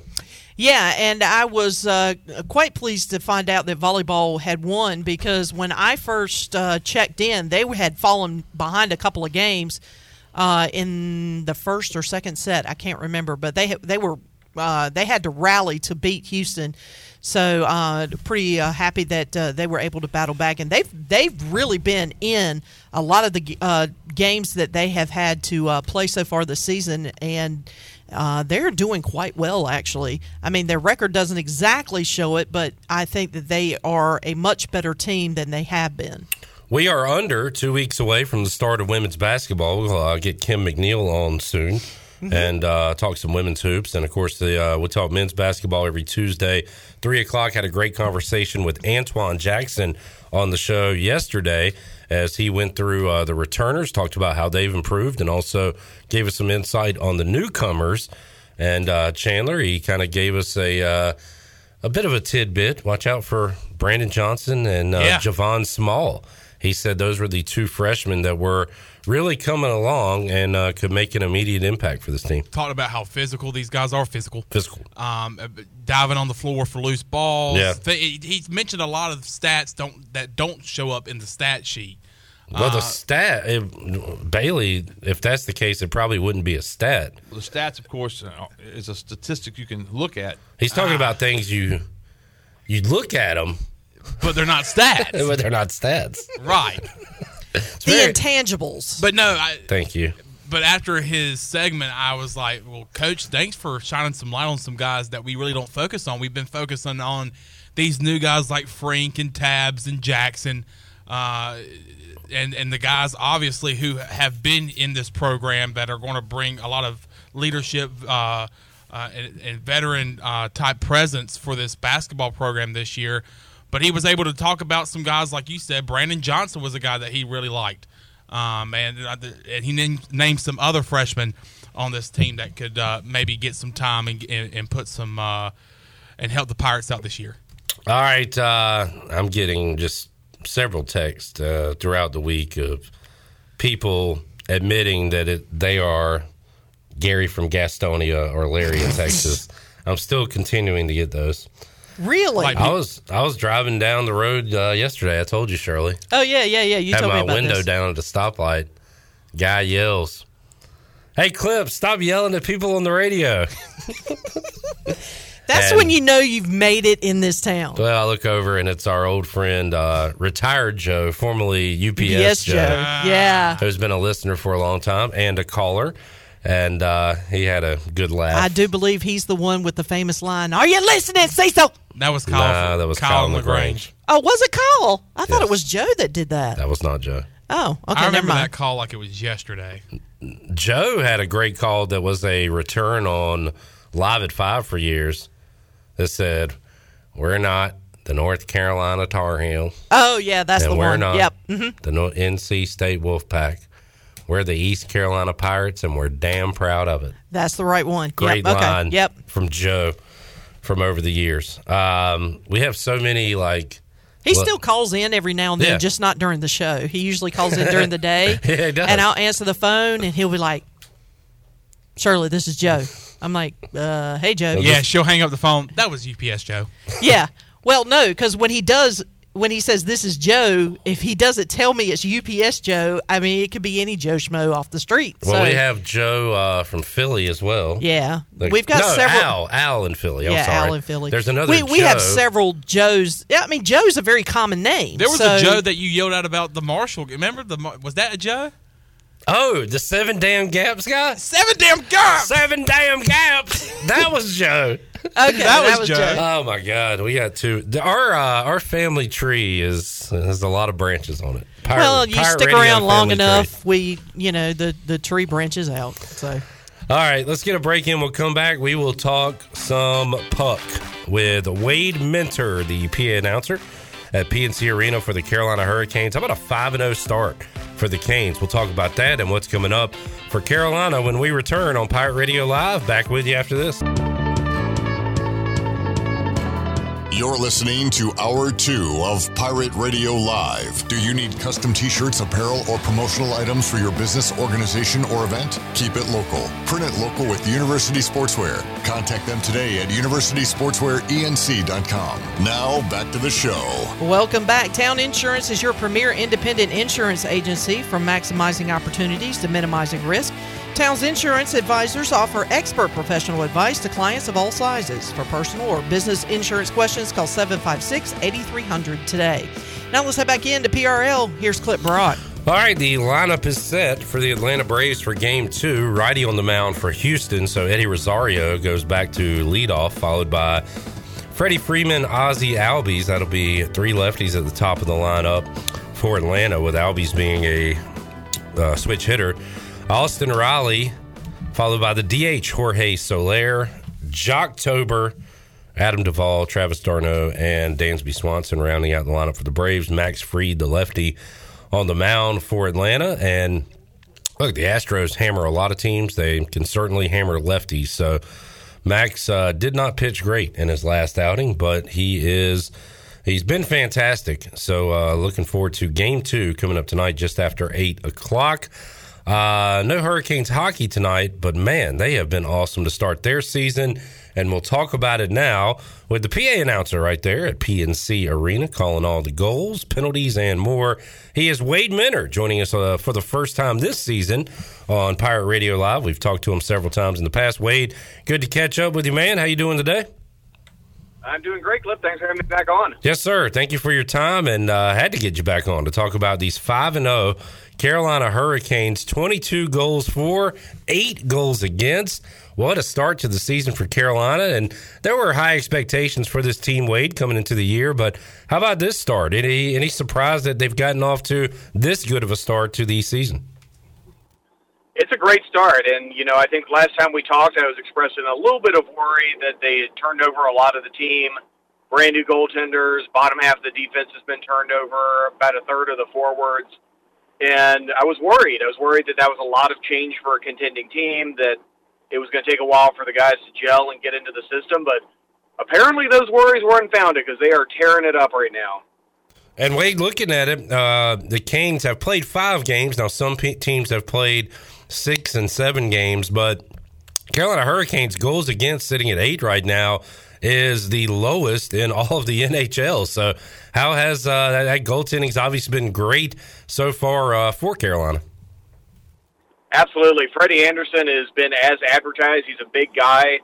Yeah, and I was uh, quite pleased to find out that volleyball had won because when I first uh, checked in, they had fallen behind a couple of games uh, in the first or second set. I can't remember, but they they were uh, they had to rally to beat Houston. So uh, pretty uh, happy that uh, they were able to battle back, and they've they've really been in a lot of the uh, games that they have had to uh, play so far this season, and uh, they're doing quite well actually. I mean, their record doesn't exactly show it, but I think that they are a much better team than they have been. We are under two weeks away from the start of women's basketball. We'll get Kim McNeill on soon and uh, talk some women's hoops. And of course, the uh, we talk men's basketball every Tuesday, three o'clock. Had a great conversation with Antoine Jackson on the show yesterday as he went through uh, the returners, talked about how they've improved, and also gave us some insight on the newcomers. And uh, Chandler, he kind of gave us a uh, a bit of a tidbit. Watch out for Brandon Johnson and uh, Yeah. Javon Small. He said those were the two freshmen that were really coming along and uh, could make an immediate impact for this team. Talked about how physical these guys are. Physical. Physical. Um, uh, diving on the floor for loose balls. Yeah. Th- he- He's mentioned a lot of stats don't that don't show up in the stat sheet. Well, the Uh, stat, it, Bailey, if that's the case, it probably wouldn't be a stat. The stats, of course, uh, is a statistic you can look at. He's talking about things you you look at them, but they're not stats. but they're not stats. right. The very- intangibles. But no, I, Thank you. but after his segment, I was like, "Well, coach, thanks for shining some light on some guys that we really don't focus on. We've been focusing on these new guys like Frank and Tabs and Jackson, uh, and and the guys obviously who have been in this program that are going to bring a lot of leadership." Uh, uh, and, and veteran uh, type presence for this basketball program this year, but he was able to talk about some guys like you said. Brandon Johnson was a guy that he really liked. Um, and, and he named, named some other freshmen on this team that could uh, maybe get some time and, and, and put some uh, and help the Pirates out this year. All right, uh, I'm getting just several texts uh, throughout the week of people admitting that it, they are Gary from Gastonia or Larry in Texas. I'm still continuing to get those. Really? I was I was driving down the road uh, yesterday. I told you, Shirley. oh yeah, yeah, yeah. You Had told my me about window this. down at the stoplight. Guy yells, "Hey, Clip! Stop yelling at people on the radio!" That's And- when you know you've made it in this town. Well, I look over and it's our old friend, uh, retired Joe, formerly UPS Yes, Joe, Joe. Yeah. who's been a listener for a long time and a caller, and uh, he had a good laugh. I do believe he's the one with the famous line, Are you listening, Cecil? That was Kyle. Nah, that was Kyle LaGrange. Oh, was it Kyle? I thought Yes. it was Joe that did that. That was not Joe. Oh, okay, I never remember mind. that call like it was yesterday. Joe had a great call that was a return on Live at Five for years that said, We're not the North Carolina Tar Heels. Oh, yeah, that's and the we're one. not Yep. hmm the NC State Wolfpack. We're the East Carolina Pirates, and we're damn proud of it. That's the right one. Great yep. line Okay. Yep. from Joe from over the years. Um, we have so many like He Well- still calls in every now and then, Yeah. just not during the show. He usually calls in during the day. Yeah, he does. And I'll answer the phone, and he'll be like, Shirley, this is Joe. I'm like, uh, hey, Joe. Yeah, she'll hang up the phone. That was UPS Joe. Yeah. Well, no, because when he does, when he says this is Joe, if he doesn't tell me it's UPS Joe, I mean, it could be any Joe Schmo off the street. Well, so, we have Joe uh, from Philly as well. Yeah. Like- We've got no, several- Al, Al in Philly. I'm yeah, sorry. Al in Philly. There's another. We, we have several Joes. Yeah, I mean, Joe's a very common name. There was so- a Joe that you yelled out about the Marshall. Remember the was that a Joe? Oh, the seven damn gaps guy. Seven damn gaps. Seven damn gaps. That was Joe. Okay, that, was, Joe. Oh my God, we got two. Our uh, our family tree is has a lot of branches on it. Pirate- well, you Pirate stick Radio around long family tree. enough, we, you know, the the tree branches out. So All right, let's get a break in. We'll come back. We will talk some puck with Wade Minter, the PA announcer at PNC Arena for the Carolina Hurricanes. How about a 5 0 start for the Canes? We'll talk about that and what's coming up for Carolina when we return on Pirate Radio Live. Back with you after this. You're listening to Hour 2 of Pirate Radio Live. Do you need custom t shirts, apparel, or promotional items for your business, organization, or event? Keep it local. Print it local with University Sportswear. Contact them today at universitysportswearenc.com. Now, back to the show. Welcome back. Town Insurance is your premier independent insurance agency from maximizing opportunities to minimizing risk. Town's insurance advisors offer expert professional advice to clients of all sizes. For personal or business insurance questions, call 756 8300 today. Now let's head back into PRL. Here's Clip Brock. All right, the lineup is set for the Atlanta Braves for game two. Righty on the mound for Houston, so Eddie Rosario goes back to leadoff, followed by Freddie Freeman, Ozzie Albies. That'll be three lefties at the top of the lineup for Atlanta, with Albies being a uh, switch hitter. Austin Riley, followed by the DH Jorge Soler, Joctober, Adam Duvall, Travis d'Arnaud, and Dansby Swanson rounding out the lineup for the Braves. Max Fried, the lefty, on the mound for Atlanta. And look, the Astros hammer a lot of teams. They can certainly hammer lefties. So Max uh, did not pitch great in his last outing, but he is. He's been fantastic. So, uh, looking forward to game two coming up tonight just after 8 o'clock. Uh, no Hurricanes hockey tonight, but man, they have been awesome to start their season. And we'll talk about it now with the PA announcer right there at PNC Arena, calling all the goals, penalties, and more. He is Wade Minter, joining us uh, for the first time this season on Pirate Radio Live. We've talked to him several times in the past. Wade, good to catch up with you, man. How you doing today? I'm doing great, Clip. Thanks for having me back on. Yes, sir. Thank you for your time, and uh, had to get you back on to talk about these five and zero Carolina Hurricanes. Twenty-two goals for, eight goals against. What a start to the season for Carolina, and there were high expectations for this team, Wade, coming into the year. But how about this start? Any any surprise that they've gotten off to this good of a start to the season? It's a great start, and you know, I think last time we talked, I was expressing a little bit of worry that they had turned over a lot of the team. Brand new goaltenders, bottom half of the defense has been turned over, about a third of the forwards, and I was worried. I was worried that that was a lot of change for a contending team. That it was going to take a while for the guys to gel and get into the system, but apparently those worries weren't founded because they are tearing it up right now. And Wade, looking at it, uh, the Canes have played five games. Now, some pe- teams have played six and seven games, but Carolina Hurricanes goals against sitting at eight right now is the lowest in all of the NHL. So, how has uh, that, that goaltending's obviously been great so far uh, for Carolina? Absolutely. Freddie Andersen has been as advertised. He's a big guy.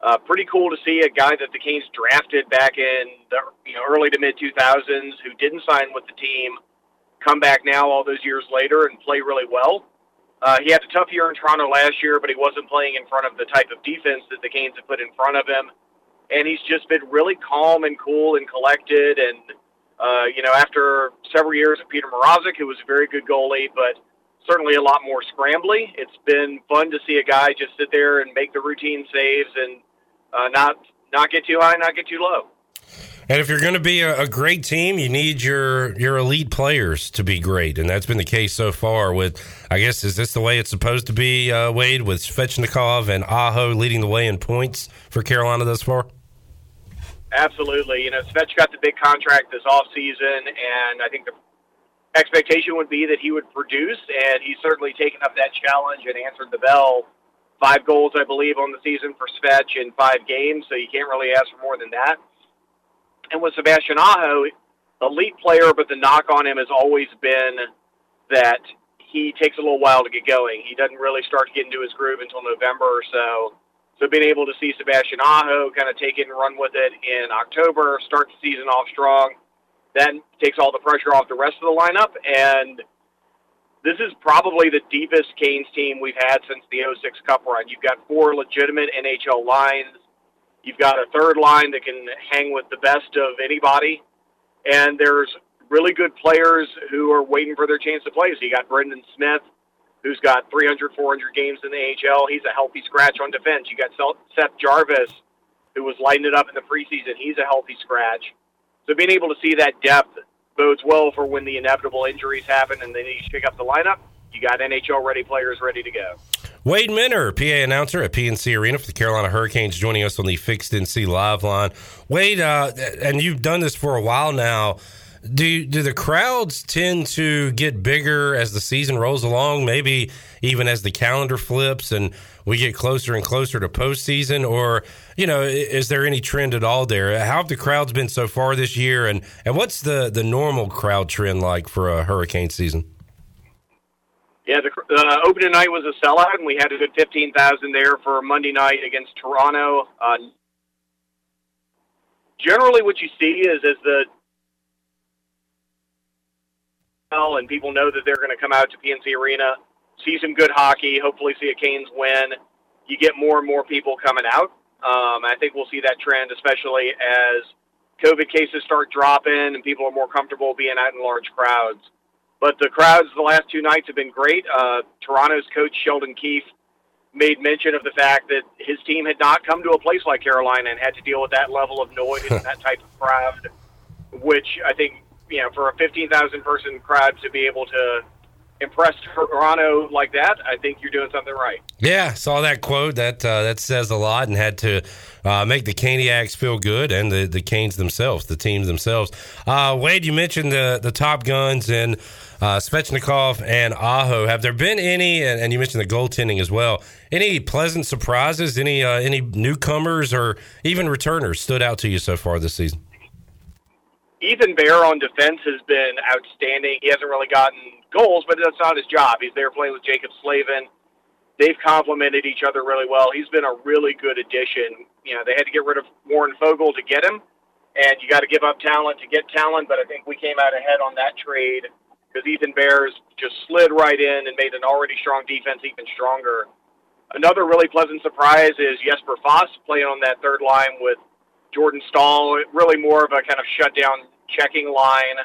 Uh, pretty cool to see a guy that the Canes drafted back in the you know, early to mid 2000s who didn't sign with the team come back now all those years later and play really well. Uh, he had a tough year in Toronto last year, but he wasn't playing in front of the type of defense that the Canes have put in front of him. And he's just been really calm and cool and collected. And, uh, you know, after several years of Petr Mrazek, who was a very good goalie, but certainly a lot more scrambly. It's been fun to see a guy just sit there and make the routine saves and uh, not not get too high, not get too low. And if you're going to be a, a great team, you need your your elite players to be great, and that's been the case so far. With I guess is this the way it's supposed to be, uh, Wade, with Svechnikov and Aho leading the way in points for Carolina thus far? Absolutely. You know, Svetch got the big contract this off season, and I think the expectation would be that he would produce, and he's certainly taken up that challenge and answered the bell. Five goals, I believe, on the season for Svetch in five games, so you can't really ask for more than that. And with Sebastian Aho, elite player, but the knock on him has always been that he takes a little while to get going. He doesn't really start to get into his groove until November or so. So being able to see Sebastian Aho kind of take it and run with it in October, start the season off strong, then takes all the pressure off the rest of the lineup. And this is probably the deepest Canes team we've had since the 06 Cup run. You've got four legitimate NHL lines. You've got a third line that can hang with the best of anybody. And there's really good players who are waiting for their chance to play. So you got Brendan Smith, who's got 300, 400 games in the AHL. He's a healthy scratch on defense. You got Seth Jarvis, who was lighting it up in the preseason. He's a healthy scratch. So being able to see that depth bodes well for when the inevitable injuries happen and they need to pick up the lineup. You got NHL ready players ready to go. Wade Minter, PA announcer at PNC Arena for the Carolina Hurricanes, joining us on the Fixed NC Live line. Wade, uh, and you've done this for a while now. Do do the crowds tend to get bigger as the season rolls along? Maybe even as the calendar flips and we get closer and closer to postseason, or you know, is there any trend at all there? How have the crowds been so far this year, and and what's the the normal crowd trend like for a hurricane season? Yeah, the uh, opening night was a sellout, and we had a good fifteen thousand there for Monday night against Toronto. Uh, generally, what you see is as the and people know that they're going to come out to PNC Arena, see some good hockey, hopefully see a Canes win. You get more and more people coming out. Um, I think we'll see that trend, especially as COVID cases start dropping and people are more comfortable being out in large crowds. But the crowds the last two nights have been great. Uh, Toronto's coach Sheldon Keefe made mention of the fact that his team had not come to a place like Carolina and had to deal with that level of noise and that type of crowd, which I think you know, for a 15,000 person crowd to be able to impress Toronto like that, I think you're doing something right. Yeah, saw that quote. That uh, that says a lot, and had to uh, make the Caniacs feel good, and the the Canes themselves, the teams themselves. Uh, Wade, you mentioned the the Top Guns and uh, Svechnikov and Aho. Have there been any? And, and, you mentioned the goaltending as well. Any pleasant surprises? Any uh, any newcomers or even returners stood out to you so far this season? Ethan Bear on defense has been outstanding. He hasn't really gotten goals, but that's not his job. He's there playing with Jaccob Slavin. They've complemented each other really well. He's been a really good addition. You know, they had to get rid of Warren Foegele to get him, and you got to give up talent to get talent. But I think we came out ahead on that trade because Ethan Bears just slid right in and made an already strong defense even stronger. Another really pleasant surprise is Jesper Fast playing on that third line with Jordan Staal, really more of a kind of shutdown checking line.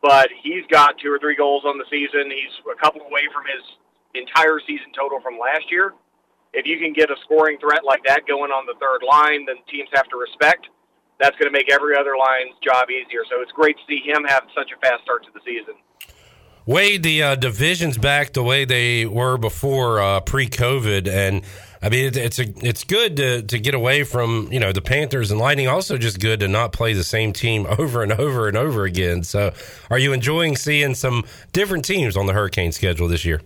But he's got two or three goals on the season. He's a couple away from his entire season total from last year. If you can get a scoring threat like that going on the third line, then teams have to respect. That's going to make every other line's job easier. So it's great to see him have such a fast start to the season. Wade, the uh, divisions back the way they were before uh, pre-COVID, and I mean, it's a, it's good to, to get away from you know the Panthers and Lightning. Also, just good to not play the same team over and over and over again. So, are you enjoying seeing some different teams on the Hurricane schedule this year?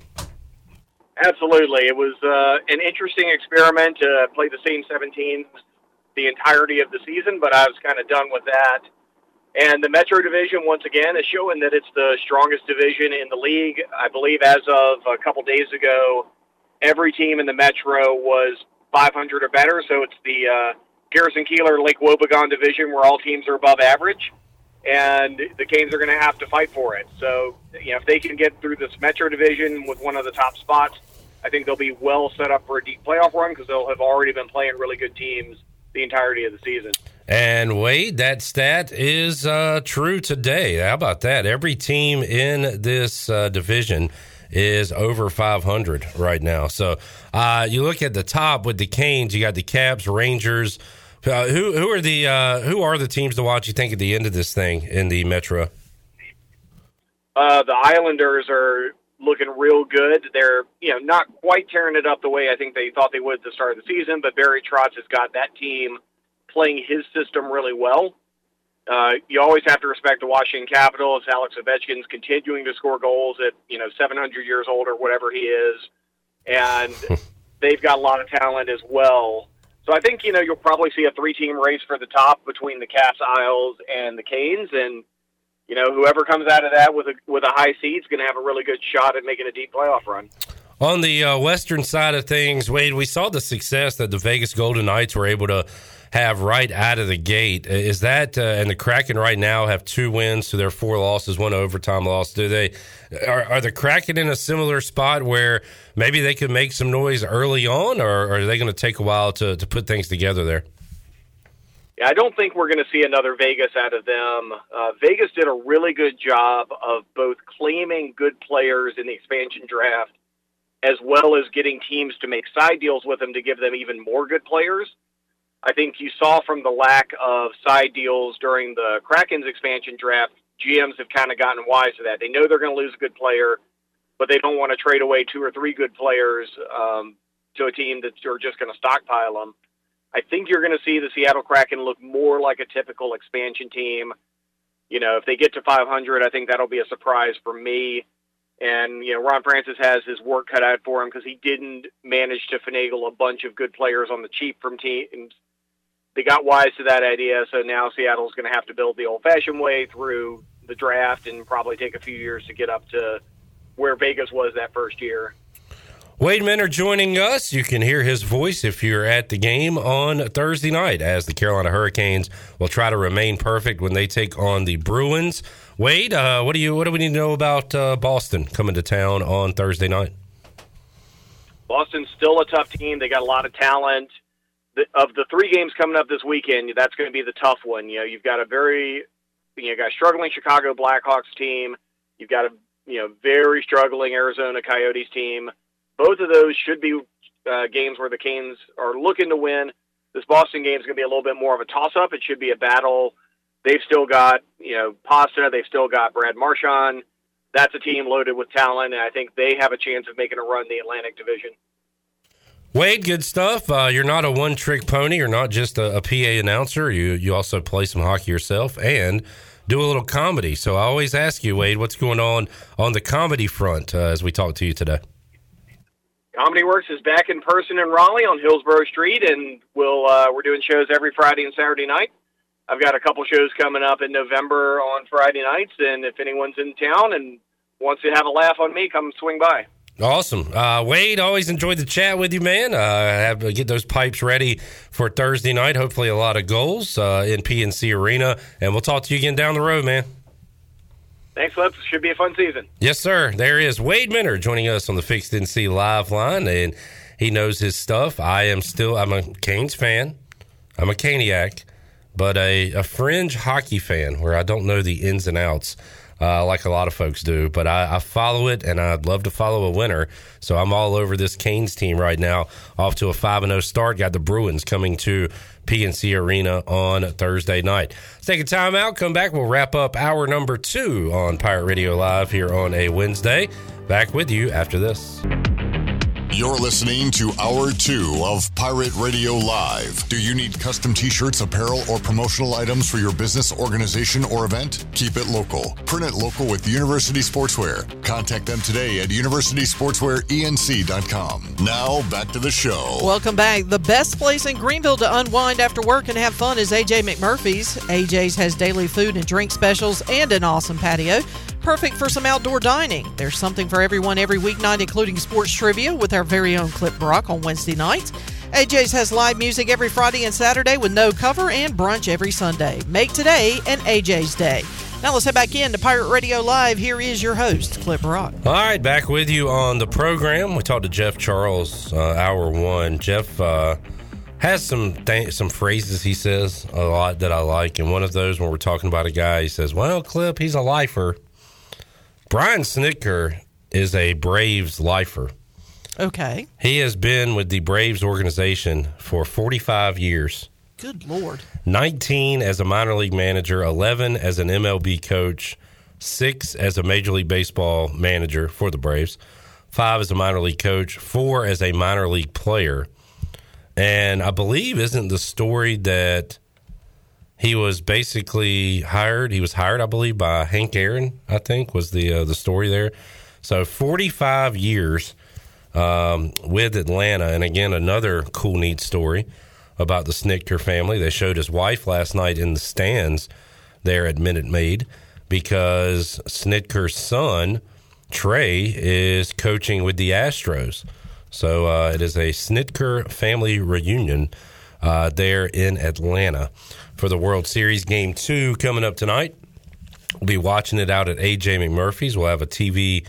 Absolutely, it was uh, an interesting experiment to play the same seven teams the entirety of the season, but I was kind of done with that. And the Metro Division, once again, is showing that it's the strongest division in the league. I believe as of a couple days ago, every team in the Metro was 500 or better. So it's the uh, Garrison Keillor Lake Wobegon division where all teams are above average, and the Canes are going to have to fight for it. So you know, if they can get through this Metro division with one of the top spots, I think they'll be well set up for a deep playoff run because they'll have already been playing really good teams the entirety of the season. And Wade, that stat is uh, true today. How about that? Every team in this uh, division is over 500 right now. So uh, you look at the top with the Canes, you got the Caps, Rangers. Uh, who who are the uh, who are the teams to watch? You think at the end of this thing in the Metro? Uh, the Islanders are looking real good. They're you know not quite tearing it up the way I think they thought they would at the start of the season, but Barry Trotz has got that team playing his system really well. Uh, you always have to respect the Washington Capitals. Alex Ovechkin's continuing to score goals at you know 700 years old or whatever he is, and they've got a lot of talent as well. So I think you know you'll probably see a three-team race for the top between the Caps, Isles, and the Canes, and you know whoever comes out of that with a with a high seed is going to have a really good shot at making a deep playoff run. On the uh, western side of things, Wade, we saw the success that the Vegas Golden Knights were able to have right out of the gate. Is that uh, and the Kraken right now have two wins to their four losses, one overtime loss. Do they are, are the Kraken in a similar spot where maybe they could make some noise early on, or, or are they going to take a while to, to put things together there? Yeah, I don't think we're going to see another Vegas out of them. Uh, Vegas did a really good job of both claiming good players in the expansion draft as well as getting teams to make side deals with them to give them even more good players. I think you saw from the lack of side deals during the Kraken's expansion draft, GMs have kind of gotten wise to that. They know they're going to lose a good player, but they don't want to trade away two or three good players um, to a team that are just going to stockpile them. I think you're going to see the Seattle Kraken look more like a typical expansion team. You know, if they get to 500, I think that'll be a surprise for me. And you know, Ron Francis has his work cut out for him because he didn't manage to finagle a bunch of good players on the cheap from teams they got wise to that idea, so now Seattle's going to have to build the old-fashioned way through the draft and probably take a few years to get up to where Vegas was that first year. Wade Minter joining us. You can hear his voice if you're at the game on Thursday night as the Carolina Hurricanes will try to remain perfect when they take on the Bruins. Wade, uh, what do you what do we need to know about uh, Boston coming to town on Thursday night? Boston's still a tough team. They got a lot of talent the, of the three games coming up this weekend, that's going to be the tough one. You know, you've got a very, you know, got a struggling Chicago Blackhawks team. You've got a, you know, very struggling Arizona Coyotes team. Both of those should be uh, games where the Canes are looking to win. This Boston game is going to be a little bit more of a toss-up. It should be a battle. They've still got, you know, Pasta. They've still got Brad Marchand. That's a team loaded with talent, and I think they have a chance of making a run in the Atlantic Division. Wade, good stuff. Uh, you're not a one trick pony. You're not just a, a, PA announcer. You you also play some hockey yourself and do a little comedy. So I always ask you, Wade, what's going on on the comedy front uh, as we talk to you today? Comedy Works is back in person in Raleigh on Hillsborough Street, and we'll uh, we're doing shows every Friday and Saturday night. I've got a couple shows coming up in November on Friday nights, and if anyone's in town and wants to have a laugh on me, come swing by. Awesome. Uh, Wade, always enjoyed the chat with you, man. Uh, have to get those pipes ready for Thursday night. Hopefully, a lot of goals uh, in PNC Arena. And we'll talk to you again down the road, man. Thanks, Lips. Should be a fun season. Yes, sir. There is Wade Minter joining us on the Fixed NC live line, and he knows his stuff. I am still, I'm a Canes fan. I'm a Caniac, but a, a fringe hockey fan where I don't know the ins and outs uh, like a lot of folks do. But I, I, follow it, and I'd love to follow a winner. So I'm all over this Canes team right now. Off to a five and zero start. Got the Bruins coming to PNC Arena on Thursday night. Let's take a time out. Come back. We'll wrap up hour number two on Pirate Radio Live here on a Wednesday. Back with you after this. You're listening to Hour 2 of Pirate Radio Live. Do you need custom t shirts, apparel, or promotional items for your business, organization, or event? Keep it local. Print it local with University Sportswear. Contact them today at universitysportswearenc.com. Now, back to the show. Welcome back. The best place in Greenville to unwind after work and have fun is AJ McMurphy's. AJ's has daily food and drink specials and an awesome patio perfect for some outdoor dining. There's something for everyone every weeknight, including sports trivia with our very own Clip Brock on Wednesday nights. AJ's has live music every Friday and Saturday with no cover and brunch every Sunday. Make today an AJ's Day. Now let's head back in to Pirate Radio Live. Here is your host, Clip Brock. All right, back with you on the program. We talked to Jeff Charles, uh, hour one. Jeff uh, has some th- some phrases he says a lot that I like, and one of those when we're talking about a guy, he says, "Well, Clip, he's a lifer." Brian Snitker is a Braves lifer. Okay. He has been with the Braves organization for 45 years. Good Lord. 19 as a minor league manager, 11 as an MLB coach, six as a Major League Baseball manager for the Braves, five as a minor league coach, four as a minor league player. And I believe, isn't the story that He was basically hired. He was hired, I believe, by Hank Aaron. I think was the uh, the story there. So 45 years um, with Atlanta, and again another cool, neat story about the Snitker family. They showed his wife last night in the stands there at Minute Maid because Snitker's son Trey is coaching with the Astros. So uh, it is a Snitker family reunion uh, there in Atlanta for the World Series. Game two coming up tonight. We'll be watching it out at AJ McMurphy's. We'll have a TV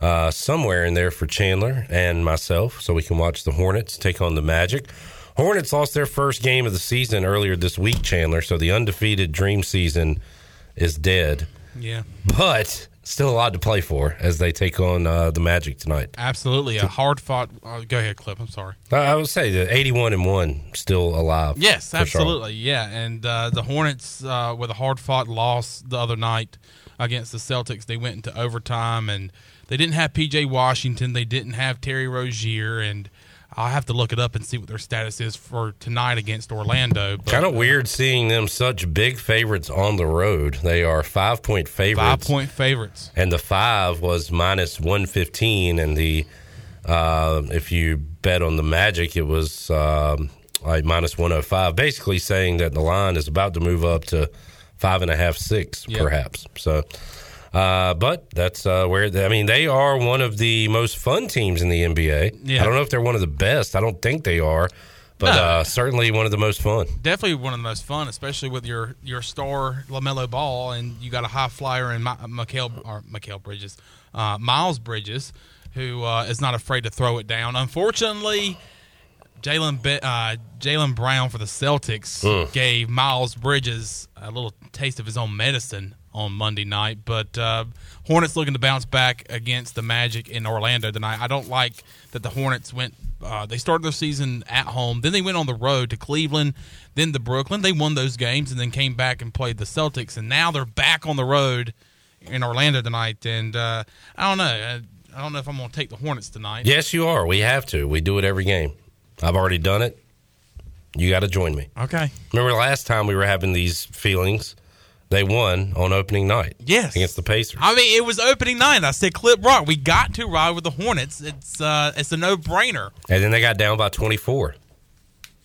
uh, somewhere in there for Chandler and myself so we can watch the Hornets take on the Magic. Hornets lost their first game of the season earlier this week, Chandler, so the undefeated dream season is dead. Yeah. But still a lot to play for as they take on uh, the Magic tonight. Absolutely, a hard fought. Uh, go ahead, Clip. I'm sorry. I, I would say the 81 and one still alive. Yes, absolutely. Yeah, and uh, the Hornets uh, with a hard fought loss the other night against the Celtics. They went into overtime and they didn't have PJ Washington. They didn't have Terry Rozier and. I'll have to look it up and see what their status is for tonight against Orlando. Kind of weird seeing them such big favorites on the road. They are five point favorites. Five point favorites. and the five was minus 115 and the uh, if you bet on the magic it was um, like minus 105 basically saying that the line is about to move up to five and a half six Yep. perhaps so uh, but that's uh, where I mean they are one of the most fun teams in the NBA. Yeah. I don't know if they're one of the best. I don't think they are, but No. uh, certainly one of the most fun. Definitely one of the most fun, especially with your your star LaMelo Ball, and you got a high flyer in Mikal or Mikal Bridges, uh, Miles Bridges, who uh, is not afraid to throw it down. Unfortunately, Jaylen uh, Jaylen Brown for the Celtics Ugh. gave Miles Bridges a little taste of his own medicine on Monday night. But uh, Hornets looking to bounce back against the Magic in Orlando tonight. I don't like that the Hornets went. Uh, they started their season at home, then they went on the road to Cleveland, then to Brooklyn. They won those games and then came back and played the Celtics, and now they're back on the road in Orlando tonight. And uh, I don't know. I, I don't know if I'm going to take the Hornets tonight. Yes, you are. We have to. We do it every game. I've already done it. You got to join me. Okay. Remember last time we were having these feelings? They won on opening night. Yes. Against the Pacers. I mean, it was opening night. I said, Clip Brock, we got to ride with the Hornets. It's uh, it's a no brainer. And then they got down by 24.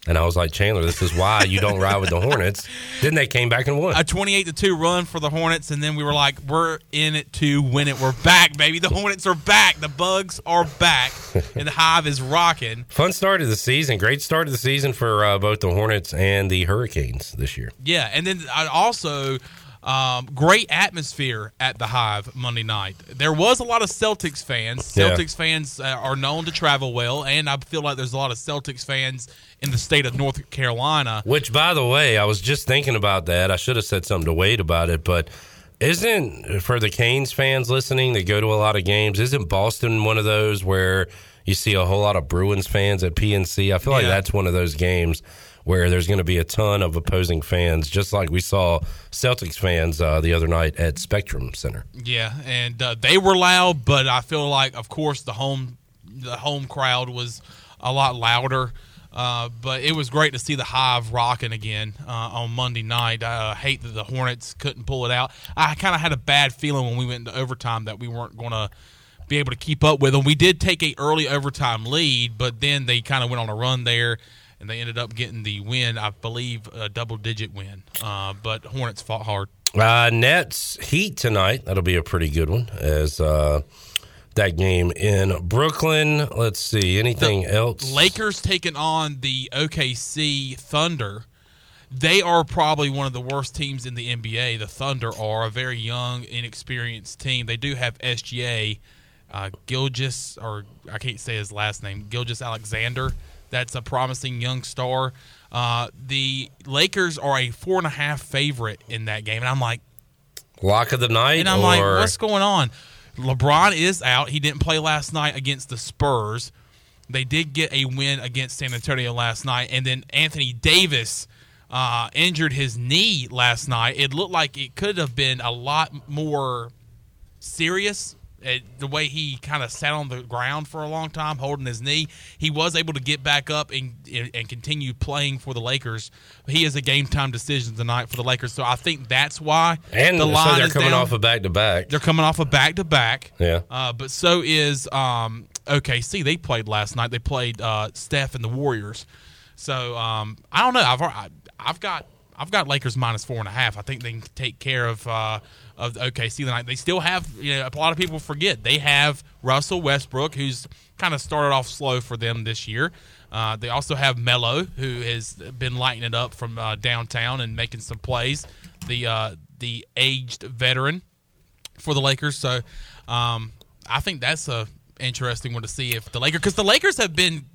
And I was like, Chandler, this is why you don't ride with the Hornets. Then they came back and won. A twenty-eight to two run for the Hornets, and then we were like, we're in it to win it. We're back, baby. The Hornets are back. The Bugs are back, and the Hive is rocking. Fun start of the season. Great start of the season for uh, both the Hornets and the Hurricanes this year. Yeah, and then I also um, great atmosphere at the Hive Monday night. There was a lot of Celtics fans. Yeah. Celtics fans uh, are known to travel well, and I feel like there's a lot of Celtics fans in the state of North Carolina. Which, by the way, I was just thinking about that. I should have said something to Wade about it, but isn't for the Canes fans listening that go to a lot of games, isn't Boston one of those where you see a whole lot of Bruins fans at PNC? I feel like that's one of those games where there's going to be a ton of opposing fans, just like we saw Celtics fans uh, the other night at Spectrum Center. Yeah, and uh, they were loud, but I feel like, of course, the home the home crowd was a lot louder. Uh, but it was great to see the Hive rocking again uh, on Monday night. I uh, hate that the Hornets couldn't pull it out. I kind of had a bad feeling when we went into overtime that we weren't going to be able to keep up with them. We did take a early overtime lead, but then they kind of went on a run there, and they ended up getting the win. I believe a double digit win. Uh, but Hornets fought hard. Uh, Nets Heat tonight. That'll be a pretty good one. As uh, that game in Brooklyn. Let's see. Anything else? Lakers taking on the OKC Thunder. They are probably one of the worst teams in the NBA. The Thunder are a very young, inexperienced team. They do have SGA, uh, Gilgeous, or I can't say his last name, Gilgeous-Alexander. That's a promising young star. Uh, the Lakers are a four and a half favorite in that game, and I'm like, Lock of the night. and I'm or like, what's going on? LeBron is out. He didn't play last night against the Spurs. They did get a win against San Antonio last night, and then Anthony Davis uh, injured his knee last night. It looked like it could have been a lot more serious It, the way he kind of sat on the ground for a long time, holding his knee, he was able to get back up and and continue playing for the Lakers. He is a game time decision tonight for the Lakers, so I think that's why And the so line they're is coming down. off a back to back. They're coming off a back to back. Yeah. Uh, but so is um, OKC. They played last night. They played uh, Steph and the Warriors. So um, I don't know. I've I- I've got I've got Lakers minus four and a half. I think they can take care of uh, of the OKC tonight. They still have you know a lot of people forget they have Russell Westbrook who's kind of started off slow for them this year. Uh, they also have Melo who has been lighting it up from uh, downtown and making some plays. The uh, the aged veteran for the Lakers. So um, I think that's a interesting one to see if the Lakers because the Lakers have been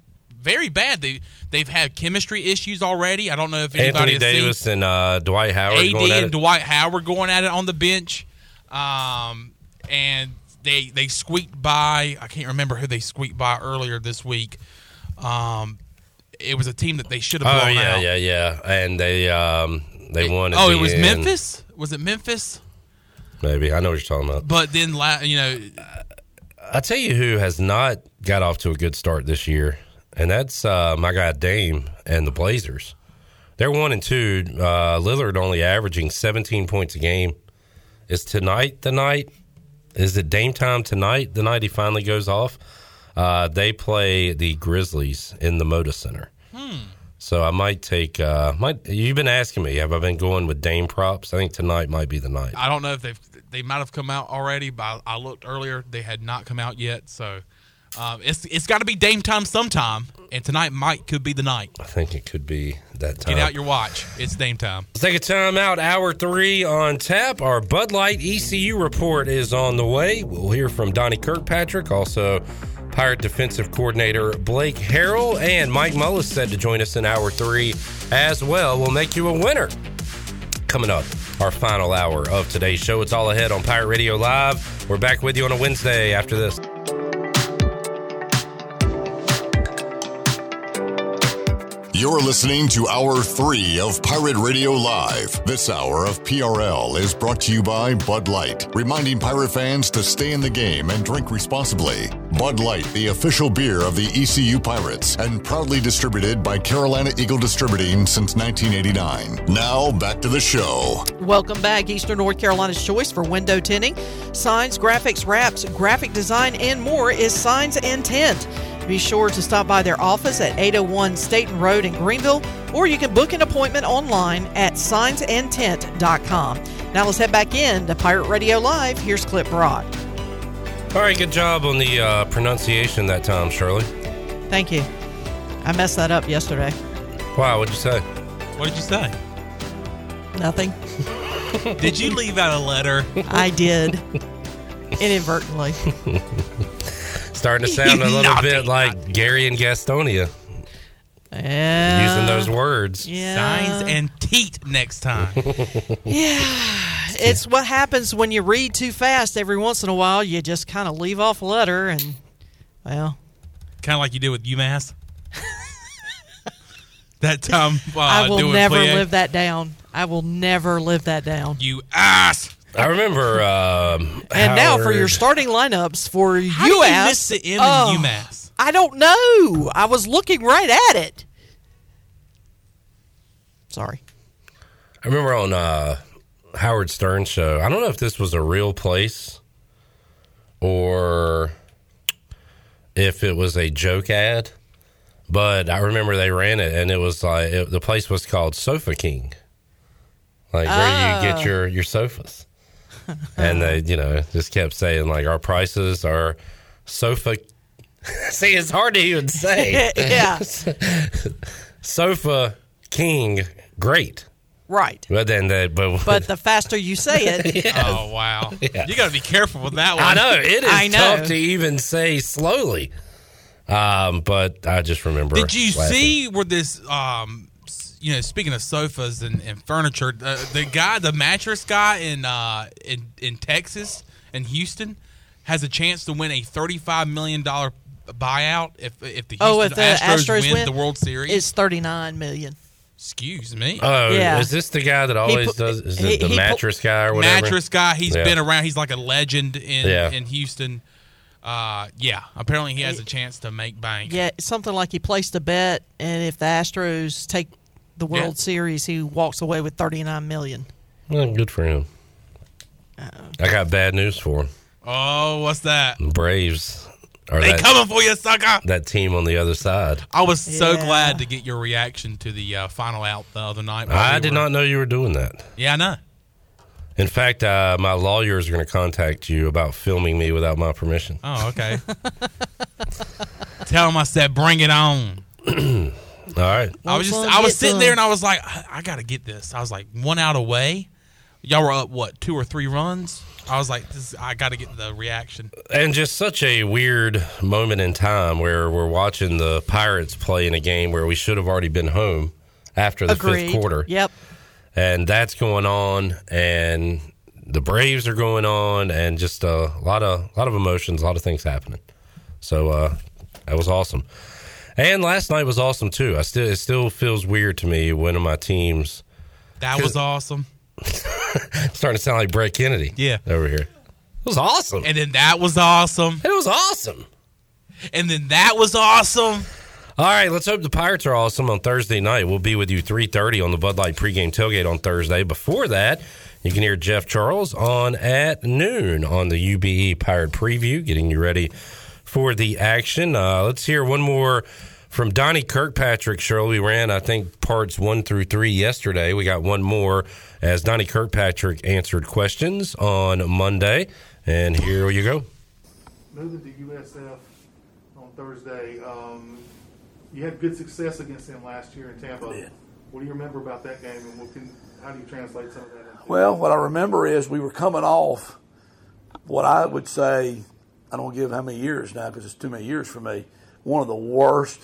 very bad. They they've had chemistry issues already. I don't know if anybody Anthony has seen Davis and uh, Dwight Howard AD going at and it. Dwight Howard going at it on the bench, um, and they they squeaked by. I can't remember who they squeaked by earlier this week. Um, it was a team that they should have Oh blown yeah, out. yeah, yeah. And they um they won. at Oh, it was end. Memphis. Was it Memphis? Maybe I know what you're talking about. But then, la- you know, I tell you who has not got off to a good start this year, and that's uh, my guy Dame and the Blazers. They're one and two. Uh, Lillard only averaging 17 points a game. Is tonight the night? Is it Dame time tonight? The night he finally goes off. Uh, they play the Grizzlies in the Moda Center. So I might take. Uh, might you've been asking me? Have I been going with Dame props? I think tonight might be the night. I don't know if they've they might have come out already, but I looked earlier; they had not come out yet. So um, it's it's got to be Dame time sometime, and tonight might could be the night. I think it could be that time. Get out your watch; it's Dame time. Let's take a time out. Hour three on tap. Our Bud Light ECU report is on the way. We'll hear from Donnie Kirkpatrick, also Pirate defensive coordinator Blake Harrell, and Mike Mullis said to join us in hour three as well. We'll make you a winner. Coming up, our final hour of today's show. It's all ahead on Pirate Radio Live. We're back with you on a Wednesday after this. You're listening to Hour 3 of Pirate Radio Live. This hour of PRL is brought to you by Bud Light, reminding Pirate fans to stay in the game and drink responsibly. Bud Light, the official beer of the ECU Pirates, and proudly distributed by Carolina Eagle Distributing since 1989. Now, back to the show. Welcome back, Eastern North Carolina's choice for window tinting, signs, graphics, wraps, graphic design, and more is Signs and Tint. Be sure to stop by their office at 801 Staten Road in Greenville, or you can book an appointment online at signsandtint.com. Now let's head back in to Pirate Radio Live. Here's Clip Brock. All right, good job on the uh, pronunciation that time, Shirley. Thank you. I messed that up yesterday. Wow, what'd you say? What did you say? Nothing. Did you leave out a letter? I did. Inadvertently. Starting to sound a little Naughty, bit like Gary and Gastonia Yeah. using those words. Yeah. Signs and teat next time. Yeah. It's what happens when you read too fast every once in a while. You just kind of leave off a letter and, well, kind of like you did with UMass. that time, uh, I will doing never plie. live that down. I will never live that down. You ass. I remember. Um, And now for your starting lineups for How do you UMass. miss the M in oh, UMass? I don't know. I was looking right at it. Sorry. I remember on uh, Howard Stern show. I don't know if this was a real place or if it was a joke ad, but I remember they ran it, and it was like it, the place was called Sofa King, like where you get your your sofas. And they, you know, just kept saying like our prices are sofa. See, it's hard to even say. yeah. sofa king, great. Right. But then they, but, But the faster you say it, Oh wow! You got to be careful with that one. I know it is I know. tough to even say slowly. Um, but I just remember. Did you laughing. see where this? Um, s- you know, speaking of sofas and, and furniture, uh, the guy, the mattress guy in uh in in Texas in Houston, has a chance to win a thirty-five million dollar buyout if if the Houston oh, if the Astros, Astros, win, win the World Series. it's thirty nine million. Excuse me. Oh, Yeah. is this the guy that always pu- does? Is he- it the he pu- mattress guy or whatever? mattress guy. He's Yeah. been around. He's like a legend in Yeah. in Houston. Uh, yeah. Apparently, he has a chance to make bank. Yeah, something like he placed a bet, and if the Astros take the World Yeah. Series, he walks away with thirty nine million. Well, good for him. I got bad news for him. Oh, what's that? Braves are They that, coming for you, sucker. that team on the other side. I was so Yeah. glad to get your reaction to the uh, final out the other night. I we did were- not know you were doing that. Yeah, I know. In fact, uh, my lawyers are going to contact you about filming me without my permission. Oh, okay. Tell him I said, bring it on. All right. I was just I was sitting some. there and I was like, I, I got to get this. I was like, one out away. Y'all were up what, two or three runs? I was like, this, I got to get the reaction. And just such a weird moment in time where we're watching the Pirates play in a game where we should have already been home after the Agreed. fifth quarter. Yep. and that's going on and the braves are going on and just a lot of lot of emotions a lot of things happening so uh that was awesome and last night was awesome too i still it still feels weird to me of my teams That was awesome. starting to sound like brett kennedy Yeah. over here it was awesome And then that was awesome. it was awesome And then that was awesome. All right, let's hope the Pirates are awesome on Thursday night. We'll be with you 3.30 on the Bud Light pregame tailgate on Thursday. Before that, you can hear Jeff Charles on at noon on the UBE Pirate Preview, getting you ready for the action. Uh, let's hear one more from Donnie Kirkpatrick. Shirley, we ran, I think, parts one through three yesterday. We got one more as Donnie Kirkpatrick answered questions on Monday. And here you go. moving to USF on Thursday. Um, you had good success against them last year in Tampa. What do you remember about that game, and what can, how do you translate some of that? Into? Well, what I remember is we were coming off what I would say, I don't give how many years now because it's too many years for me, one of the worst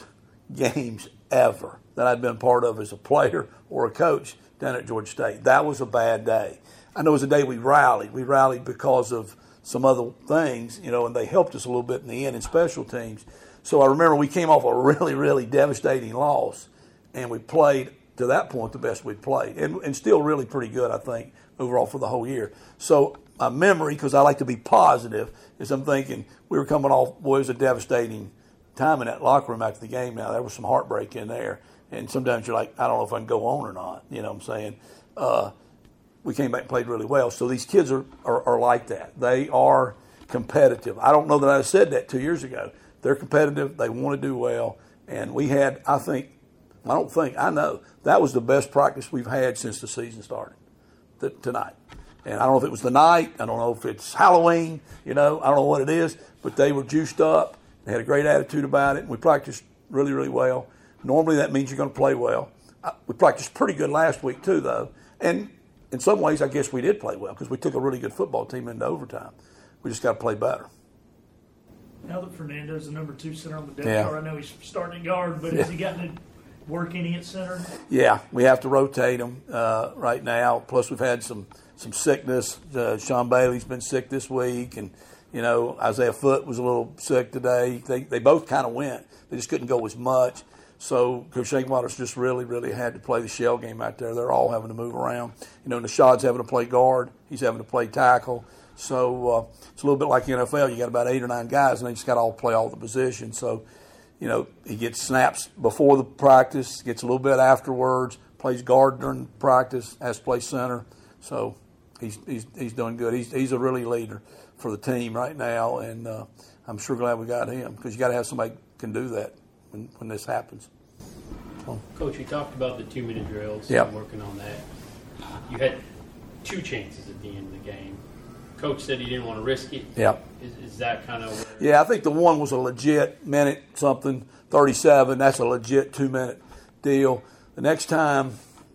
games ever that I'd been part of as a player or a coach down at Georgia State. That was a bad day. I know it was a day we rallied. We rallied because of some other things, you know, and they helped us a little bit in the end in special teams. So I remember we came off a really, really devastating loss, and we played to that point the best we'd played, and, and still really pretty good, I think, overall for the whole year. So my memory, because I like to be positive, is I'm thinking we were coming off, boy, it was a devastating time in that locker room after the game. Now there was some heartbreak in there, and sometimes you're like, I don't know if I can go on or not. You know what I'm saying? Uh, we came back and played really well. So these kids are, are, are like that. They are competitive. I don't know that I said that two years ago. They're competitive. They want to do well. And we had, I think, I don't think, I know, that was the best practice we've had since the season started th- tonight. And I don't know if it was the night. I don't know if it's Halloween. You know, I don't know what it is. But they were juiced up. They had a great attitude about it. And we practiced really, really well. Normally that means you're going to play well. I, we practiced pretty good last week, too, though. And in some ways, I guess we did play well because we took a really good football team into overtime. We just got to play better. Now that Fernando's the number two center on the depth Yeah. chart, I know he's starting guard, but Yeah. has he gotten to work any at center? Yeah, we have to rotate him uh, right now. Plus, we've had some some sickness. Uh, Sean Bailey's been sick this week, and you know Isaiah Foot was a little sick today. They they both kind of went. They just couldn't go as much. So Coach Waters just really, really had to play the shell game out there. They're all having to move around. You know, Nashad's having to play guard. He's having to play tackle. So uh, it's a little bit like the NFL. You got about eight or nine guys, and they just got to all play all the positions. So you know, he gets snaps before the practice, gets a little bit afterwards, plays guard during practice, has to play center. So he's he's, he's doing good. He's he's a really leader for the team right now, and uh, I'm sure glad we got him because you got to have somebody can do that when when this happens. Coach, you talked about the two minute drills Yep. and working on that. You had two chances at the end of the game. Coach said he didn't want to risk it. Yep. Is, is that kind of Yeah, I think the one was a legit minute something, 37. That's a legit two minute deal. The next time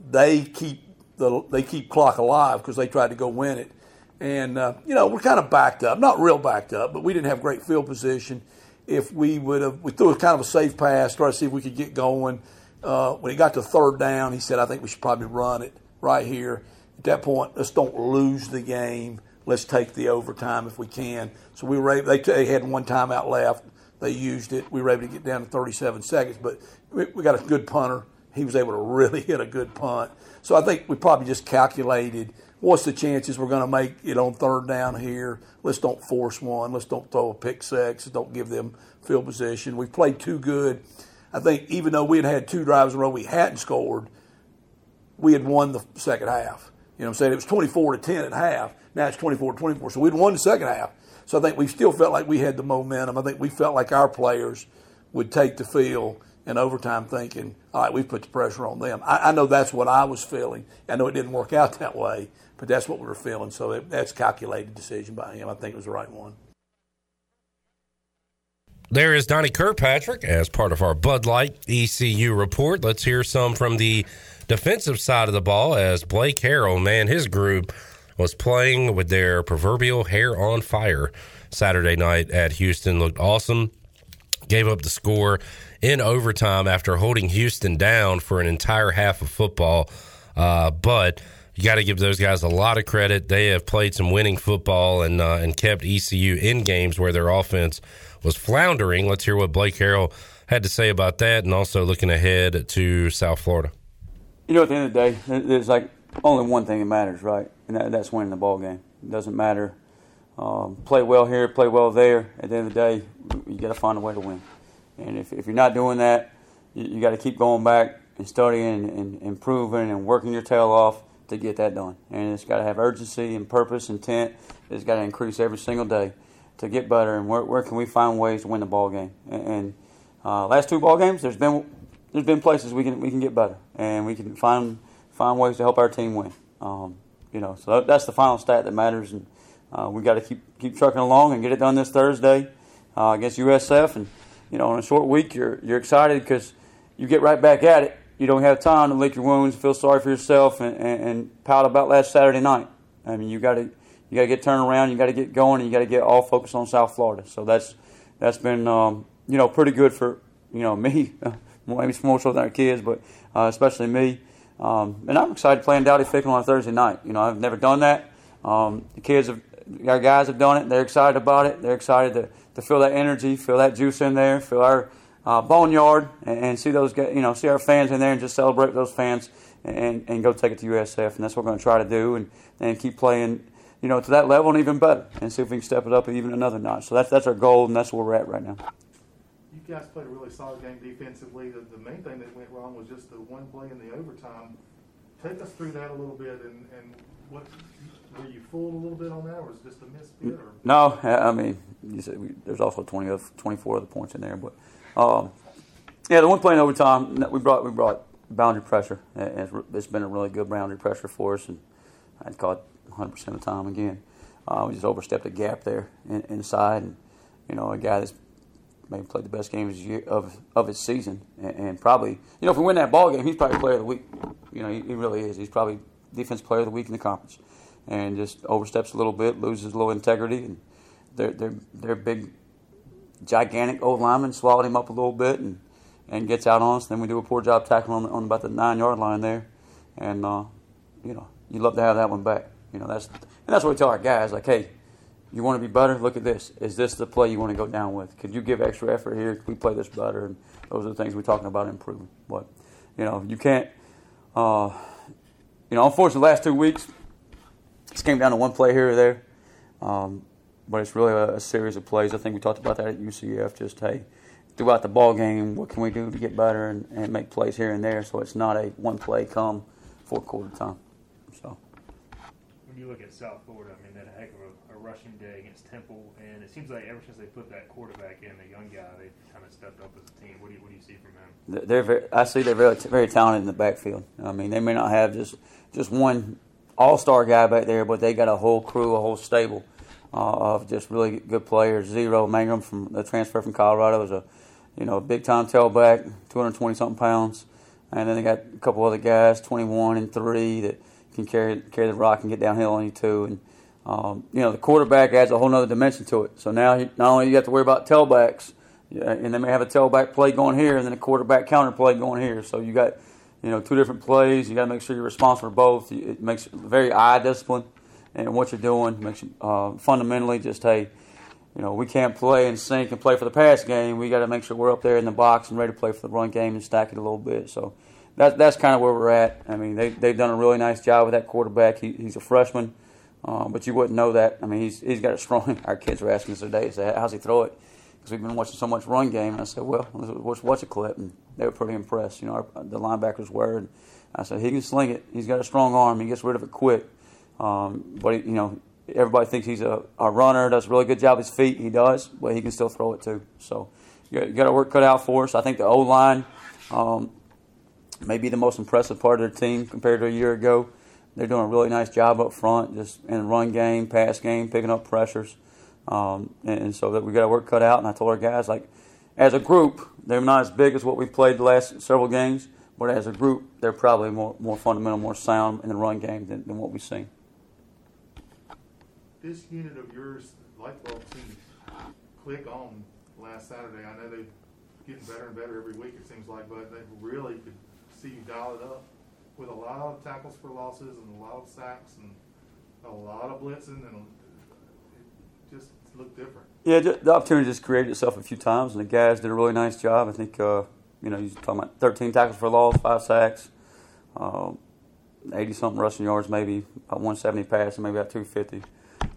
they keep the they keep clock alive because they tried to go win it, and uh, you know we're kind of backed up, not real backed up, but we didn't have great field position. If we would have, we threw a kind of a safe pass, tried to see if we could get going. Uh, when he got to third down, he said, "I think we should probably run it right here." At that point, let's don't lose the game. Let's take the overtime if we can. So we were able, they, they had one timeout left. They used it. We were able to get down to 37 seconds, but we, we got a good punter. He was able to really hit a good punt. So I think we probably just calculated what's the chances we're going to make it on third down here. Let's don't force one. Let's don't throw a pick six. Don't give them field position. We played too good. I think even though we had had two drives in a row we hadn't scored, we had won the second half. You know what I'm saying? It was 24 to 10 at half. Now it's 24 to 24. So we'd won the second half. So I think we still felt like we had the momentum. I think we felt like our players would take the field in overtime thinking, all right, we've put the pressure on them. I, I know that's what I was feeling. I know it didn't work out that way, but that's what we were feeling. So it, that's calculated decision by him. I think it was the right one. There is Donnie Kirkpatrick as part of our Bud Light ECU report. Let's hear some from the defensive side of the ball as Blake Harrell, man, his group was playing with their proverbial hair on fire Saturday night at Houston. Looked awesome. Gave up the score in overtime after holding Houston down for an entire half of football. Uh, but you got to give those guys a lot of credit. They have played some winning football and uh, and kept ECU in games where their offense was floundering. Let's hear what Blake Harrell had to say about that, and also looking ahead to South Florida. You know, at the end of the day, there's like only one thing that matters, right? And that, that's winning the ball game. It doesn't matter. Um, play well here, play well there. At the end of the day, you got to find a way to win. And if, if you're not doing that, you, you got to keep going back and studying and, improving and working your tail off to get that done. And it's got to have urgency and purpose, intent. It's got to increase every single day to get better. And where, where can we find ways to win the ball game? And, and uh, last two ball games, there's been there's been places we can we can get better, and we can find find ways to help our team win. Um, you know, so that's the final stat that matters, and uh, we got to keep keep trucking along and get it done this Thursday uh, against USF. And you know, in a short week, you're you're excited because you get right back at it. You don't have time to lick your wounds, feel sorry for yourself, and, and, and pout about last Saturday night. I mean, you got to you got to get turned around, you got to get going, and you got to get all focused on South Florida. So that's that's been um, you know pretty good for you know me, maybe more so than our kids, but uh, especially me. Um, and I'm excited playing Dowdy Ficklen on a Thursday night. You know, I've never done that. Um, the kids have, our guys have done it. They're excited about it. They're excited to, to feel that energy, feel that juice in there, feel our uh, boneyard, and, and see those, you know, see our fans in there and just celebrate those fans and, and go take it to USF. And that's what we're going to try to do and, and keep playing, you know, to that level and even better and see if we can step it up even another notch. So that's, that's our goal and that's where we're at right now you guys played a really solid game defensively. The, the, main thing that went wrong was just the one play in the overtime. Take us through that a little bit, and, and what were you fooled a little bit on that, or was it just a misfit? Or? No, I mean, we, there's also 20 of 24 other points in there, but um, yeah, the one play in overtime we brought we brought boundary pressure. It's, it's been a really good boundary pressure for us, and I'd call it 100 percent of the time again. Uh, we just overstepped a gap there in, inside, and you know, a guy that's maybe played the best game of his, year, of, of his season, and, and, probably you know if we win that ball game, he's probably player of the week. You know, he, he, really is. He's probably defense player of the week in the conference, and just oversteps a little bit, loses a little integrity, and they're they're they're big, gigantic old linemen swallowed him up a little bit, and and gets out on us. Then we do a poor job tackling on, on about the nine yard line there, and uh, you know you'd love to have that one back. You know that's and that's what we tell our guys like, hey you want to be better? Look at this. Is this the play you want to go down with? Could you give extra effort here? Could we play this better? And those are the things we're talking about improving. But you know, you can't. Uh, you know, unfortunately, the last two weeks, it came down to one play here or there. Um, but it's really a, a, series of plays. I think we talked about that at UCF. Just hey, throughout the ball game, what can we do to get better and, and make plays here and there? So it's not a one play come fourth quarter time. So when you look at South Florida, I mean that heck of a rushing day against Temple, and it seems like ever since they put that quarterback in, the young guy, they've kind of stepped up as a team. What do you, what do you see from them? They're very, I see they're very very talented in the backfield. I mean, they may not have just just one all star guy back there, but they got a whole crew, a whole stable uh, of just really good players. Jaren Mangham from the transfer from Colorado is a you know big time tailback, 220 something pounds, and then they got a couple other guys, 21 and three that can carry carry the rock and get downhill on you too. And um, you know, the quarterback adds a whole other dimension to it. So now, he, not only you have to worry about tailbacks, and they may have a tailback play going here, and then a quarterback counter play going here. So you got, you know, two different plays. You got to make sure you're responsible for both. It makes very eye discipline, and what you're doing makes uh, fundamentally just hey, you know, we can't play and sync and play for the pass game. We got to make sure we're up there in the box and ready to play for the run game and stack it a little bit. So that's that's kind of where we're at. I mean, they they've done a really nice job with that quarterback. He, he's a freshman, uh, but you wouldn't know that. I mean, he's he's got a strong. Our kids were asking us today, say, "How's he throw it?" Because we've been watching so much run game. And I said, "Well, let's watch a clip," and they were pretty impressed. You know, our, the linebackers were. And I said, "He can sling it. He's got a strong arm. He gets rid of it quick." Um, but he, you know, everybody thinks he's a, a runner. Does a really good job with his feet. He does, but he can still throw it too. So you got, our work cut out for us. I think the O line. Um, maybe the most impressive part of their team compared to a year ago. They're doing a really nice job up front, just in the run game, pass game, picking up pressures. Um, and, and, so that we got our work cut out. And I told our guys, like, as a group, they're not as big as what we've played the last several games, but as a group, they're probably more, more fundamental, more sound in the run game than, than what we've seen. This unit of yours, light bulb seemed click on last Saturday. I know they're getting better and better every week, it seems like, but they really could see you dial it up with a lot of tackles for losses and a lot of sacks and a lot of blitzing and it just looked different. Yeah, the opportunity just created itself a few times, and the guys did a really nice job. I think, uh, you know, you're talking about 13 tackles for loss, five sacks, 80 uh, something rushing yards, maybe about 170 passing, maybe about 250,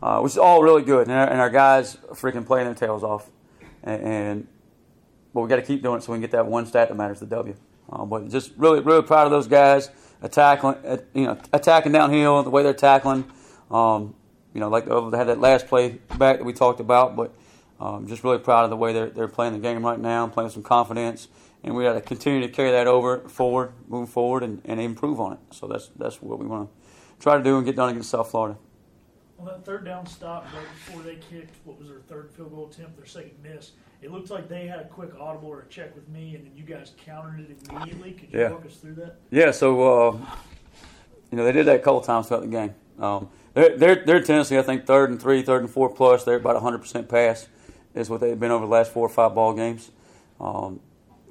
uh, which is all really good. And our, and our guys are freaking playing their tails off. And, and but we got to keep doing it so we can get that one stat that matters, the W. Uh, but just really, really proud of those guys attacking, you know, attacking downhill the way they're tackling. Um, you know, like they had that last play back that we talked about, but um, just really proud of the way they're, they're playing the game right now, playing with some confidence, and we got to continue to carry that over forward, move forward, and, and improve on it. So that's that's what we want to try to do and get done against South Florida. On that third down stop right before they kicked what was their third field goal attempt, their second miss it looked like they had a quick audible or a check with me, and then you guys countered it immediately. Could you yeah. walk us through that? Yeah, so uh, you know they did that a couple times throughout the game. Um, their their tendency, I think, third and three, third and four plus, they're about 100 percent pass is what they've been over the last four or five ball games, um,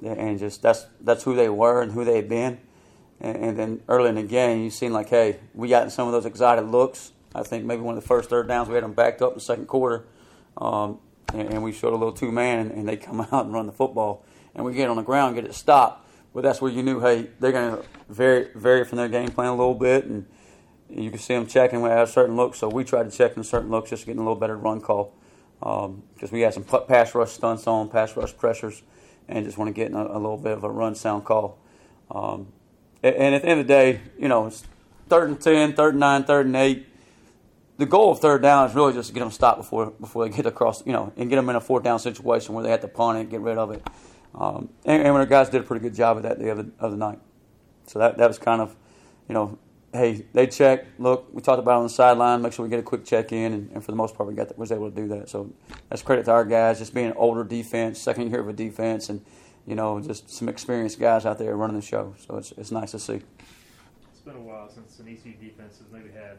and just that's that's who they were and who they've been. And, and then early in the game, you seen like, hey, we got some of those excited looks. I think maybe one of the first third downs we had them backed up in the second quarter. Um, and, and we showed a little two man, and, and, they come out and run the football, and we get on the ground, get it stopped. But that's where you knew, hey, they're going to vary, vary from their game plan a little bit, and you can see them checking at a certain look. So we tried to check in certain looks, just getting a little better run call, because um, we had some pass rush stunts on, pass rush pressures, and just want to get a, a, little bit of a run sound call. Um, and at the end of the day, you know, it's third and 10, third and 9, third and 8 the goal of third down is really just to get them stopped before before they get across, you know, and get them in a fourth down situation where they have to punt it, get rid of it. Um, and, and our guys did a pretty good job of that the other other night. So that that was kind of, you know, hey, they check. Look, we talked about it on the sideline. Make sure we get a quick check in, and, and for the most part, we got that, was able to do that. So that's credit to our guys, just being an older defense, second year of a defense, and you know, just some experienced guys out there running the show. So it's it's nice to see. It's been a while since an ECU defense has maybe had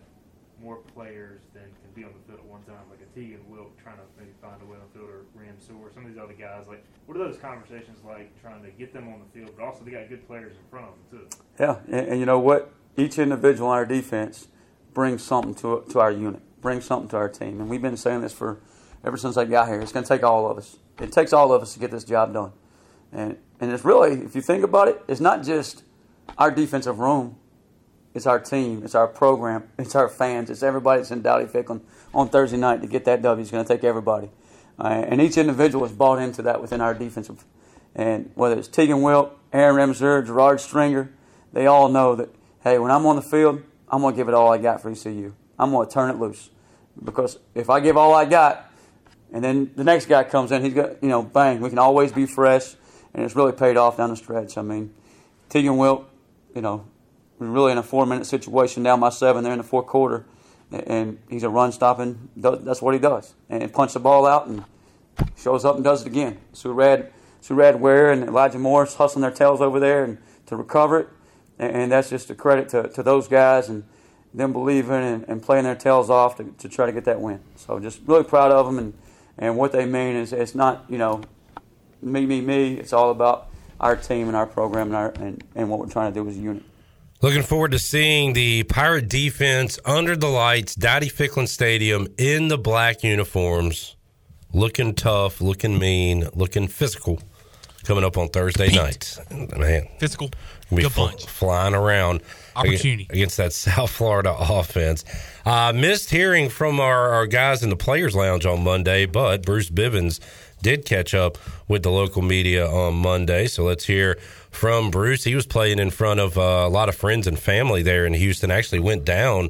more players than can be on the field at one time, like a Teagan Wilk trying to maybe find a way on the field, or Ram Sewell, some of these other guys. Like, what are those conversations like trying to get them on the field, but also they got good players in front of them too. Yeah, and, and you know what? Each individual on our defense brings something to to our unit, brings something to our team, and we've been saying this for ever since I got here. It's going to take all of us. It takes all of us to get this job done, and and it's really, if you think about it, it's not just our defensive room it's our team. It's our program. It's our fans. It's everybody that's in Dowdy-Ficklen on Thursday night to get that W. It's going to take everybody. Uh, and each individual is bought into that within our defensive. And whether it's Teagan Wilk, Aaron Remser, Gerard Stringer, they all know that, hey, when I'm on the field, I'm going to give it all I got for ECU. I'm going to turn it loose. Because if I give all I got, and then the next guy comes in, he's got, you know, bang, we can always be fresh. And it's really paid off down the stretch. I mean, Teagan Wilk, you know, really in a four minute situation down by seven there in the fourth quarter. And he's a run stopping, that's what he does. And punch the ball out and shows up and does it again. Surad, Surad Ware and Elijah Morris hustling their tails over there and to recover it. And that's just a credit to, to those guys and them believing and, and playing their tails off to, to try to get that win. So just really proud of them. And, and what they mean is it's not, you know, me, me, me. It's all about our team and our program and, our, and, and what we're trying to do as a unit. Looking forward to seeing the Pirate defense under the lights, Dowdy-Ficklen Stadium in the black uniforms, looking tough, looking mean, looking physical. coming up on Thursday night. Man, Physical. Gonna be Good fl- bunch. flying around Opportunity. against that South Florida offense. Uh, missed hearing from our, our guys in the Players Lounge on Monday, but Bruce Bivens did catch up with the local media on Monday. So let's hear from Bruce. He was playing in front of uh, a lot of friends and family there in Houston. Actually went down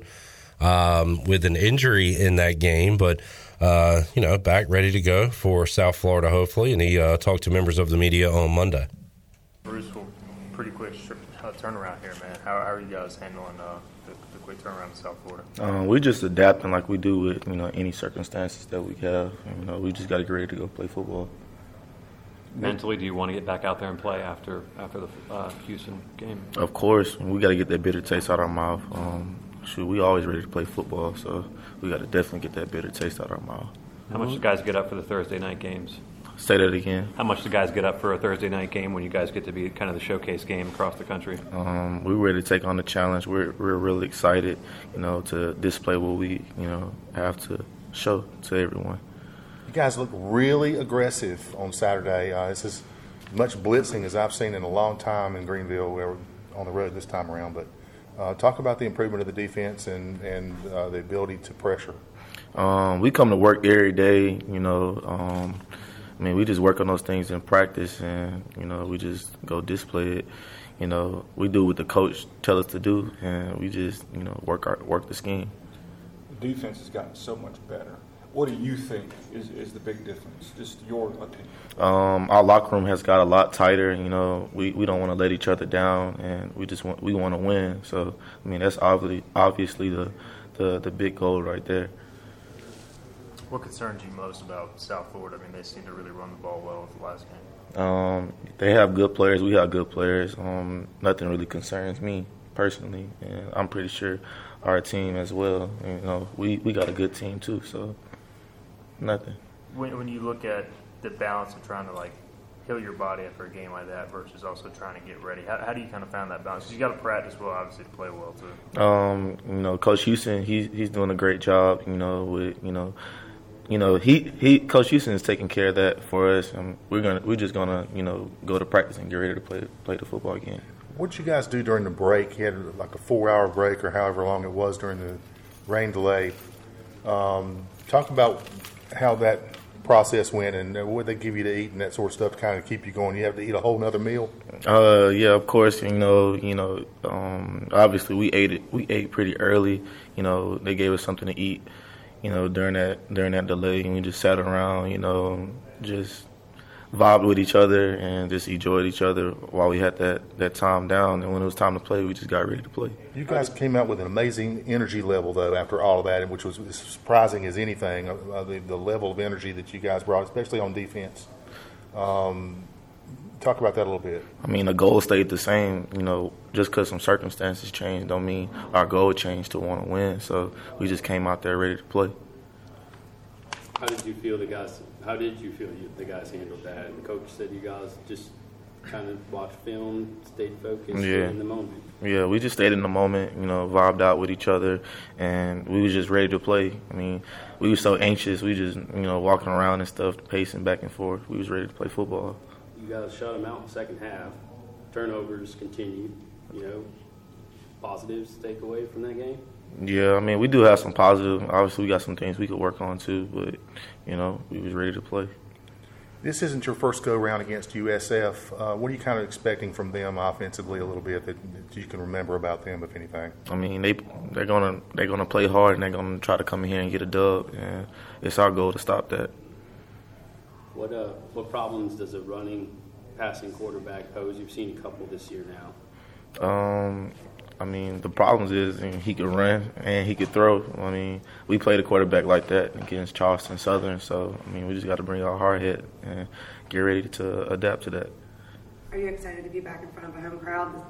um, with an injury in that game, but uh, you know, back ready to go for South Florida, hopefully. And he uh, talked to members of the media on Monday. Bruce, well, pretty quick uh, turnaround here, man. How, how are you guys handling uh, the, the quick turnaround in South Florida? Um, we just adapting like we do with you know any circumstances that we have. You know, we just got to get ready to go play football. Mentally, do you want to get back out there and play after after the uh, Houston game? Of course, we got to get that bitter taste out of our mouth. Um, shoot, we always ready to play football, so we got to definitely get that bitter taste out of our mouth. How much do you guys get up for the Thursday night games? Say that again. How much do guys get up for a Thursday night game when you guys get to be kind of the showcase game across the country? Um, we're ready to take on the challenge. We're we're really excited, you know, to display what we you know have to show to everyone. You guys look really aggressive on Saturday. Uh, it's as much blitzing as I've seen in a long time in Greenville. We were on the road this time around. But uh, talk about the improvement of the defense and, and uh, the ability to pressure. Um, we come to work every day, you know. Um, I mean, we just work on those things in practice, and you know, we just go display it. You know, we do what the coach tell us to do, and we just you know work our work the scheme. The defense has gotten so much better. What do you think is, is the big difference? Just your opinion. Um, our locker room has got a lot tighter. You know, we, we don't want to let each other down, and we just want we want to win. So, I mean, that's obviously obviously the, the the big goal right there. What concerns you most about South Florida? I mean, they seem to really run the ball well with the last game. Um, they have good players. We have good players. Um, nothing really concerns me personally, and I'm pretty sure our team as well. You know, we, we got a good team too. So, nothing. When, when you look at the balance of trying to like heal your body after a game like that versus also trying to get ready, how, how do you kind of find that balance? 'Cause you got to practice well, obviously, to play well too. Um, you know, Coach Houston, he's he's doing a great job. You know, with you know, you know, he he Coach Houston is taking care of that for us. Um, we're gonna we're just gonna you know go to practice and get ready to play play the football game. What did you guys do during the break? You had like a four-hour break or however long it was during the rain delay. Um, talk about how that process went and what they give you to eat and that sort of stuff to kind of keep you going. You have to eat a whole nother meal. Uh, yeah, of course. You know, you know. Um, obviously, we ate it. We ate pretty early. You know, they gave us something to eat. You know, during that during that delay, and we just sat around. You know, just vibed with each other and just enjoyed each other while we had that that time down. And when it was time to play, we just got ready to play. You guys came out with an amazing energy level, though, after all of that, which was as surprising as anything. Uh, the, the level of energy that you guys brought, especially on defense. Um, talk about that a little bit. I mean, the goal stayed the same. You know, just because some circumstances changed, don't mean our goal changed to want to win. So we just came out there ready to play. How did you feel the guys? How did you feel you, the guys handled that? And the coach said you guys just kind of watched film, stayed focused, Yeah. in the moment. Yeah, we just stayed in the moment, you know, vibed out with each other, and we was just ready to play. I mean, we were so anxious. We just, you know, walking around and stuff, pacing back and forth. We was ready to play football. You guys shut them out in the second half. Turnovers continued. You know, positives to take away from that game. Yeah, I mean, we do have some positive. Obviously, we got some things we could work on too, but you know, we was ready to play. This isn't your first go round against USF. Uh, what are you kind of expecting from them offensively a little bit that, that you can remember about them, if anything? I mean, they they're gonna they're gonna play hard and they're gonna try to come in here and get a dub, and it's our goal to stop that. What uh, what problems does a running, passing quarterback pose? You've seen a couple this year now. Um, I mean, the problems is I mean, he could run and he could throw. I mean, we played a quarterback like that against Charleston Southern, so I mean, we just got to bring our hard head and get ready to adapt to that. Are you excited to be back in front of a home crowd?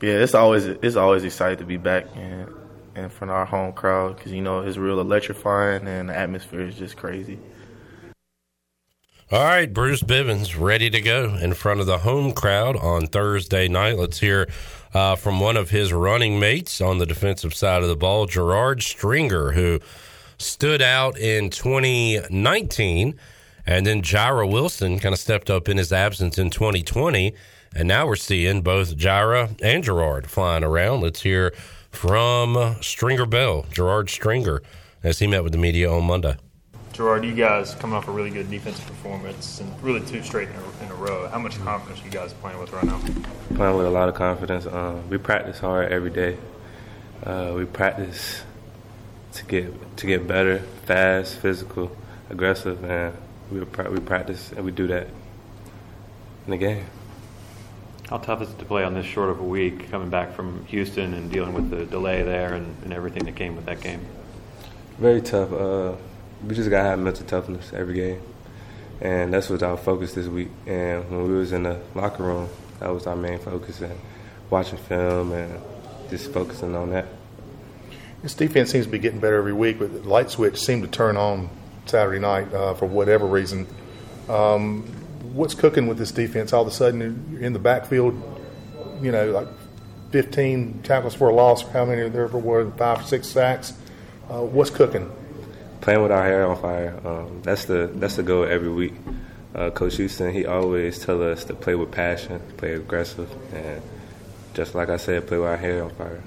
Yeah, it's always it's always excited to be back in in front of our home crowd because you know it's real electrifying and the atmosphere is just crazy. All right, Bruce Bivens ready to go in front of the home crowd on Thursday night. Let's hear uh, from one of his running mates on the defensive side of the ball, Gerard Stringer, who stood out in 2019 And then Jira Wilson kind of stepped up in his absence in 2020. And now we're seeing both Jira and Gerard flying around. Let's hear from Stringer Bell, Gerard Stringer, as he met with the media on Monday. Gerard, you guys coming off a really good defensive performance and really two straight in a, in a row. How much confidence are you guys playing with right now? Playing with a lot of confidence. Um, we practice hard every day. Uh, we practice to get to get better, fast, physical, aggressive, and we we practice and we do that in the game. How tough is it to play on this short of a week, coming back from Houston and dealing with the delay there and, and everything that came with that game? Very tough. Uh, we just gotta have mental toughness every game, and that's what our focus this week. And when we was in the locker room, that was our main focus, and watching film and just focusing on that. This defense seems to be getting better every week, but the light switch seemed to turn on Saturday night uh, for whatever reason. Um, what's cooking with this defense? All of a sudden, you're in the backfield, you know, like 15 tackles for a loss. How many there for what? Five six sacks. Uh, what's cooking? Playing with our hair on fire. Um, that's the that's the goal every week. Uh, Coach Houston, he always tell us to play with passion, play aggressive, and just like I said, play with our hair on fire.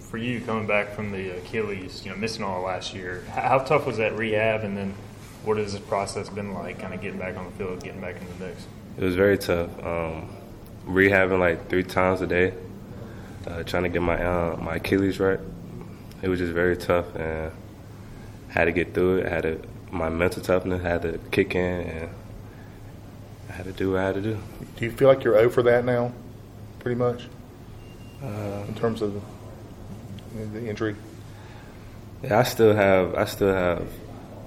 For you, coming back from the Achilles, you know, missing all last year, how tough was that rehab, and then what has this process been like, kind of getting back on the field, getting back in the mix? It was very tough. Um, rehabbing like three times a day, uh, trying to get my uh, my Achilles right. It was just very tough, and had to get through it. I had to my mental toughness had to kick in, and I had to do what I had to do. Do you feel like you're over that now, pretty much, uh, in terms of the injury? Yeah, I still have I still have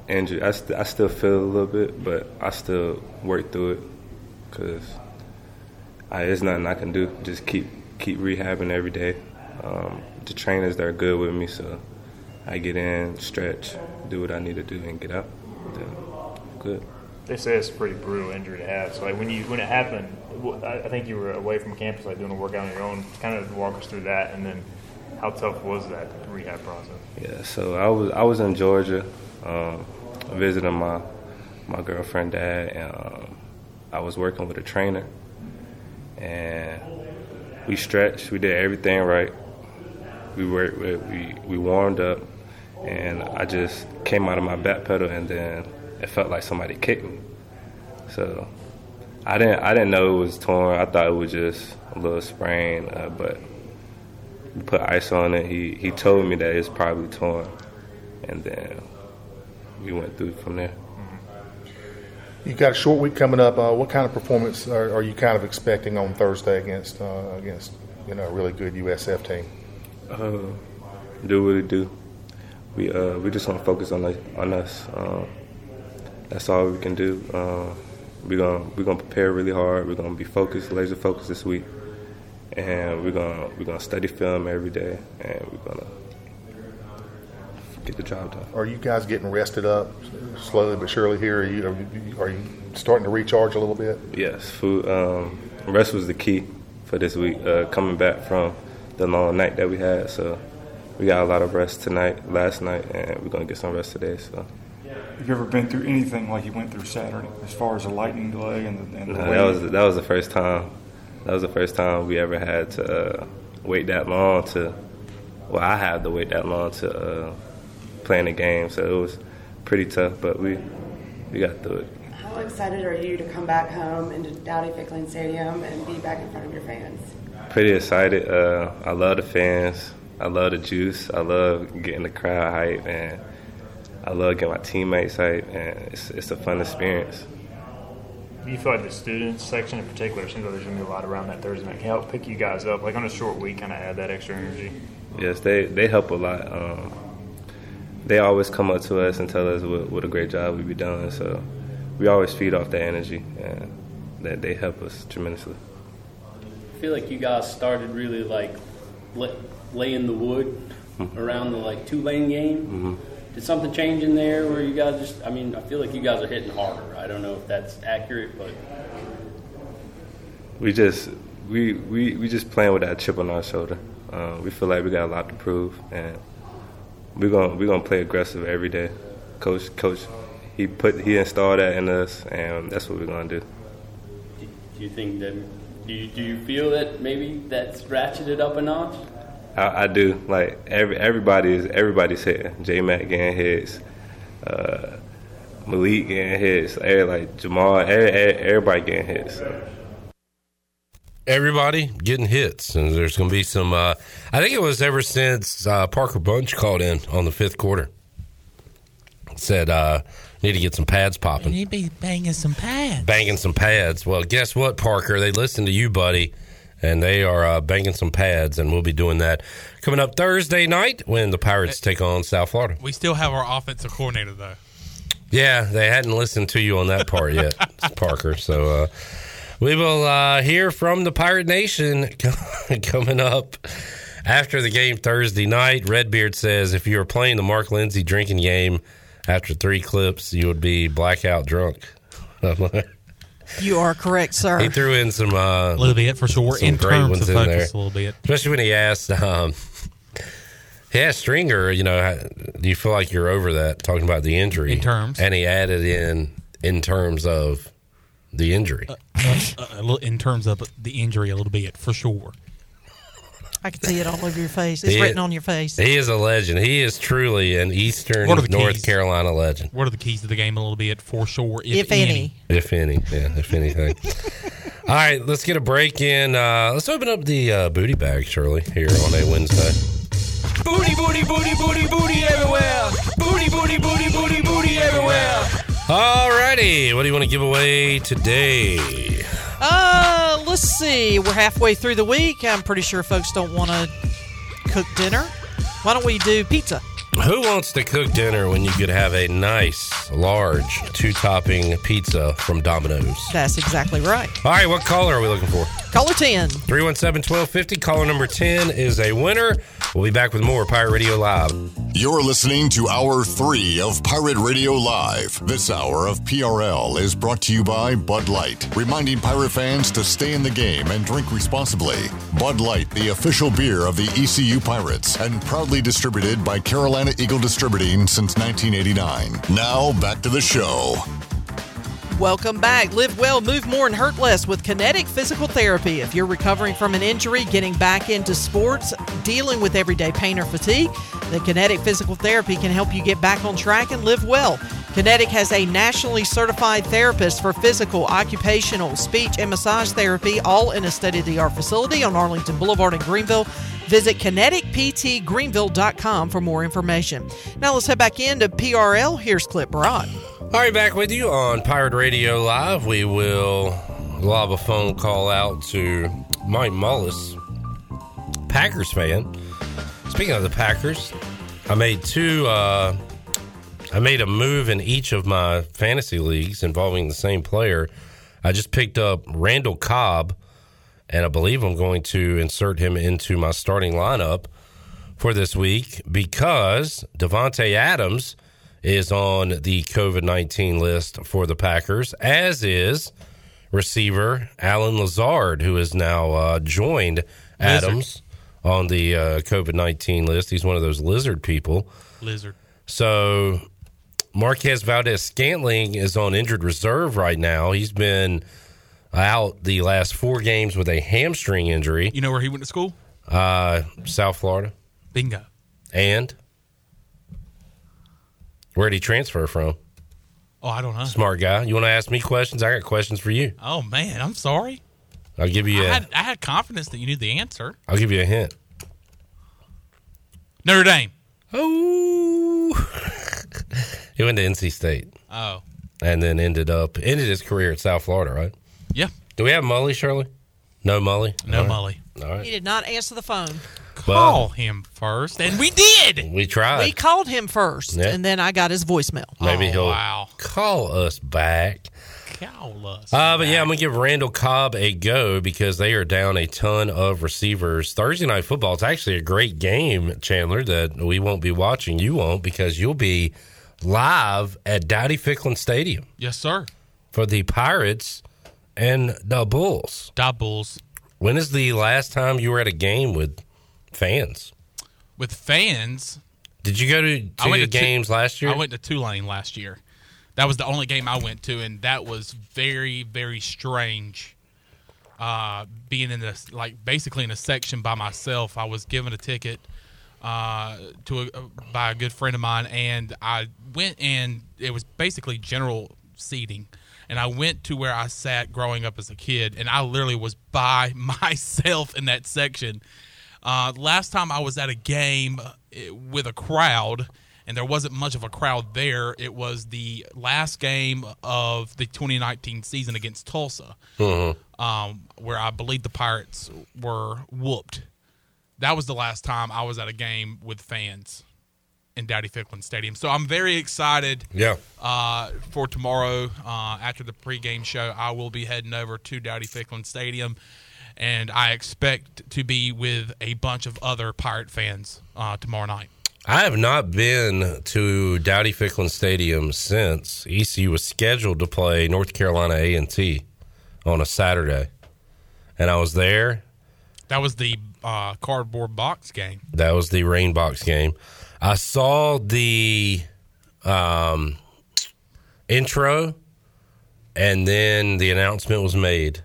injury. I, st- I still feel a little bit, but I still work through it because there's nothing I can do. Just keep keep rehabbing every day. Um, the trainers they're good with me, so I get in, stretch, do what I need to do, and get out. Then good. They say it's a pretty brutal injury to have. So like when you when it happened, I think you were away from campus, like doing a workout on your own. Kind of walk us through that, and then how tough was that rehab process? Yeah, so I was I was in Georgia. Um, visiting my my girlfriend dad, and um, I was working with a trainer, and we stretched. We did everything right. We worked. We we warmed up, and I just came out of my back pedal, and then it felt like somebody kicked me. So I didn't I didn't know it was torn. I thought it was just a little sprain, uh, but we put ice on it. He he told me that it's probably torn, and then we went through from there. You've got a short week coming up. Uh, what kind of performance are, are, you kind of expecting on Thursday against uh, against you know a really good USF team? Uh, do what we do. We uh, we just want to focus on on us. Um, that's all we can do. Um, we're gonna we're gonna prepare really hard. We're gonna be focused, laser focused this week, and we're gonna we're gonna study film every day, and we're gonna get the job done. Are you guys getting rested up slowly but surely here? Are you are you, are you starting to recharge a little bit? Yes, food um, rest was the key for this week. Uh, coming back from the long night that we had, so we got a lot of rest tonight, last night, and we're gonna get some rest today. So. Have you ever been through anything like you went through Saturday, as far as a lightning delay and the, and the no, that was that was the first time. That was the first time we ever had to uh, wait that long to. Well, I had to wait that long to uh, playing the game, so it was pretty tough, but we we got through it. How excited are you to come back home into Dowdy Ficklen Stadium and be back in front of your fans? Pretty excited. Uh, I love the fans. I love the juice. I love getting the crowd hype, and I love getting my teammates hype, and it's, it's a fun experience. Do you feel like the students section in particular seems like there's going to be a lot around that Thursday night? Can help pick you guys up, like on a short week, kind of add that extra energy? Yes, they, they help a lot. Um, they always come up to us and tell us what, what a great job we be doing. So we always feed off that energy, and that they help us tremendously. I feel like you guys started really like laying the wood mm-hmm. around the like Tulane game. Mm-hmm. Did something change in there where you guys just? I mean, I feel like you guys are hitting harder. I don't know if that's accurate, but we just we we we just playing with that chip on our shoulder. Uh, we feel like we got a lot to prove, and we're gonna we're gonna play aggressive every day. Coach coach he put he installed that in us, and that's what we're gonna do. Do you think that? Do you, do you feel that maybe that's ratcheted up a notch? I, I do. Like every everybody is everybody's hitting. J Mac getting hits, uh, Malik getting hits. Every, like Jamal, every, everybody getting hits. So. Everybody getting hits, and there's going to be some. Uh, I think it was ever since uh, Parker Bunch called in on the fifth quarter. Said uh, need to get some pads popping. He'd be banging some pads. banging some pads. Well, guess what, Parker? They listen to you, buddy, and they are uh, banging some pads, and we'll be doing that coming up Thursday night when the Pirates take on South Florida. We still have our offensive coordinator though. Yeah, they hadn't listened to you on that part yet, Parker. So uh, we will uh, hear from the Pirate Nation coming up after the game Thursday night. Redbeard says if you were playing the Mark Lindsay drinking game after three clips, you would be blackout drunk. You are correct, sir. He threw in some uh, A little bit for sure. some In great terms ones of in focus, there. a little bit. Especially when he asked, um, he asked Stringer, you know, how- do you feel like you're over that? Talking about the injury In terms. and he added in in terms of the injury. Uh, a little, in terms of the injury, a little bit for sure. I can see it all over your face. It's He- written on your face. He is a legend. He is truly an Eastern What are the North keys? Carolina legend. What are the keys to the game? A little bit for sure, if, If any. If any, yeah, if anything. All right, let's get a break in. Uh, let's open up the uh, booty bag, Shirley, here on a Wednesday. Booty, booty, booty, booty, booty everywhere. Booty, booty, booty, booty, booty everywhere. All righty, what do you want to give away today? Uh, let's see. We're halfway through the week. I'm pretty sure folks don't want to cook dinner. Why don't we do pizza? Who wants to cook dinner when you could have a nice, large, two topping pizza from Domino's? That's exactly right. All right, what caller are we looking for? Caller 10. 317 1250. Caller number 10 is a winner. We'll be back with more Pirate Radio Live. You're listening to Hour 3 of Pirate Radio Live. This hour of PRL is brought to you by Bud Light, reminding pirate fans to stay in the game and drink responsibly. Bud Light, the official beer of the ECU Pirates, and proudly distributed by Carolina Eagle Distributing since 1989. Now, back to the show. Welcome back. Live well, move more, and hurt less with Kinetic Physical Therapy. If you're recovering from an injury, getting back into sports, dealing with everyday pain or fatigue, the Kinetic Physical Therapy can help you get back on track and live well. Kinetic has a nationally certified therapist for physical, occupational, speech, and massage therapy, all in a state of the art facility on Arlington Boulevard in Greenville. Visit kineticptgreenville.com for more information. Now let's head back into PRL. Here's Clip Brock. All right, back with you on Pirate Radio Live. We will lob a phone call out to Mike Mullis, Packers fan. Speaking of the Packers, I made two. Uh, I made a move in each of my fantasy leagues involving the same player. I just picked up Randall Cobb, and I believe I'm going to insert him into my starting lineup for this week because Davante Adams is on the COVID 19 list for the Packers, as is receiver Allen Lazard, who has now uh, joined Adams on the uh, COVID 19 list. He's one of those lizard people. Lizard. So Marquez Valdes-Scantling is on injured reserve right now. He's been out the last four games with a hamstring injury. You know where he went to school? Uh, South Florida. Bingo. And where did he transfer from? Oh, I don't know. Smart guy. You want to ask me questions? I got questions for you. Oh man, I'm sorry. I'll give you I a. had, I had confidence that you knew the answer. I'll give you a hint. Notre Dame. Oh. he went to NC State. Oh. And then ended up ended his career at South Florida, right? Yeah. Do we have Mully, Shirley? No Molly? No All right. Mully. All right. He did not answer the phone. Call him first, and we did. We tried. We called him first, Yeah. and then I got his voicemail. Maybe Oh, he'll wow. call us back. Call us. Uh, but yeah, I'm gonna give Randall Cobb a go because they are down a ton of receivers. Thursday night football. It's actually a great game, Chandler. That we won't be watching. You won't because you'll be live at Dowdy Ficklen Stadium Yes, sir. for the Pirates and the Bulls. Da Bulls. When is the last time you were at a game with fans? With fans, Did you go to, I went the to games last year? I went to Tulane last year. That was the only game I went to, and that was very, very strange. Uh, being in this, like basically in a section by myself, I was given a ticket uh, to a, by a good friend of mine, and I went and it was basically general seating. And I went to where I sat growing up as a kid, and I literally was by myself in that section. Uh, last time I was at a game uh, with a crowd, and there wasn't much of a crowd there. It was the last game of the 2019 season against Tulsa, Mhm. um, where I believe the Pirates were whooped. That was the last time I was at a game with fans in Dowdy Ficklen Stadium. So I'm very excited. Yeah. Uh, for tomorrow, uh, after the pregame show, I will be heading over to Dowdy Ficklen Stadium, and I expect to be with a bunch of other Pirate fans uh, tomorrow night. I have not been to Dowdy Ficklen Stadium since ECU was scheduled to play North Carolina A and T on a Saturday, and I was there. That was the uh, cardboard box game. That was the rain box game. I saw the um, intro, and then the announcement was made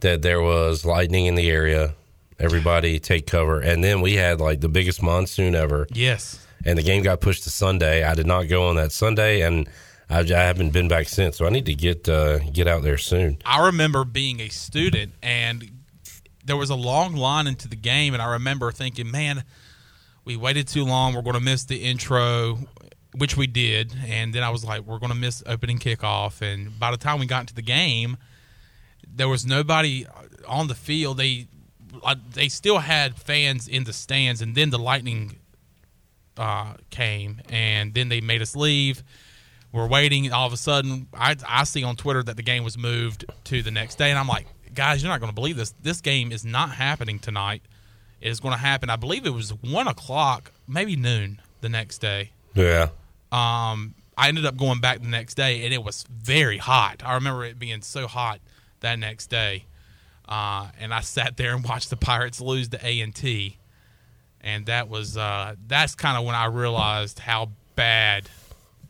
that there was lightning in the area. Everybody take cover, and then we had like the biggest monsoon ever. Yes. and the game got pushed to Sunday. I did not go on that Sunday, and I, I haven't been back since. So I need to get uh, get out there soon. I remember being a student and there was a long line into the game, and I remember thinking, man, we waited too long. We're going to miss the intro, which we did. And then I was like, we're going to miss opening kickoff. And by the time we got into the game, there was nobody on the field. They they still had fans in the stands, and then the lightning uh, came, and then they made us leave. We're waiting. All of a sudden, I, I see on Twitter that the game was moved to the next day, and I'm like, guys, you're not going to believe this. This game is not happening tonight. Is going to happen. I believe it was one o'clock, maybe noon, the next day. Yeah. Um, I ended up going back the next day, and it was very hot. I remember it being so hot that next day, uh, and I sat there and watched the Pirates lose to A and T, and that was uh, that's kind of when I realized how bad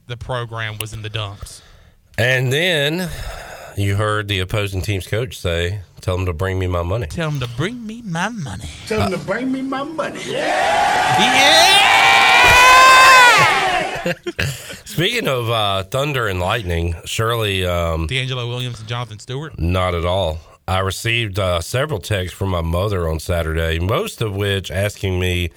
the program was in the dumps. And then you heard the opposing team's coach say, "Tell them to bring me my money." Tell them to bring me my money. Tell them to bring me my money. Yeah. Yeah. Speaking of uh, thunder and lightning, Shirley, um, DeAngelo Williams and Jonathan Stewart. Not at all. I received uh, several texts from my mother on Saturday, most of which asking me,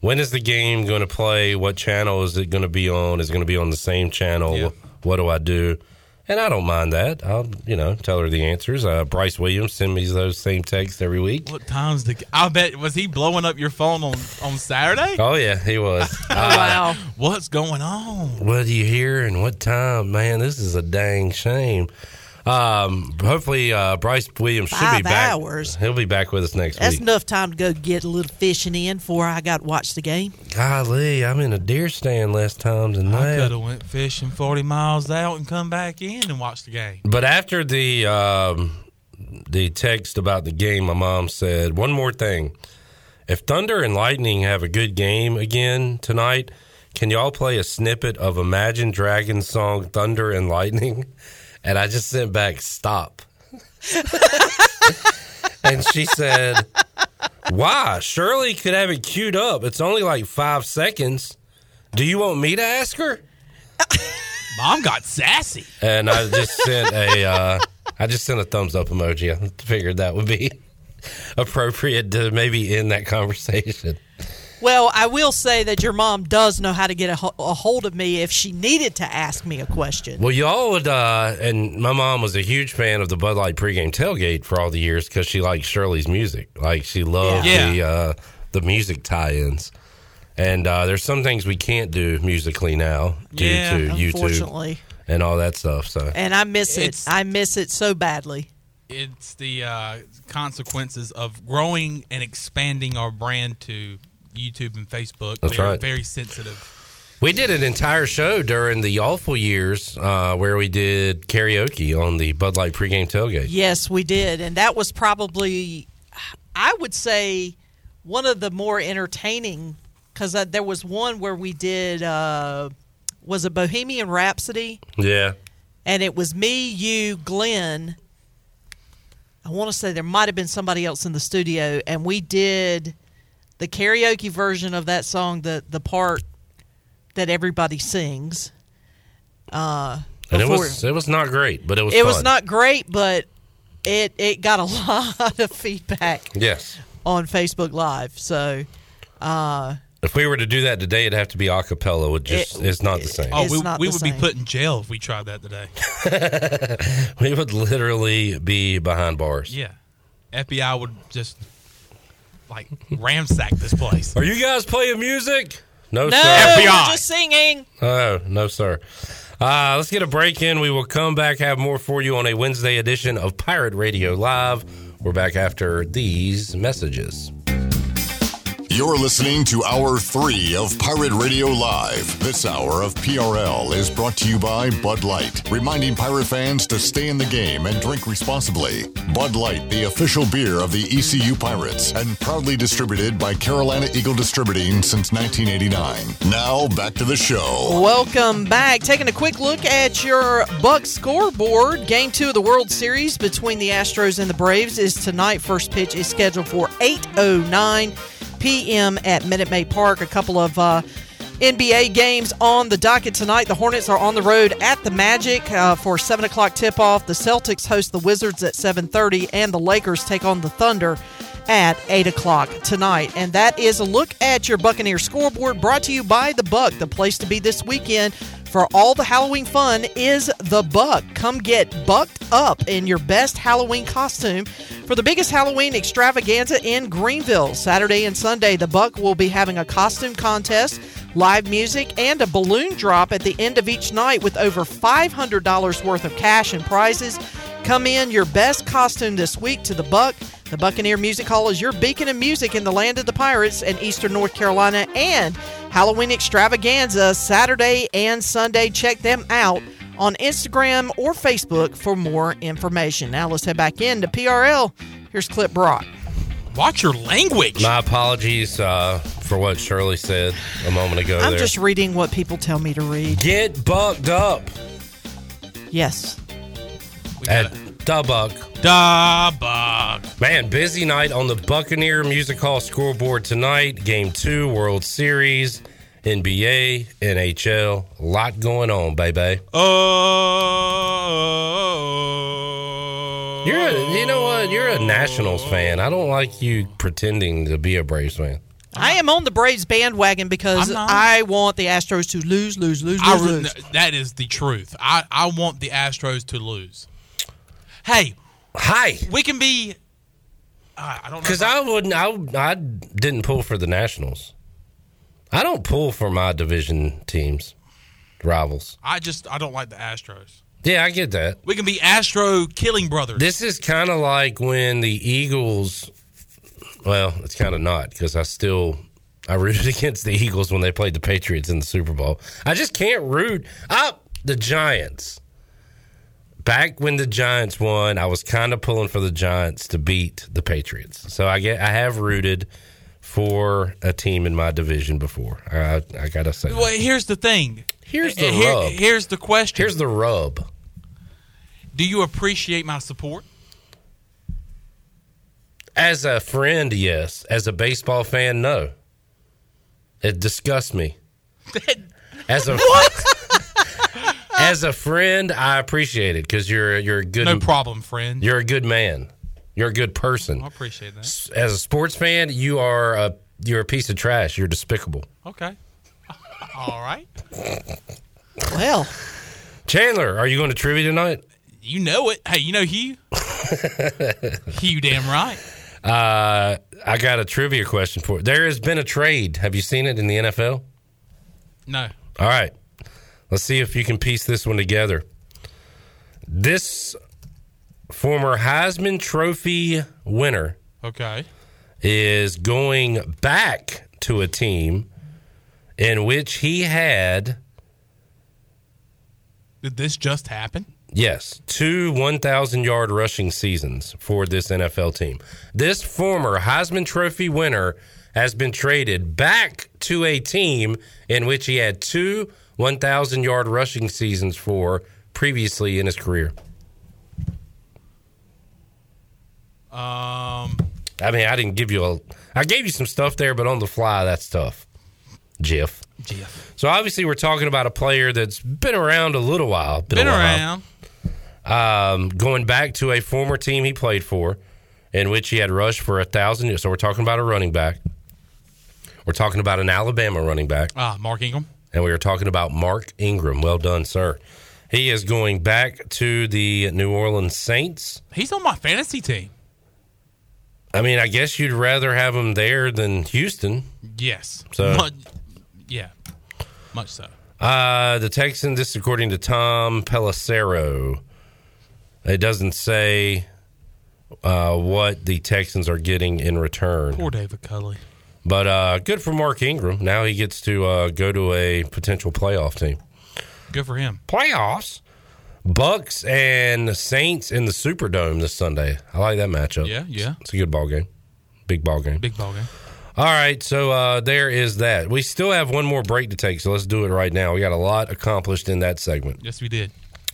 when is the game going to play? What channel is it going to be on? Is it going to be on the same channel? What do I do? And I don't mind that. I'll, you know, tell her the answers. Uh, Bryce Williams send me those same texts every week. What time's the? I bet was he blowing up your phone on on Saturday? Oh yeah, he was. Oh, wow. What's going on? What do you hear and what time? Man, this is a dang shame. Um, hopefully, uh, Bryce Williams should be Five back. hours. He'll be back with us next That's week. That's enough time to go get a little fishing in before I got to watch the game. Golly, I'm in a deer stand less times than that. I that. could have went fishing forty miles out and come back in and watch the game. But after the um, the text about the game, my mom said one more thing: if Thunder and Lightning have a good game again tonight, can y'all play a snippet of Imagine Dragons song "Thunder and Lightning"? And I just sent back, "Stop." and she said, "Why? Shirley could have it queued up. It's only like five seconds. Do you want me to ask her?" Mom got sassy. and I just sent a uh, I just sent a thumbs up emoji. I figured that would be appropriate to maybe end that conversation. Well, I will say that your mom does know how to get a, ho- a hold of me if she needed to ask me a question. Well, y'all would, uh, and my mom was a huge fan of the Bud Light pregame tailgate for all the years because she liked Shirley's music. Like she loved Yeah. the uh, the music tie-ins. And uh, there's some things we can't do musically now due Yeah, to YouTube unfortunately. and all that stuff. So And I miss it. I miss it so badly. It's the uh, consequences of growing and expanding our brand to YouTube and Facebook. That's We're right. Very sensitive. We did an entire show during the awful years uh, where we did karaoke on the Bud Light pregame tailgate. Yes, we did. And that was probably, I would say, one of the more entertaining because uh, there was one where we did, uh, was a Bohemian Rhapsody? Yeah. and it was me, you, Glenn. I want to say there might have been somebody else in the studio, and we did the karaoke version of that song, the the part that everybody sings. Uh, And it was it was not great, but it was it was not great, but it it got a lot of feedback Yes. on Facebook Live. So, uh, If we were to do that today, it'd have to be a cappella. Would just it's not the same. Oh, we, we would be put in jail if we tried that today. we would literally be behind bars. Yeah. FBI would just like ransack this place. Are you guys playing music? No, no, sir. we're just singing. Oh, no, sir. Uh, let's get a break in. We will come back, have more for you on a Wednesday edition of Pirate Radio Live. We're back after these messages. You're listening to Hour 3 of Pirate Radio Live. This hour of PRL is brought to you by Bud Light, reminding pirate fans to stay in the game and drink responsibly. Bud Light, the official beer of the ECU Pirates, and proudly distributed by Carolina Eagle Distributing since 1989. Now, back to the show. Welcome back. Taking a quick look at your Buck scoreboard. Game two of the World Series between the Astros and the Braves is tonight. First pitch is scheduled for 8:09 p.m. at Minute Maid Park. A couple of uh, NBA games on the docket tonight. The Hornets are on the road at the Magic uh, for seven o'clock tip-off. The Celtics host the Wizards at 7:30, and the Lakers take on the Thunder at 8 o'clock tonight. And that is a look at your Buccaneer scoreboard brought to you by The Buck. The place to be this weekend for all the Halloween fun is The Buck. Come get bucked up in your best Halloween costume for the biggest Halloween extravaganza in Greenville. Saturday and Sunday, The Buck will be having a costume contest, live music, and a balloon drop at the end of each night with over $500 worth of cash and prizes. Come in your best costume this week to The Buck. The Buccaneer Music Hall is your beacon of music in the land of the pirates in eastern North Carolina and Halloween extravaganza Saturday and Sunday. Check them out on Instagram or Facebook for more information. Now let's head back into PRL. Here's Clip Brock. Watch your language. My apologies uh, for what Shirley said a moment ago. I'm there. just reading what people tell me to read. Get bucked up Yes. at Da Buck. Da Buck. Man, busy night on the Buccaneer Music Hall scoreboard tonight. Game two, World Series, NBA, NHL. A lot going on, baby. Oh. You're a, you know what? You're a Nationals fan. I don't like you pretending to be a Braves fan. I am on the Braves bandwagon because I'm not. I want the Astros to lose, lose, lose, lose, re- lose. that is the truth. I, I want the Astros to lose. Hey, hi. We can be. Uh, I don't know. Because I wouldn't. I, I didn't pull for the Nationals. I don't pull for my division teams, rivals. I just I don't like the Astros. Yeah, I get that. We can be Astro killing brothers. This is kind of like when the Eagles. Well, it's kind of not because I still I rooted against the Eagles when they played the Patriots in the Super Bowl. I just can't root up the Giants. Back when the Giants won, I was kind of pulling for the Giants to beat the Patriots. So I get I have rooted for a team in my division before. I, I gotta say. that. Well, here's the thing. Here's the Here- rub. Here's the question. Here's the rub. Do you appreciate my support? As a friend, yes. As a baseball fan, no. It disgusts me. As a as a friend, I appreciate it because you're you're a good No problem, friend. You're a good man. You're a good person. I appreciate that. As a sports fan, you are a you're a piece of trash. You're despicable. Okay. All right. Well, Chandler, are you going to trivia tonight? You know it. Hey, you know Hugh? Hugh, damn right. Uh, I got a trivia question for you. There has been a trade. Have you seen it in the NFL? No. All right. Let's see if you can piece this one together. This former Heisman Trophy winner Okay. is going back to a team in which he had, Did this just happen? yes, two 1,000 yard rushing seasons for this NFL team. This former Heisman Trophy winner has been traded back to a team in which he had two 1,000 yard rushing seasons for previously in his career? Um, I mean, I didn't give you a. I gave you some stuff there, but on the fly, that's tough. Jeff. Jeff. So obviously, we're talking about a player that's been around a little while. Been while. around. Um, going back to a former team he played for, in which he had rushed for a thousand years. So we're talking about a running back. We're talking about an Alabama running back. Ah, Mark Ingram. And we are talking about Mark Ingram. Well done, sir. He is going back to the New Orleans Saints. He's on my fantasy team. I mean, I guess you'd rather have him there than Houston. Yes. So- Mu- yeah. Much so. Uh, the Texans, this is according to Tom Pelissero. It doesn't say uh, what the Texans are getting in return. Poor David Culley. But uh, good for Mark Ingram. Now he gets to uh, go to a potential playoff team. Good for him. Playoffs. Bucks and Saints in the Superdome this Sunday. I like that matchup. Yeah, yeah. It's a good ball game. Big ball game. Big ball game. All right, so uh, there is that. We still have one more break to take, so let's do it right now. We got a lot accomplished in that segment. Yes, we did.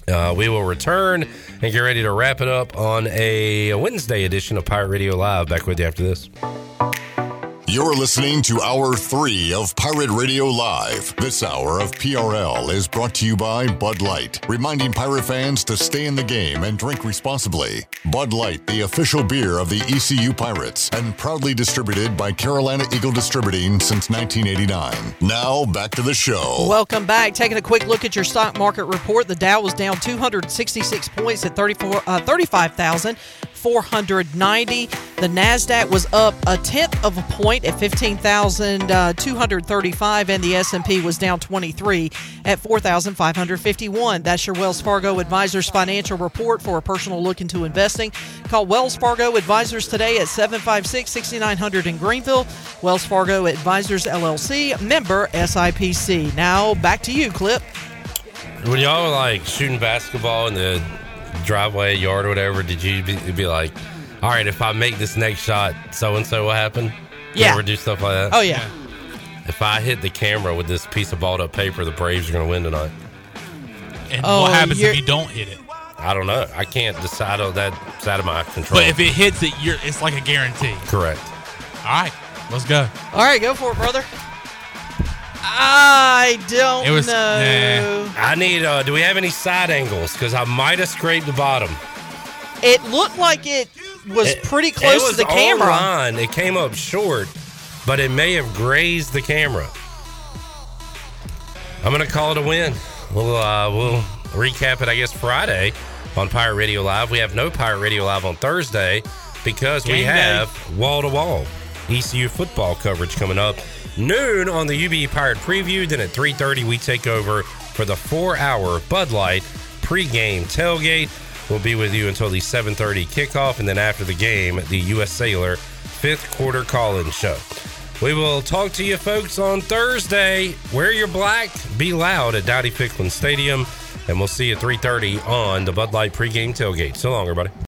Uh, we will return and get ready to wrap it up on a Wednesday edition of Pirate Radio Live. Back with you after this. You're listening to Hour 3 of Pirate Radio Live. This hour of PRL is brought to you by Bud Light, reminding pirate fans to stay in the game and drink responsibly. Bud Light, the official beer of the ECU Pirates, and proudly distributed by Carolina Eagle Distributing since 1989. Now, back to the show. Welcome back. Taking a quick look at your stock market report. The Dow was down 266 points at 34, uh, 35,490. The Nasdaq was up a tenth of a point at 15,235, uh, and the S&P was down 23 at 4,551. That's your Wells Fargo Advisors financial report for a personal look into investing. Call Wells Fargo Advisors today at 756-6900 in Greenville. Wells Fargo Advisors LLC, member SIPC. Now back to you, Clip. When y'all were like shooting basketball in the driveway, yard, or whatever, did you be, be like, all right, if I make this next shot, so and so will happen? You Yeah. ever do stuff like that? Oh, yeah. If I hit the camera with this piece of balled up paper, the Braves are going to win tonight. And Oh, what happens you're- if you don't hit it? I don't know. I can't decide on that. It's out of my control. But if it hits it, you're it's like a guarantee. Correct. All right, let's go. All right, go for it, brother. I don't It was- know. I need. Uh, do we have any side angles? Because I might have scraped the bottom. It looked like it was It- pretty it close was to the camera. line. It came up short, but it may have grazed the camera. I'm gonna call it a win. We'll uh, we'll recap it, I guess, Friday on Pirate Radio Live. We have no Pirate Radio Live on Thursday because we Game day. have wall to wall ECU football coverage coming up noon on the UB Pirate Preview. Then at 3:30 we take over for the four-hour Bud Light pregame tailgate. We'll be with you until the 7:30 kickoff, and then after the game, the U.S. Sailor fifth quarter call-in show. We will talk to you folks on Thursday. Wear your black, be loud at Dowdy Ficklen Stadium, and we'll see you at 3:30 on the Bud Light pregame tailgate. So long, everybody.